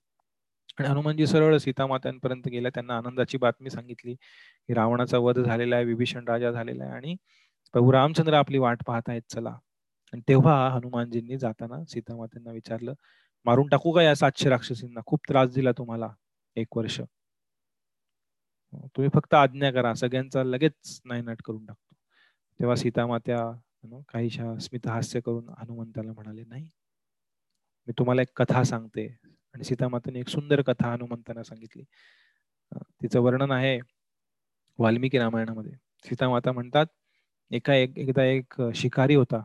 आणि हनुमानजी सरळ सीतामात्यांपर्यंत गेल्या. त्यांना आनंदाची बातमी सांगितली की रावणाचा वध झालेला आहे विभीषण राजा झालेला आहे आणि प्रभू रामचंद्र आपली वाट पाहत आहेत चला. आणि तेव्हा हनुमानजींनी जाताना सीतामातांना विचारलं मारून टाकू का या सातशे राक्षसींना? खूप त्रास दिला तुम्हाला एक वर्ष. तुम्ही फक्त आज्ञा करा सगळ्यांचा लगेच नायनाट करून टाकतो. तेव्हा सीतामात्या काहीशा स्मितहास्य करून हनुमंताला म्हणाले नाही मी तुम्हाला एक कथा सांगते. आणि सीतामातेने एक सुंदर कथा हनुमंतांना सांगितली. तिचं वर्णन आहे वाल्मिकी रामायणामध्ये. सीतामाता म्हणतात एका एक एकदा एक शिकारी होता.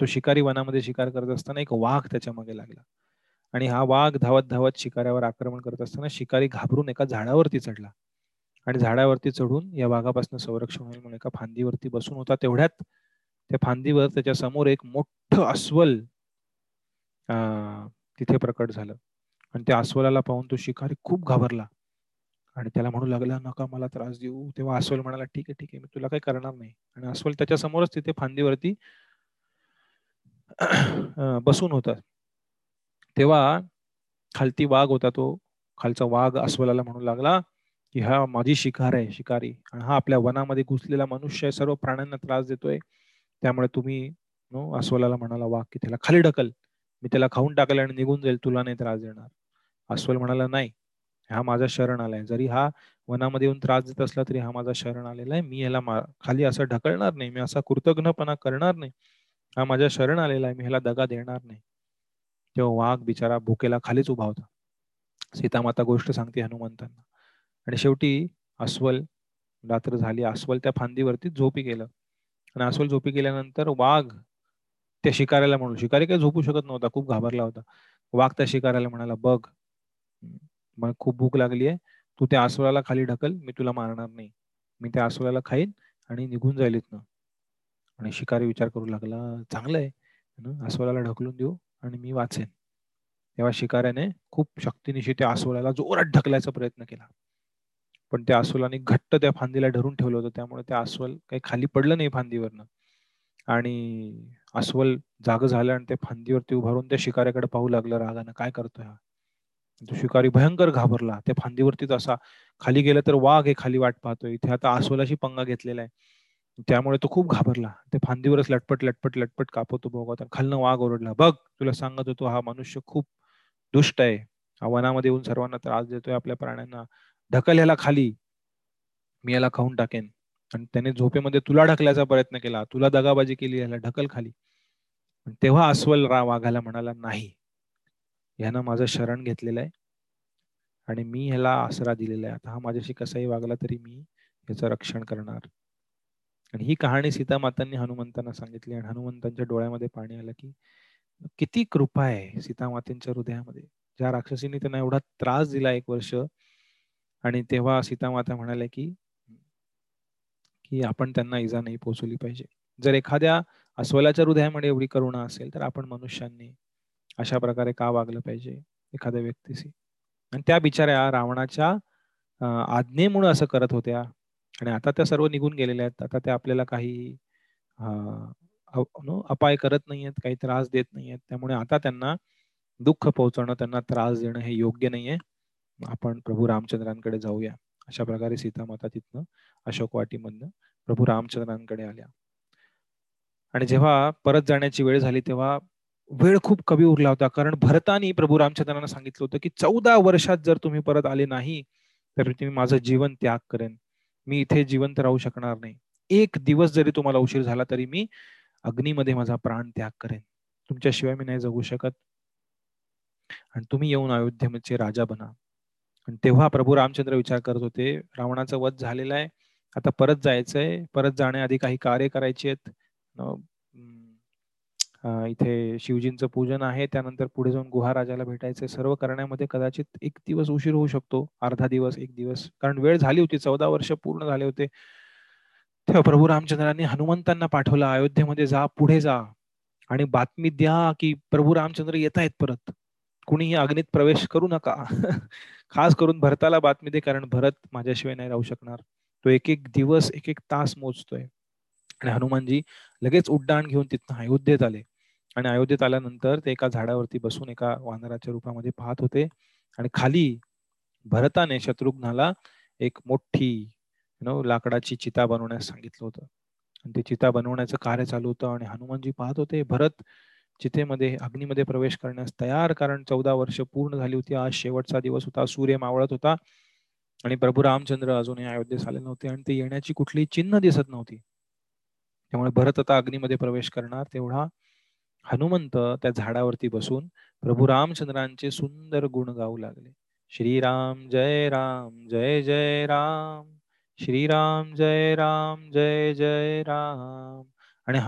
तो शिकारी वनामध्ये शिकार करत असताना एक वाघ त्याच्यामागे लागला. आणि हा वाघ धावत धावत शिकाऱ्यावर आक्रमण करत असताना शिकारी घाबरून एका झाडावरती चढला. आणि झाडावरती चढून या वाघापासून संरक्षण होईल म्हणून एका फांदीवरती बसून होता. तेवढ्यात त्या फांदीवर त्याच्यासमोर एक मोठं अस्वल तिथे प्रकट झालं. आणि त्या अस्वलाला पाहून तो शिकारी खूप घाबरला. आणि त्याला म्हणू लागला नका मला त्रास देऊ. तेव्हा अस्वल म्हणाला ठीक आहे ठीक आहे मी तुला काही करणार नाही. आणि अस्वल त्याच्या समोरच तिथे फांदीवरती बसून होता. तेव्हा खालती वाघ होता तो. खालचा वाघ अस्वलाला म्हणू लागला की हा माझी शिकार आहे शिकारी. आणि हा आपल्या वनामध्ये घुसलेला मनुष्य आहे सर्व प्राण्यांना त्रास देतोय. त्यामुळे तुम्ही अस्वलाला म्हणाला वाघ की त्याला खाली ढकल. मी त्याला खाऊन टाकल आणि निघून जाईल. तुला नाही त्रास देणार. अस्वल म्हणाला नाही. हा माझा शरण आलाय. जरी हा वनामध्ये येऊन त्रास देत असला तरी हा माझा शरण आलेला आहे. मी ह्याला खाली असं ढकलणार नाही. मी असा कृतज्ञपणा करणार नाही. हा माझ्या शरण आलेला आहे. मी ह्याला दगा देणार नाही. तेव्हा वाघ बिचारा भुकेला खालीच उभा होता. सीतामाता गोष्ट सांगते हनुमंतांना. आणि शेवटी अस्वल रात्र झाली अस्वल त्या फांदीवरती झोपी गेलं. आणि अस्वल झोपी गेल्यानंतर वाघ त्या शिकाऱ्याला म्हणून शिकारी काही झोपू शकत नव्हता खूप घाबरला होता. वाघ त्या शिकाऱ्याला म्हणाला बघ मला खूप भूक लागली आहे. तू त्या अस्वलाला खाली ढकल मी तुला मारणार नाही. मी त्या अस्वलाला खाईन आणि निघून जाईल इथनं. आणि शिकारी विचार करू लागला चांगलं आहे. अस्वलाला ढकलून देऊ आणि मी वाचेन. तेव्हा शिकाऱ्याने खूप शक्तीनिशी त्या अस्वलाला जोरात ढकलायचा प्रयत्न केला. पण त्या अस्वलाने घट्ट त्या फांदीला धरून ठेवलं होतं. त्यामुळे त्या अस्वल काही खाली पडलं नाही फांदीवरनं. आणि अस्वल जाग झालं आणि त्या फांदीवरती उभारून त्या शिकाऱ्याकडे पाहू लागलं रागानं. काय करतोय हा? तो शिकारी भयंकर घाबरला. त्या फांदीवरतीच असा खाली गेलं तर वाघ हे खाली वाट पाहतोय. इथे आता अस्वलाशी पंगा घेतलेला आहे. त्यामुळे तो खूप घाबरला. त्या फांदीवरच लटपट लटपट लटपट कापवतो बघत खालनं वाघ ओरडला बघ तुला सांगत होतो हा मनुष्य खूप दुष्ट आहे. हा वनामध्ये येऊन सर्वांना त्रास देतोय. आपल्या प्राण्यांना ढकल ह्याला खाली. मी याला खाऊन टाकेन. आणि त्याने झोपेमध्ये तुला ढकल्याचा प्रयत्न केला. तुला दगाबाजी केली याला ढकल खाली. तेव्हा अस्वल रा वाघाला म्हणाला नाही. ह्यानं माझं शरण घेतलेलं आहे. आणि मी ह्याला आसरा दिलेला आहे. आता हा माझ्याशी कसाही वागला तरी मी याचं रक्षण करणार. आणि ही कहाणी सीता मातांनी हनुमंतांना सांगितली. आणि हनुमंतांच्या डोळ्यामध्ये पाणी आलं की किती कृपा आहे सीता मातेंच्या हृदयामध्ये. ज्या राक्षसीने त्यांना एवढा त्रास दिला एक वर्ष आणि तेव्हा सीतामाता म्हणाले की की आपण त्यांना इजा नाही पोहोचवली पाहिजे. जर एखाद्या अस्वलाच्या हृदयामध्ये एवढी करुणा असेल तर आपण मनुष्यांनी अशा प्रकारे का वागलं पाहिजे एखाद्या व्यक्तीशी? आणि त्या बिचाऱ्या रावणाच्या आज्ञेमुळे असं करत होत्या आणि आता त्या सर्व निघून गेलेल्या आहेत. आता त्या आपल्याला काही अपाय करत नाहीयेत काही त्रास देत नाहीयेत. त्यामुळे आता त्यांना दुःख पोहोचवणं त्यांना त्रास देणं हे योग्य नाहीये. आपण प्रभू रामचंद्रांकडे जाऊया. अशा प्रकारे सीतामाता तिथनं अशोक वाटीमधनं प्रभू रामचंद्रांकडे आल्या. आणि जेव्हा परत जाण्याची वेळ झाली तेव्हा वेळ खूप कमी उरला होता. कारण भरतानी प्रभू रामचंद्रांना सांगितलं होतं की चौदा वर्षात जर तुम्ही परत आले नाही तर तुम्ही माझं जीवन त्याग करेन. मी इथे जिवंत राहू शकणार नाही. एक दिवस जरी तुम्हाला उशीर झाला तरी मी अग्नीमध्ये माझा प्राण त्याग करेन. तुमच्याशिवाय मी नाही जगू शकत. आणि तुम्ही येऊन अयोध्येचे राजा बना. तेव्हा प्रभू रामचंद्र विचार करत होते रावणाचा वध झालेला आहे आता परत जायचंय परत जाण्याआधी काही कार्य करायचे आहेत. इथे शिवजींचं पूजन आहे त्यानंतर पुढे जाऊन गुहाराजाला भेटायचं सर्व करण्यामध्ये कदाचित एक दिवस उशीर होऊ शकतो अर्धा दिवस एक दिवस. कारण वेळ झाली होती चौदा वर्ष पूर्ण झाले होते. तेव्हा प्रभू रामचंद्रांनी हनुमंतांना पाठवलं अयोध्येमध्ये जा पुढे जा. आणि बातमी द्या की प्रभू रामचंद्र येत आहेत परत. कुणीही अग्नीत प्रवेश करू नका. खास करून भरताला बातमी दे कारण भरत माझ्याशिवाय नाही राहू शकणार. तो एक एक दिवस एक एक तास मोजतोय. आणि हनुमानजी लगेच उड्डाण घेऊन तिथनं अयोध्येत आले. आणि अयोध्येत आल्यानंतर ते एका झाडावरती बसून एका वानराच्या रूपामध्ये पाहत होते. आणि खाली भरताने शत्रुघ्नाला एक मोठी नो लाकडाची चिता बनवण्यास सांगितलं होतं. आणि ते चिता बनवण्याचं कार्य चालू होतं आणि हनुमानजी पाहत होते भरत चितेमध्ये अग्नीमध्ये प्रवेश करण्यास तयार. कारण चौदा वर्ष पूर्ण झाली होती. आज शेवटचा दिवस होता. सूर्य मावळत होता. आणि प्रभू रामचंद्र अजूनही अयोध्येस आले नव्हते. आणि ते येण्याची कुठली चिन्ह दिसत नव्हती. त्यामुळे भरत आता अग्नीमध्ये प्रवेश करणार. तेवढा हनुमंत त्या झाडावरती बसून प्रभू रामचंद्रांचे सुंदर गुण गाऊ लागले. श्रीराम जय राम जय जय राम. श्रीराम जय राम जय जय राम. आणि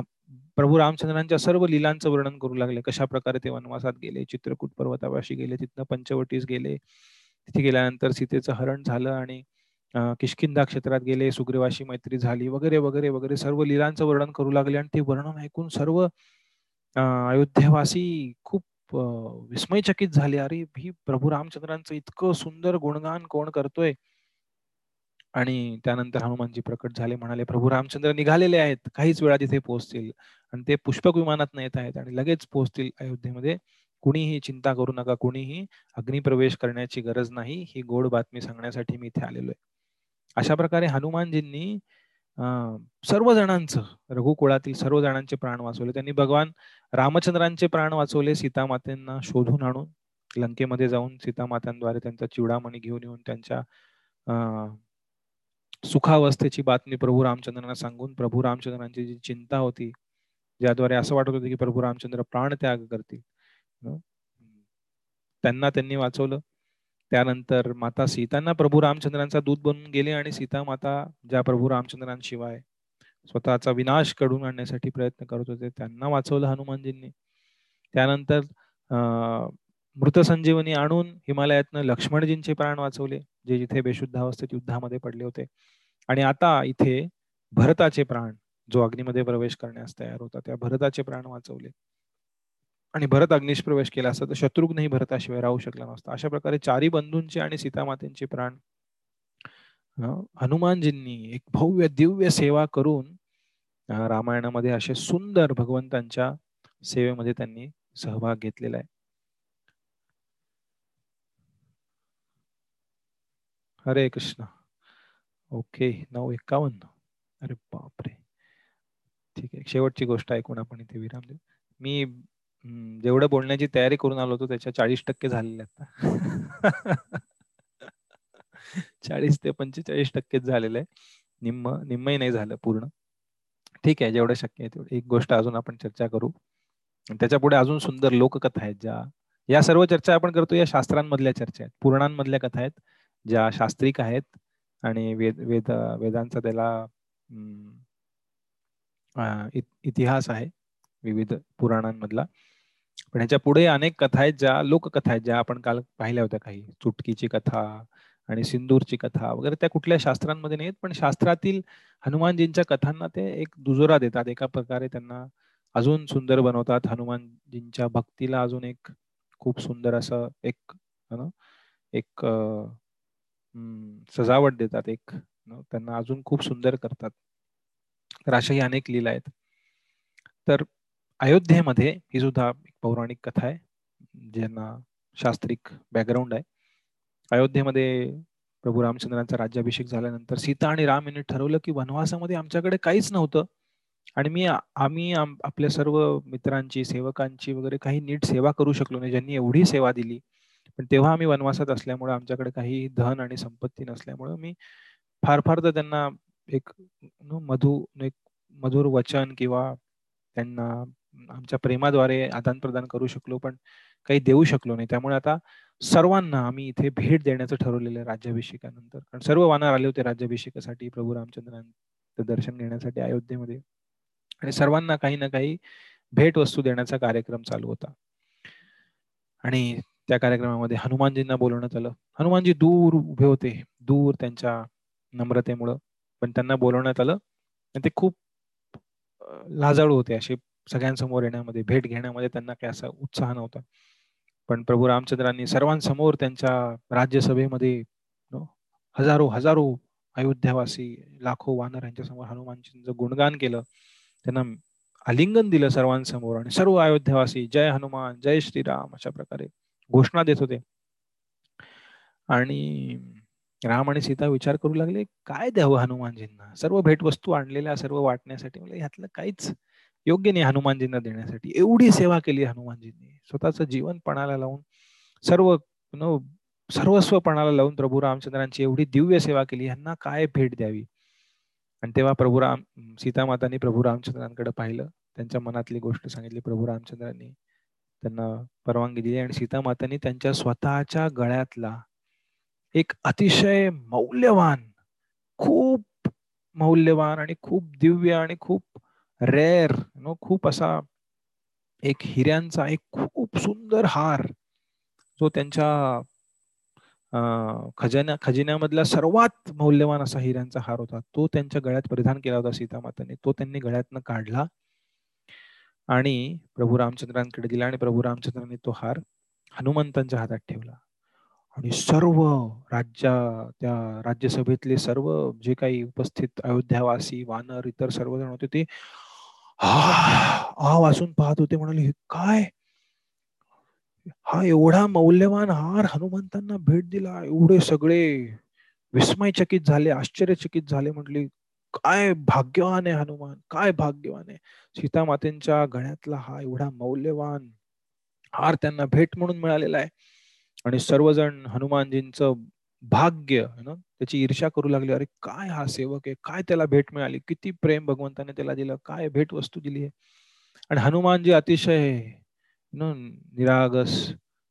प्रभू रामचंद्रांच्या सर्व लिलांचं वर्णन करू लागले. कशा प्रकारे ते वनवासात गेले चित्रकूट पर्वतापाशी गेले तिथनं पंचवटीस गेले तिथे गेल्यानंतर सीतेचं हरण झालं आणि किशकिंदा क्षेत्रात गेले सुग्रीवाशी मैत्री झाली वगैरे वगैरे वगैरे सर्व लिलांचं वर्णन करू लागले आणि ते वर्णन ऐकून सर्व अयोध्यावासी खूप विस्मयचकित झाले. अरे ही प्रभू रामचंद्रांचं इतकं सुंदर गुणगान कोण करतोय? आणि त्यानंतर हनुमानजी प्रकट झाले म्हणाले प्रभू रामचंद्र निघालेले आहेत काहीच वेळा तिथे पोहोचतील आणि ते पुष्पक विमानात येत आहेत आणि लगेच पोहोचतील अयोध्येमध्ये. कुणीही चिंता करू नका कुणीही अग्निप्रवेश करण्याची गरज नाही ही गोड बातमी सांगण्यासाठी मी इथे आलेलो आहे. अशा प्रकारे हनुमानजींनी सर्व जणांचं रघुकुळातील सर्व जणांचे प्राण वाचवले. त्यांनी भगवान रामचंद्रांचे प्राण वाचवले सीतामातेंना शोधून आणून लंकेमध्ये जाऊन सीतामात्यांद्वारे त्यांचा चिवडामणी घेऊन येऊन त्यांच्या सुखावस्थेची बातमी प्रभू रामचंद्रांना सांगून प्रभू रामचंद्रांची जी चिंता होती ज्याद्वारे असं वाटत होतं की प्रभू रामचंद्र प्राण त्याग करतील. त्यांना त्यांनी वाचवलं. त्यानंतर माता सीतांना प्रभू रामचंद्रांचा दूध बनून गेले आणि सीता माता ज्या प्रभू रामचंद्रांशिवाय स्वतःचा विनाश घडून आणण्यासाठी प्रयत्न करत होते त्यांना वाचवलं हनुमानजींनी. त्यानंतर अं मृत संजीवनी आणून हिमालयातनं लक्ष्मणजींचे प्राण वाचवले जे जिथे बेशुद्ध अवस्थेत युद्धामध्ये पडले होते. आणि आता इथे भरताचे प्राण जो अग्नीमध्ये प्रवेश करण्यास तयार होता त्या भरताचे प्राण वाचवले. आणि भरत अग्निश प्रवेश केला असता तर शत्रुघ्नही भरताशिवाय राहू शकला नसता. अशा प्रकारे चारी बंधूंचे आणि सीतामातेंचे प्राण हनुमानजींनी एक भव्य दिव्य सेवा करून रामायणामध्ये असे सुंदर भगवंतांच्या सेवेमध्ये त्यांनी सहभाग घेतलेला आहे. हरे कृष्ण ओके नऊ एक्कावन्न अरे बापरे. ठीक आहे. शेवटची गोष्ट ऐकून आपण इथे विराम देऊ. मी जेवढं बोलण्याची तयारी करून आलो होतो त्याच्या चाळीस टक्के झालेले आता चाळीस ते पंचेचाळीस टक्केच झालेलं आहे. निम्म निम्मही नाही झालं पूर्ण. ठीक आहे जेवढं शक्य आहे तेवढं. एक गोष्ट अजून आपण चर्चा करू. त्याच्या पुढे अजून सुंदर लोककथा आहेत ज्या या सर्व चर्चा आपण करतो या शास्त्रांमधल्या चर्चा आहेत. पुराणांमधल्या कथा आहेत. ज्या शास्त्रिक आहेत आणि वेद वेद वेदांचा त्याला इतिहास आहे विविध पुराणांमधला. पण ह्याच्या पुढे अनेक कथा आहेत ज्या लोककथा आहेत ज्या आपण काल पाहिल्या होत्या काही. चुटकीची कथा आणि सिंदूरची कथा वगैरे त्या कुठल्या शास्त्रांमध्ये नाहीत पण शास्त्रातील हनुमानजींच्या कथांना ते एक दुजोरा देतात. एका प्रकारे त्यांना अजून सुंदर बनवतात. हनुमानजींच्या भक्तीला अजून एक खूप सुंदर असं एक एक सजावट देतात एक त्यांना अजून खूप सुंदर करतात. तर अशाही अनेक लीला आहेत. तर अयोध्येमध्ये ही सुद्धा एक पौराणिक कथा आहे ज्यांना शास्त्रिक बॅकग्राऊंड आहे. अयोध्येमध्ये प्रभू रामचंद्रांचा राज्याभिषेक झाल्यानंतर सीता आणि राम यांनी ठरवलं की वनवासामध्ये आमच्याकडे काहीच नव्हतं. आणि मी आम्ही आपल्या सर्व मित्रांची सेवकांची वगैरे काही नीट सेवा करू शकलो नाही. ज्यांनी एवढी सेवा दिली पण तेव्हा आम्ही वनवासात असल्यामुळे आमच्याकडे काही धन आणि संपत्ती नसल्यामुळे मी फार फार तर त्यांना एक मधु एक मधुर वचन किंवा त्यांना आमच्या प्रेमाद्वारे आदान प्रदान करू शकलो पण काही देऊ शकलो नाही. त्यामुळे आता सर्वांना आम्ही इथे भेट देण्याचं ठरवलेलं आहे राज्याभिषेकानंतर. कारण सर्व वानर आले होते राज्याभिषेकासाठी प्रभू रामचंद्रांचं दर्शन घेण्यासाठी अयोध्येमध्ये. आणि सर्वांना काही ना काही भेट वस्तू देण्याचा कार्यक्रम चालू होता. आणि त्या कार्यक्रमामध्ये हनुमानजींना बोलवण्यात आलं. हनुमानजी दूर उभे होते. दूर त्यांच्या नम्रतेमुळं. पण त्यांना बोलवण्यात आलं. आणि ते खूप लाजाळू होते. असे सगळ्यांसमोर येण्यामध्ये भेट घेण्यामध्ये त्यांना काही असा उत्साह नव्हता. पण प्रभू रामचंद्रांनी सर्वांसमोर त्यांच्या राज्यसभेमध्ये हजारो हजारो अयोध्यावासी लाखो वानर यांच्या समोर हनुमानजींचं गुणगान केलं. त्यांना आलिंगन दिलं सर्वांसमोर. आणि सर्व अयोध्यावासी जय हनुमान जय श्रीराम अशा प्रकारे घोषणा देत होते. आणि राम आणि सीता विचार करू लागले काय द्यावं हनुमानजींना? सर्व भेटवस्तू आणलेल्या सर्व वाटण्यासाठी म्हणजे ह्यातलं काहीच योग्य नाही हनुमानजींना देण्यासाठी. एवढी सेवा केली हनुमानजींनी. स्वतःच जीवन पणाला लावून सर्व सर्वस्व पणाला लावून प्रभू रामचंद्रांची एवढी दिव्य सेवा केली. यांना काय भेट द्यावी? आणि तेव्हा प्रभू राम सीतामातांनी प्रभू रामचंद्रांकडे पाहिलं. त्यांच्या मनातली गोष्ट सांगितली. प्रभू रामचंद्रांनी त्यांना परवानगी दिली आणि सीतामातांनी त्यांच्या स्वतःच्या गळ्यातला एक अतिशय मौल्यवान खूप मौल्यवान आणि खूप दिव्य आणि खूप रेअर नो खूप असा एक हिऱ्यांचा एक खूप सुंदर हार जो त्यांच्या खजाना खजिन्यामधला सर्वात मौल्यवान असा हिऱ्यांचा हार होता. तो त्यांच्या गळ्यात परिधान केला होता सीतामाताने. तो त्यांनी गळ्यातनं काढला. आणि प्रभू रामचंद्रांकडे दिला आणि प्रभू रामचंद्रांनी तो हार हनुमंतांच्या हातात ठेवला. आणि सर्व राज्या त्या राज्यसभेतले सर्व जे काही उपस्थित अयोध्यावासी वानर इतर सर्वजण होते ते हा वाचून पाहत होते म्हणाले काय? हा एवढा मौल्यवान हार हनुमंतांना भेट दिला एवढे सगळे विस्मयचकित झाले आश्चर्यचकित झाले म्हटले काय भाग्यवान आहे हनुमान काय भाग्यवान आहे. सीता मातेच्या गळ्यातला हा एवढा मौल्यवान हार त्यांना भेट म्हणून मिळालेला आहे. आणि सर्वजण हनुमानजींचं भाग्य ना त्याची ईर्षा करू लागली. अरे काय हा सेवक आहे? काय त्याला भेट मिळाली? किती प्रेम भगवंताने त्याला दिलं? काय भेट वस्तू दिली आहे? आणि हनुमानजी अतिशय नो निरागस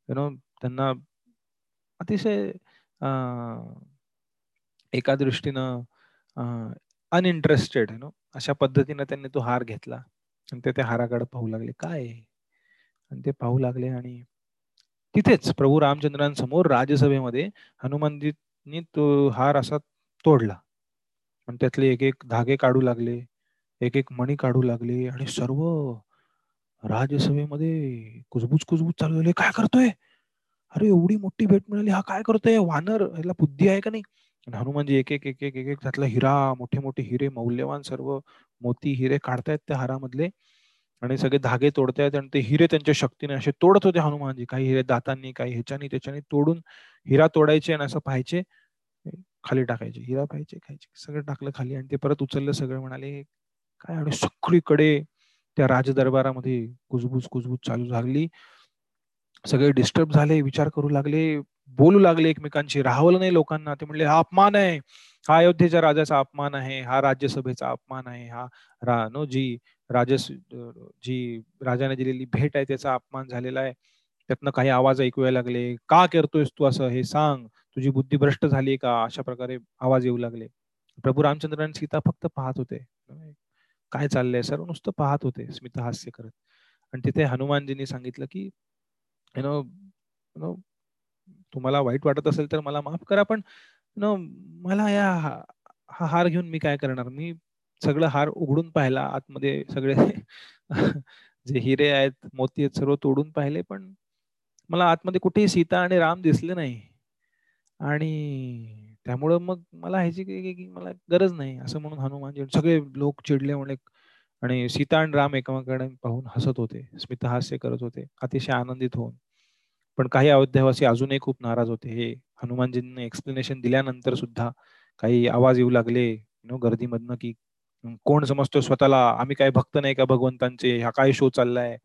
नो त्यांना अतिशय एका दृष्टीनं अनइंटरेस्टेड नो अशा पद्धतीने त्यांनी तो हार घेतला. आणि ते त्या हाराकडे पाहू लागले काय आणि ते पाहू लागले आणि तिथेच प्रभू रामचंद्रांसमोर राज्यसभेमध्ये हनुमानजींनी तो हार असा तोडला. आणि त्यातले एक एक धागे काढू लागले एक एक मणी काढू लागले आणि सर्व राज्यसभेमध्ये कुजबूज कुजबूज चालू झाले. काय करतोय? अरे एवढी मोठी भेट मिळाली. हा काय करतोय? वानर याला बुद्धी आहे का नाही? हनुमानजी म्हणजे एक एक एक एक एक त्यातला हिरा मोठे मोठे हिरे मौल्यवान सर्व मोती हिरे काढतायत त्या हारामधले आणि सगळे धागे तोडतायत आणि ते हिरे त्यांच्या शक्तीने असे तोडत होते हनुमानजी. काही हिरे दातांनी काही ह्याच्यानी त्याच्यानी तोडून हिरा तोडायचे आणि असं पाहायचे खाली टाकायचे हिरा पाहायचे खायचे सगळं टाकलं खाली आणि ते परत उचललं सगळं म्हणाले काय आणि सगळीकडे त्या राजदरबारामध्ये कुजबूज कुजबूज चालू लागली सगळे डिस्टर्ब झाले विचार करू लागले. बोलू लागले एकमेकांशी राहवलं नाही लोकांना. ते म्हणले हा अपमान आहे. हा अयोध्येच्या राजाचा अपमान आहे. हा राज्यसभेचा अपमान आहे. हा रा नो जी राजस जी राजाने दिलेली भेट आहे त्याचा अपमान झालेला आहे. त्यातनं काही आवाज ऐकूया लागले. का करतोयस तू असं? हे सांग. तुझी बुद्धी भ्रष्ट झाली का? अशा प्रकारे आवाज येऊ लागले. प्रभू रामचंद्र आणि सीता फक्त पाहत होते. काय चाललंय? सर्व नुसतं पाहत होते. स्मिता हास्य करत. आणि तिथे हनुमानजींनी सांगितलं की नो नो तुम्हाला वाईट वाटत असेल तर मला माफ करा पण नो मला या हा हार घेऊन मी काय करणार? मी सगळं हार उघडून पाहिला आतमध्ये सगळे जे हिरे आहेत मोती आहेत सर्व तोडून पाहिले पण मला आतमध्ये कुठेही सीता आणि राम दिसले नाही. आणि त्यामुळं मग मला ह्याची मला गरज नाही असं म्हणून हनुमानजी सगळे लोक चिडले म्हणे आणि सीता आणि राम एकमेकांकडे पाहून हसत होते. स्मितहास्य करत होते. अतिशय आनंदित होऊन. पण काही अयोध्यावासी अजूनही खूप नाराज होते. हे हनुमानजींनी एक्सप्लेनेशन दिल्यानंतर सुद्धा काही आवाज येऊ लागले नो गर्दीमधनं की कोण समजतो स्वतःला? आम्ही काय भक्त नाही का भगवंतांचे? हा काय शो चाललाय?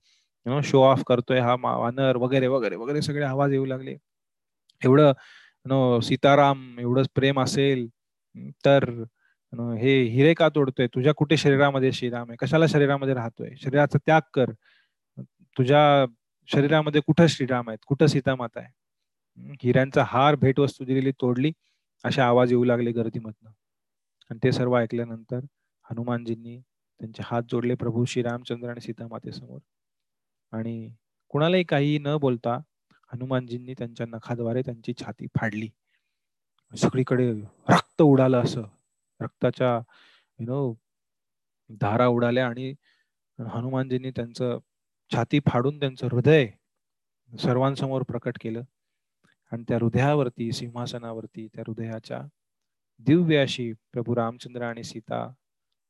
शो ऑफ करतोय हा वानर वगैरे वगैरे वगैरे सगळे आवाज येऊ लागले. एवढं नो सीताराम एवढंच प्रेम असेल तर हे हिरे का तोडतोय? तुझ्या कुठे शरीरामध्ये श्रीराम आहे? कशाला शरीरामध्ये राहतोय? शरीराचा त्याग कर. तुझ्या शरीरामध्ये कुठं श्रीराम आहेत? कुठं सीतामाता आहे? हिऱ्यांचा हार भेटवस्तू दिलेली तोडली अशा आवाज येऊ लागले गर्दीमधनं. आणि ते सर्व ऐकल्यानंतर हनुमानजींनी त्यांचे हात जोडले प्रभू श्री रामचंद्र आणि सीतामातेसमोर. आणि कुणालाही काही न बोलता हनुमानजींनी त्यांच्या नखाद्वारे त्यांची छाती फाडली. सगळीकडे रक्त उडालं असं. रक्ताच्या यु नो धारा उडाल्या आणि हनुमानजींनी त्यांचं छाती फाडून त्यांचं हृदय सर्वांसमोर प्रकट केलं. आणि त्या हृदयावरती सिंहासनावरती त्या हृदयाच्या दिव्य अशी प्रभू रामचंद्र आणि सीता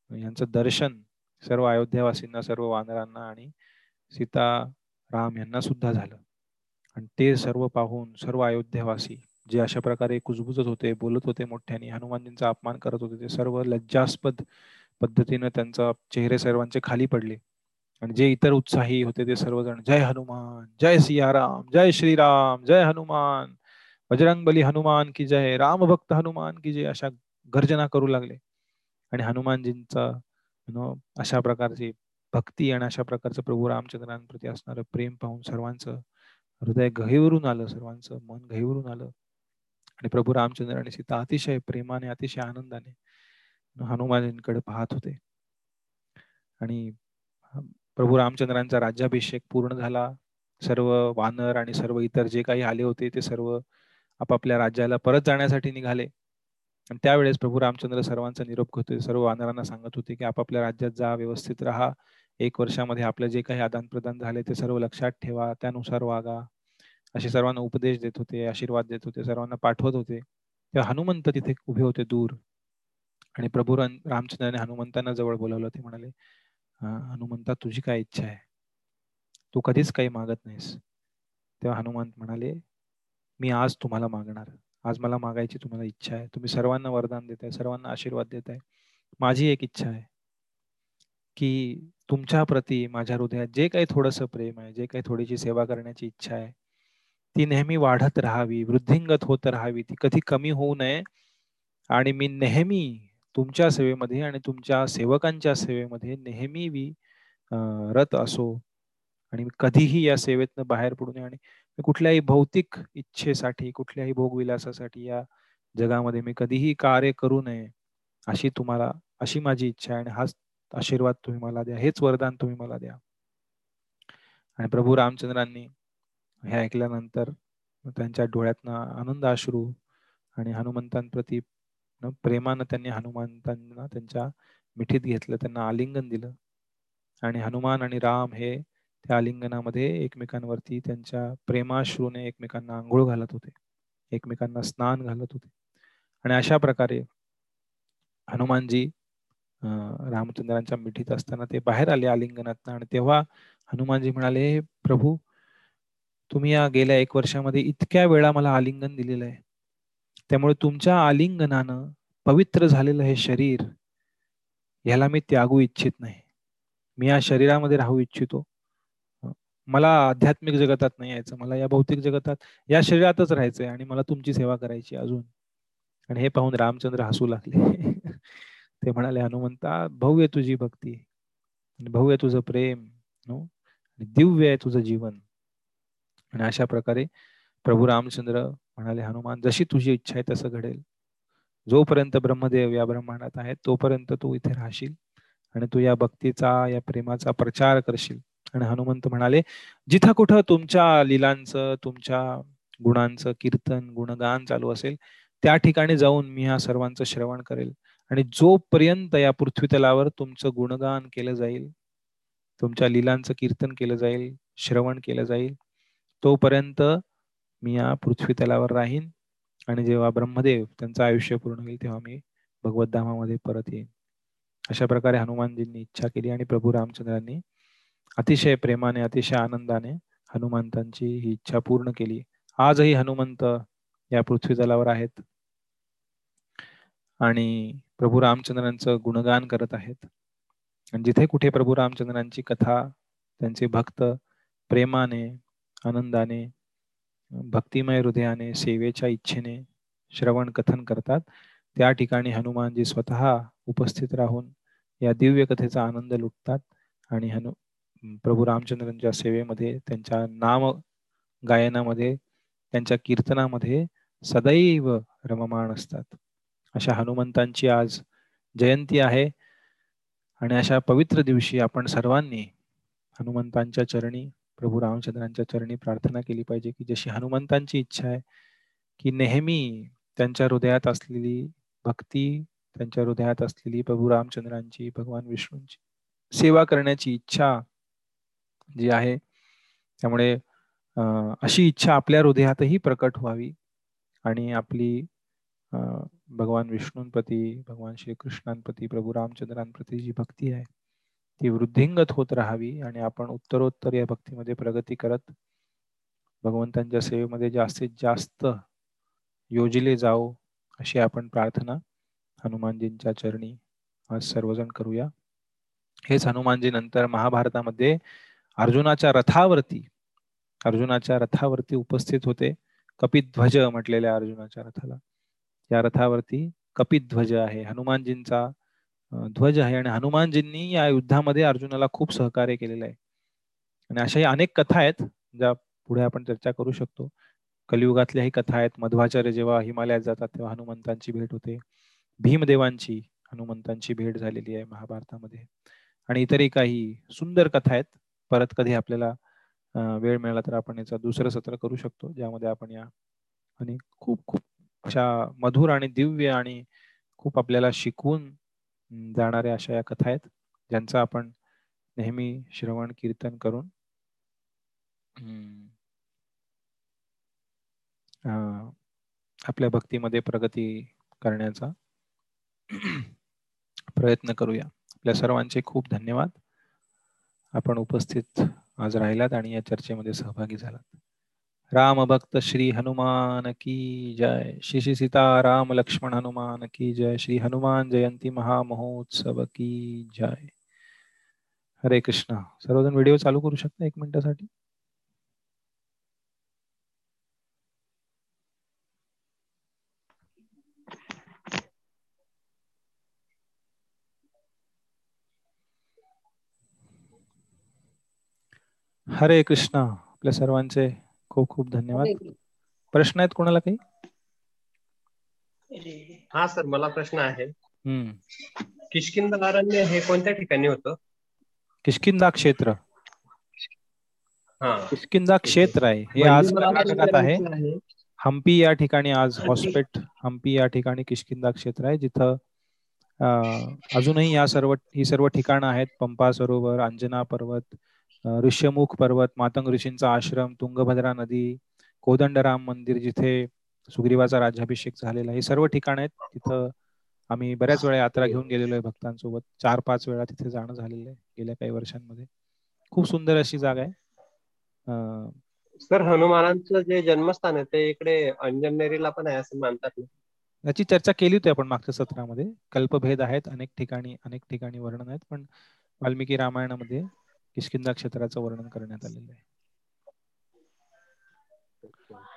यांचं दर्शन सर्व अयोध्यावासींना सर्व वानरांना आणि सीता राम यांना सुद्धा झालं. आणि ते सर्व पाहून सर्व अयोध्यावासी जे अशा प्रकारे कुजबुजत होते बोलत होते मोठ्याने हनुमानजींचा अपमान करत होते ते सर्व लज्जास्पद पद्धतीनं त्यांचा चेहरे सर्वांचे खाली पडले. आणि जे इतर उत्साही होते ते सर्वजण जय हनुमान जय सियाराम जय श्रीराम जय हनुमान बजरंग बली हनुमान की जय राम भक्त हनुमान की जय अशा गर्जना करू लागले. आणि हनुमानजींचा नो अशा प्रकारची भक्ती आणि अशा प्रकारचं प्रभू रामचंद्रांप्रती असणारं प्रेम पाहून सर्वांचं हृदय गहीवरून आलं सर्वांचं मन गहीवरून आलं. आणि प्रभू रामचंद्र आणि सीता अतिशय प्रेमाने अतिशय आनंदाने हनुमानजींकडे पाहत होते. आणि प्रभू रामचंद्रांचा राज्याभिषेक पूर्ण झाला. सर्व वानर आणि सर्व इतर जे काही आले होते ते सर्व आपापल्या राज्याला परत जाण्यासाठी निघाले. आणि त्यावेळेस प्रभू रामचंद्र सर्वांचा निरोप होते सर्व वानरांना सांगत होते की आपापल्या राज्यात जा व्यवस्थित राहा. एक वर्षामध्ये आपले जे काही आदान प्रदान झाले ते सर्व लक्षात ठेवा. त्यानुसार वागा. असे सर्वांना उपदेश देत होते आशीर्वाद देत होते सर्वांना पाठवत होते. तेव्हा हनुमंत तिथे उभे होते दूर. आणि प्रभू रामचंद्राने हनुमंतांना जवळ बोलावलं. ते म्हणाले हनुमंता तुझी काय इच्छा आहे? तू कधीच काही मागत नाहीस. तेव्हा हनुमंत म्हणाले मी आज तुम्हाला मागणार. आज मला मागायची तुम्हाला इच्छा आहे. तुम्ही सर्वांना वरदान देत आहे सर्वांना आशीर्वाद देत आहे माझी एक इच्छा आहे की तुमच्या प्रती माझ्या हृदयात जे काही थोडस प्रेम आहे जे काही थोडीशी सेवा करण्याची इच्छा आहे ती नेहमी वाढत राहावी. वृद्धिंगत होत राहावी. ती कधी कमी होऊ नये. आणि मी नेहमी तुमच्या सेवेमध्ये आणि तुमच्या सेवकांच्या सेवेमध्ये नेहमी मी रत असो आणि कधीही या सेवेतनं बाहेर पडू नये. आणि कुठल्याही भौतिक इच्छेसाठी कुठल्याही भोगविलासासाठी या जगामध्ये मी कधीही कार्य करू नये अशी तुम्हाला अशी माझी इच्छा आहे आणि हाच आशीर्वाद तुम्ही मला द्या. हेच वरदान तुम्ही मला द्या. आणि प्रभू रामचंद्रांनी हे ऐकल्यानंतर त्यांच्या डोळ्यातनं आनंद अश्रू आणि हनुमंतांप्रती प्रेमानं त्यांनी हनुमंतांना त्यांच्या मिठीत घेतलं त्यांना आलिंगन दिलं. आणि हनुमान आणि राम हे त्या आलिंगनामध्ये एकमेकांवरती त्यांच्या प्रेमाश्रूने एकमेकांना आंघोळ घालत होते. एकमेकांना स्नान घालत होते. आणि अशा प्रकारे हनुमानजी रामचंद्रांच्या मिठीत असताना ते बाहेर आले आलिंगनात आणि तेव्हा हनुमानजी म्हणाले प्रभू तुम्ही या गेल्या एक वर्षामध्ये इतक्या वेळा मला आलिंगन दिलेलं आहे. त्यामुळे तुमच्या आलिंगनानं पवित्र झालेलं हे शरीर ह्याला मी त्यागू इच्छित नाही. मी या शरीरामध्ये राहू इच्छितो. मला आध्यात्मिक जगतात नाही यायचं. मला या भौतिक जगतात या शरीरातच राहायचंय आणि मला तुमची सेवा करायची अजून. आणि हे पाहून रामचंद्र हसू लागले. ते म्हणाले हनुमंता भव्य तुझी भक्ती भव्य तुझं प्रेम दिव्य आहे तुझं जीवन. आणि अशा प्रकारे प्रभू रामचंद्र म्हणाले हनुमान जशी तुझी इच्छा आहे तसं घडेल. जोपर्यंत ब्रह्मदेव या ब्रह्मांडात आहे तोपर्यंत तू इथे राहशील आणि तू या भक्तीचा या प्रेमाचा प्रचार करशील. आणि हनुमंत म्हणाले जिथं कुठं तुमच्या लिलांचं तुमच्या गुणांचं कीर्तन गुणगान चालू असेल त्या ठिकाणी जाऊन मी ह्या सर्वांचं श्रवण करेल आणि जोपर्यंत या पृथ्वी तलावर तुमचं गुणगान केलं जाईल तुमच्या लिलांचं कीर्तन केलं जाईल श्रवण केलं जाईल तोपर्यंत मी या पृथ्वी तलावर राहीन आणि जेव्हा ब्रह्मदेव त्यांचं आयुष्य पूर्ण होईल तेव्हा मी भगवद्धामामध्ये परत येईन. अशा प्रकारे हनुमानजींनी इच्छा केली आणि प्रभू रामचंद्रांनी अतिशय प्रेमाने अतिशय आनंदाने हनुमंतांची ही इच्छा पूर्ण केली. आजही हनुमंत या पृथ्वी तलावर आहेत आणि प्रभू रामचंद्रांचं गुणगान करत आहेत. आणि जिथे कुठे प्रभू रामचंद्रांची कथा त्यांचे भक्त प्रेमाने आनंदाने भक्तिमय हृदयाने सेवेच्या इच्छेने श्रवण कथन करतात. त्या ठिकाणी हनुमानजी स्वतः उपस्थित राहून या दिव्य कथेचा आनंद लुटतात आणि हनु प्रभू रामचंद्रांच्या सेवेमध्ये त्यांच्या नाम गायनामध्ये त्यांच्या कीर्तनामध्ये सदैव रममाण असतात. अशा हनुमंतांची आज जयंती आहे आणि अशा पवित्र दिवशी आपण सर्वांनी हनुमंतांच्या चरणी प्रभू रामचंद्रांच्या चरणी प्रार्थना केली पाहिजे की जशी हनुमंतांची इच्छा आहे की नेहमी त्यांच्या हृदयात असलेली भक्ती त्यांच्या हृदयात असलेली प्रभू रामचंद्रांची भगवान विष्णूंची सेवा करण्याची इच्छा जी आहे त्यामुळे अशी इच्छा आपल्या हृदयातही प्रकट व्हावी आणि आपली भगवान विष्णूंप्रती भगवान श्रीकृष्णांप्रती प्रभू रामचंद्रांप्रती जी भक्ती आहे ती वृद्धिंगत होत राहावी आणि आपण उत्तरोत्तर या भक्तीमध्ये प्रगती करत भगवंतांच्या सेवेमध्ये जास्तीत जास्त योजले जाओ अशी आपण प्रार्थना हनुमानजींच्या चरणी आज सर्वजण करूया. हेच हनुमानजी नंतर महाभारतामध्ये अर्जुनाच्या रथावरती अर्जुनाच्या रथावरती उपस्थित होते. कपिध्वज म्हटलेल्या अर्जुनाच्या रथाला. या रथावरती कपिध्वज आहे. हनुमानजींचा ध्वज आहे आणि हनुमानजींनी या युद्धामध्ये अर्जुनाला खूप सहकार्य केलेलं आहे. आणि अशाही अनेक कथा आहेत ज्या पुढे आपण चर्चा करू शकतो. कलियुगातल्याही कथा आहेत. मध्वाचार्य जेव्हा हिमालयात जातात तेव्हा हनुमंतांची भेट होते. भीमदेवांची हनुमंतांची भेट झालेली आहे महाभारतामध्ये. आणि इतरही काही सुंदर कथा आहेत. परत कधी आपल्याला वेळ मिळाला तर आपण याचा दुसरं सत्र करू शकतो ज्यामध्ये आपण या आणि खूप खूप अशा मधुर आणि दिव्य आणि खूप आपल्याला शिकवून जाणाऱ्या अशा या कथा आहेत ज्यांचं आपण नेहमी श्रवण कीर्तन करून आपल्या भक्तीमध्ये प्रगती करण्याचा प्रयत्न करूया. आपल्या सर्वांचे खूप धन्यवाद. आपण उपस्थित आज राहिलात आणि या चर्चेमध्ये सहभागी झालात. राम भक्त श्री हनुमान की जय। श्री श्री सीता राम लक्ष्मण हनुमान की जय। श्री हनुमान जयंती महामहोत्सव की जय। हरे कृष्ण। सर्वजण व्हिडिओ चालू करू शकता एक मिनिटासाठी? हरे कृष्णा आपल्या सर्वांचे खूप खूप धन्यवाद. प्रश्न आहेत कोणाला काही? हा सर मला प्रश्न आहे. किशकिंद अरण्य हे कोणत्या ठिकाणी होतं? किशकिंदा क्षेत्र. किशकिंदा क्षेत्र आहे. हे आज कर्नाटकात आहे. हम्पी या ठिकाणी आज हॉस्पिट हम्पी या ठिकाणी किशकिंदा क्षेत्र आहे. जिथं अजूनही या सर्व ही सर्व ठिकाणं आहेत. पंपा सरोवर अंजना पर्वत ऋष्यमुख पर्वत मातंग ऋषींचा आश्रम तुंगभद्रा नदी कोदंडराम मंदिर जिथे सुग्रीवाचा राज्याभिषेक झालेला हे सर्व ठिकाण आहेत. तिथं आम्ही बऱ्याच वेळा यात्रा घेऊन गेलेलो आहे भक्तांसोबत. चार पाच वेळा तिथे जाणं झालेलं आहे गेल्या काही वर्षांमध्ये. खूप सुंदर अशी जागा आहे. सर हनुमानांचं जे जन्मस्थान आहे ते इकडे अंजनेरीला पण आहे असं मानतात याची चर्चा केली होती आपण मागच्या सत्रामध्ये. कल्पभेद आहेत अनेक ठिकाणी अनेक ठिकाणी वर्णन आहेत पण वाल्मिकी रामायणामध्ये किशकिंदा क्षेत्राचं वर्णन करण्यात आलेलं आहे.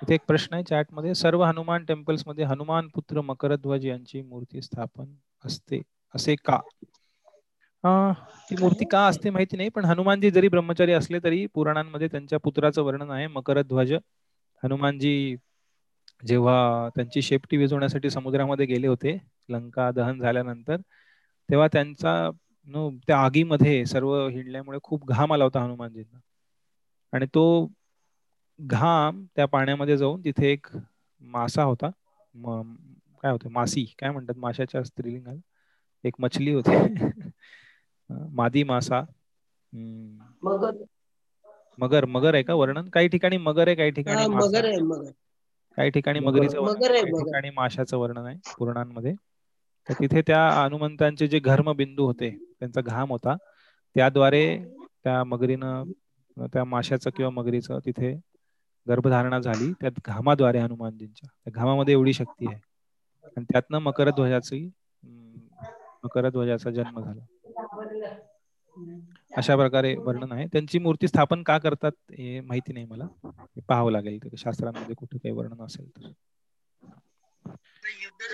इथे एक प्रश्न आहे चॅटमध्ये सर्व हनुमान टेम्पल्समध्ये हनुमान पुत्र मकरध्वज यांची मूर्ती स्थापन असते असे का? ती मूर्ती का असते माहिती नाही पण हनुमानजी जरी ब्रह्मचारी असले तरी पुराणांमध्ये त्यांच्या पुत्राचं वर्णन आहे मकरध्वज. हनुमानजी जेव्हा त्यांची शेपटी विजवण्यासाठी समुद्रामध्ये गेले होते लंका दहन झाल्यानंतर तेव्हा त्यांचा नो त्या आगीमध्ये सर्व हिंडल्यामुळे खूप घाम आला होता हनुमानजींना. आणि तो घाम त्या पाण्यामध्ये जाऊन तिथे एक मासा होता. काय होते? मासी काय म्हणतात माशाच्या स्त्रीलिंगाला? एक मछली होती. मादी मासा. मगर. मगर आहे का वर्णन? काही ठिकाणी मगर आहे काही ठिकाणी मगर आहे. मगर. काही ठिकाणी मगरीचं वर्णन काही ठिकाणी माशाचं वर्णन आहे पुराणांमध्ये. तर तिथे त्या हनुमंतांचे जे घर्मबिंदू होते त्यांचा घाम होता त्याद्वारे त्या मगरीनं त्या माशाचं किंवा मगरीचं तिथे गर्भधारणा झाली. त्यात घामाद्वारे हनुमानजींच्या. त्या घामामध्ये एवढी शक्ती आहे. आणि त्यातनं मकरध्वजाची मकरध्वजाचा जन्म झाला. अशा प्रकारे वर्णन आहे. त्यांची मूर्ती स्थापन का करतात हे माहिती नाही मला. पाहावं लागेल. शास्त्रांमध्ये कुठे काही वर्णन असेल तर.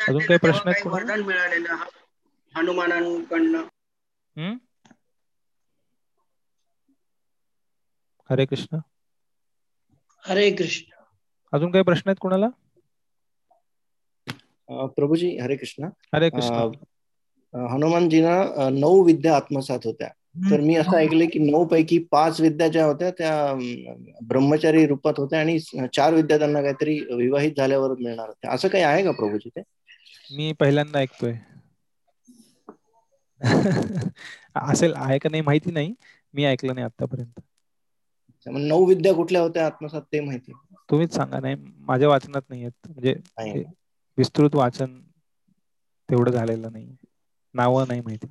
अजून काही प्रश्न आहेत वरदान मिळालेलं हनुमानांकडनं. हरे कृष्ण. हरे कृष्ण. अजून काही प्रश्न आहेत कोणाला? प्रभूजी हरे कृष्ण. हरे कृष्ण. हनुमानजीना नऊ विद्या आत्मसात होत्या. तर मी असं ऐकलं की नऊ पैकी पाच विद्या ज्या होत्या त्या ब्रह्मचारी रूपात होत्या आणि चार विद्या त्यांना काहीतरी विवाहित झाल्यावर मिळणार होत्या. असं काही आहे का प्रभूजी ते? मी पहिल्यांदा ऐकतोय. असेल आहे का नाही माहिती नाही. मी ऐकलं नाही आतापर्यंत नऊ विद्या कुठल्या होत्या आत्मसात ते माहिती? तुम्हीच सांगा नाही माझ्या वाचनात नाही आहेत. म्हणजे विस्तृत वाचन तेवढं झालेलं नाही. नाव नाही माहिती.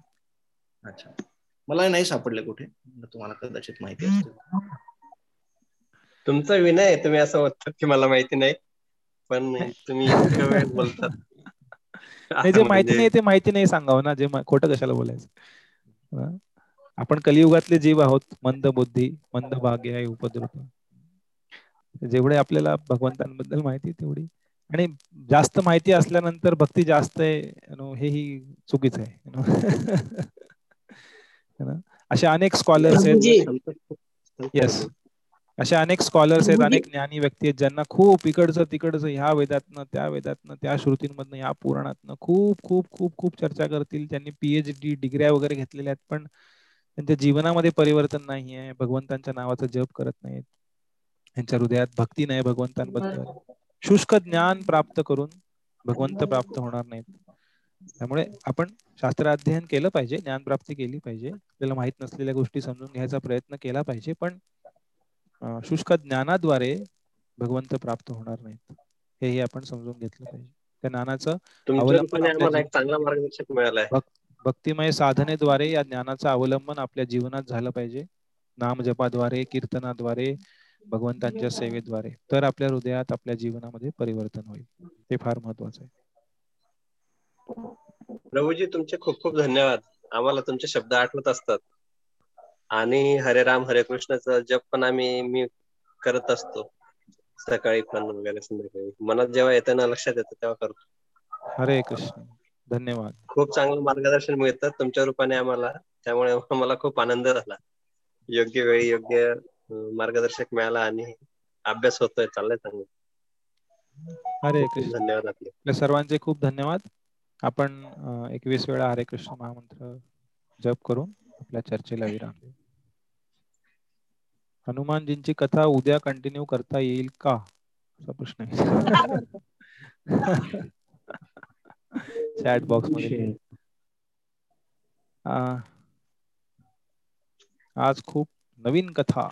अच्छा. मला नाही सापडले कुठे. तुम्हाला कदाचित माहिती असते तुमचा विनय तुम्ही असं म्हणतात की मला माहिती नाही पण तुम्ही बोलतात. नाही जे माहिती नाही ते माहिती नाही सांगावं ना जे खोटं कशाला बोलायचं. आपण कलियुगातले जीव आहोत मंद बुद्धी मंद भाग्य आहे उपद्रुत जेवढे आपल्याला भगवंतांबद्दल माहिती तेवढी. आणि जास्त माहिती असल्यानंतर भक्ती जास्त आहे हेही चुकीच आहे. असे अनेक स्कॉलर्स आहेत. येस असे अनेक स्कॉलर्स आहेत अनेक ज्ञानी व्यक्ती आहेत ज्यांना खूप इकडचं तिकडचं ह्या वेदातनं त्या वेदातनं त्या श्रुतींमधनं ह्या पुराणातनं खूप खूप खूप खूप चर्चा करतील. त्यांनी पीएचडी डिग्र्या वगैरे घेतलेल्या आहेत पण त्यांच्या जीवनामध्ये परिवर्तन नाही आहे. भगवंतांच्या नावाचा जप करत नाहीत. त्यांच्या हृदयात भक्ती नाही भगवंतांबद्दल. शुष्क ज्ञान प्राप्त करून भगवंत प्राप्त होणार नाहीत. त्यामुळे आपण शास्त्र अध्ययन केलं पाहिजे ज्ञान प्राप्ती केली पाहिजे. आपल्याला माहीत नसलेल्या गोष्टी समजून घ्यायचा प्रयत्न केला पाहिजे पण शुष्क ज्ञानाद्वारे भगवंत प्राप्त होणार नाहीत. हेही आपण समजून घेतलं पाहिजे. त्या ज्ञानाचं भक्तिमय साधनेद्वारे या ज्ञानाचं अवलंबन आपल्या जीवनात झालं पाहिजे. नाम जपाद्वारे कीर्तनाद्वारे भगवंतांच्या सेवेद्वारे. तर आपल्या हृदयात आपल्या जीवनामध्ये परिवर्तन होईल. ते फार महत्वाचं आहे. प्रभूजी तुमचे खूप खूप धन्यवाद. आम्हाला तुमचे शब्द आठवत असतात. आणि हरे राम हरे कृष्णाचा जप पण आम्ही मी करत असतो. सकाळी पण वगैरे संध्याकाळी. मनात जेव्हा येतं ना लक्षात येतं तेव्हा करतो. हरे कृष्ण. धन्यवाद. खूप चांगलं मार्गदर्शन मिळतं तुमच्या रूपाने आम्हाला. त्यामुळे मला खूप आनंद झाला. योग्य वेळी योग्य मार्गदर्शक मिळाला आणि अभ्यास होतोय चाललाय चांगलं. हरे कृष्ण. धन्यवाद आपले. सर्वांचे खूप धन्यवाद. आपण एकवीस वेळा हरे कृष्ण महामंत्र जप करून आपल्या चर्चेला विराम देऊ. हनुमानजींची कथा उद्या कंटिन्यू करता येईल का? असा प्रश्न आहे. चॅट बॉक्समध्ये आज खूप नवीन कथा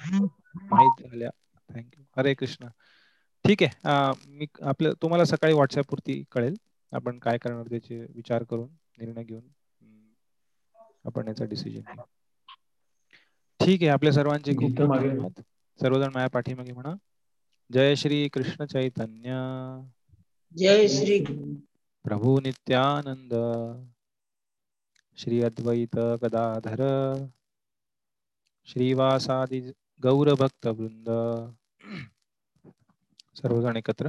माहीत झाल्या. थँक्यू हरे कृष्ण. ठीक आहे. मी आपल्या तुम्हाला सकाळी व्हॉट्सअप वरती कळेल. आपण काय करणार त्याचे विचार करून निर्णय घेऊन आपण याचा डिसिजन घेऊ. ठीक आहे आपल्या सर्वांचे खूप धन्यवाद. सर्वजण माझ्या पाठीमागे म्हणा. जय श्री कृष्ण चैतन्य. जय श्री प्रभू नित्यानंद. श्री अद्वैत गदाधर. श्रीवासादि गौर भक्त वृंद सर्वजण एकत्र.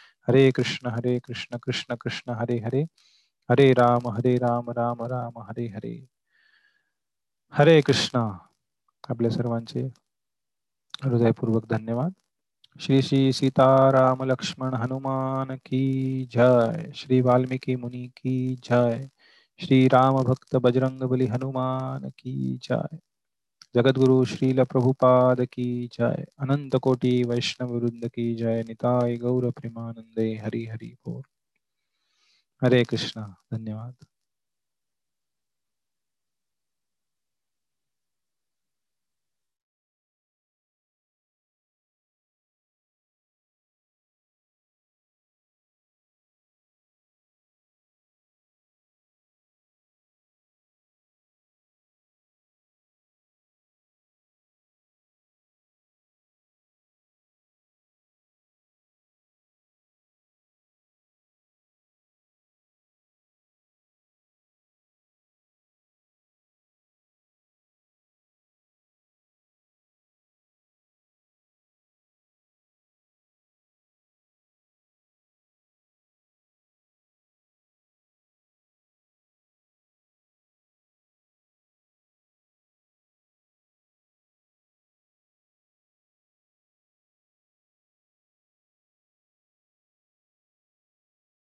हरे कृष्ण हरे कृष्ण कृष्ण कृष्ण हरे हरे। हरे राम हरे राम राम राम हरे हरे। हरे कृष्ण। आपल्या सर्वांचे हृदयपूर्वक धन्यवाद। श्री श्री सीताराम लक्ष्मण हनुमान की जय। श्री वाल्मिकी मुनि की जय। श्री राम भक्त बजरंग बली हनुमान की जय। जगद्गुरु श्रील प्रभुपाद की जय। अनंत कोटि वैष्णव वृंद की जय। निताय गौर प्रेमानंदे हरि हरि बोल। हरे कृष्णा, धन्यवाद।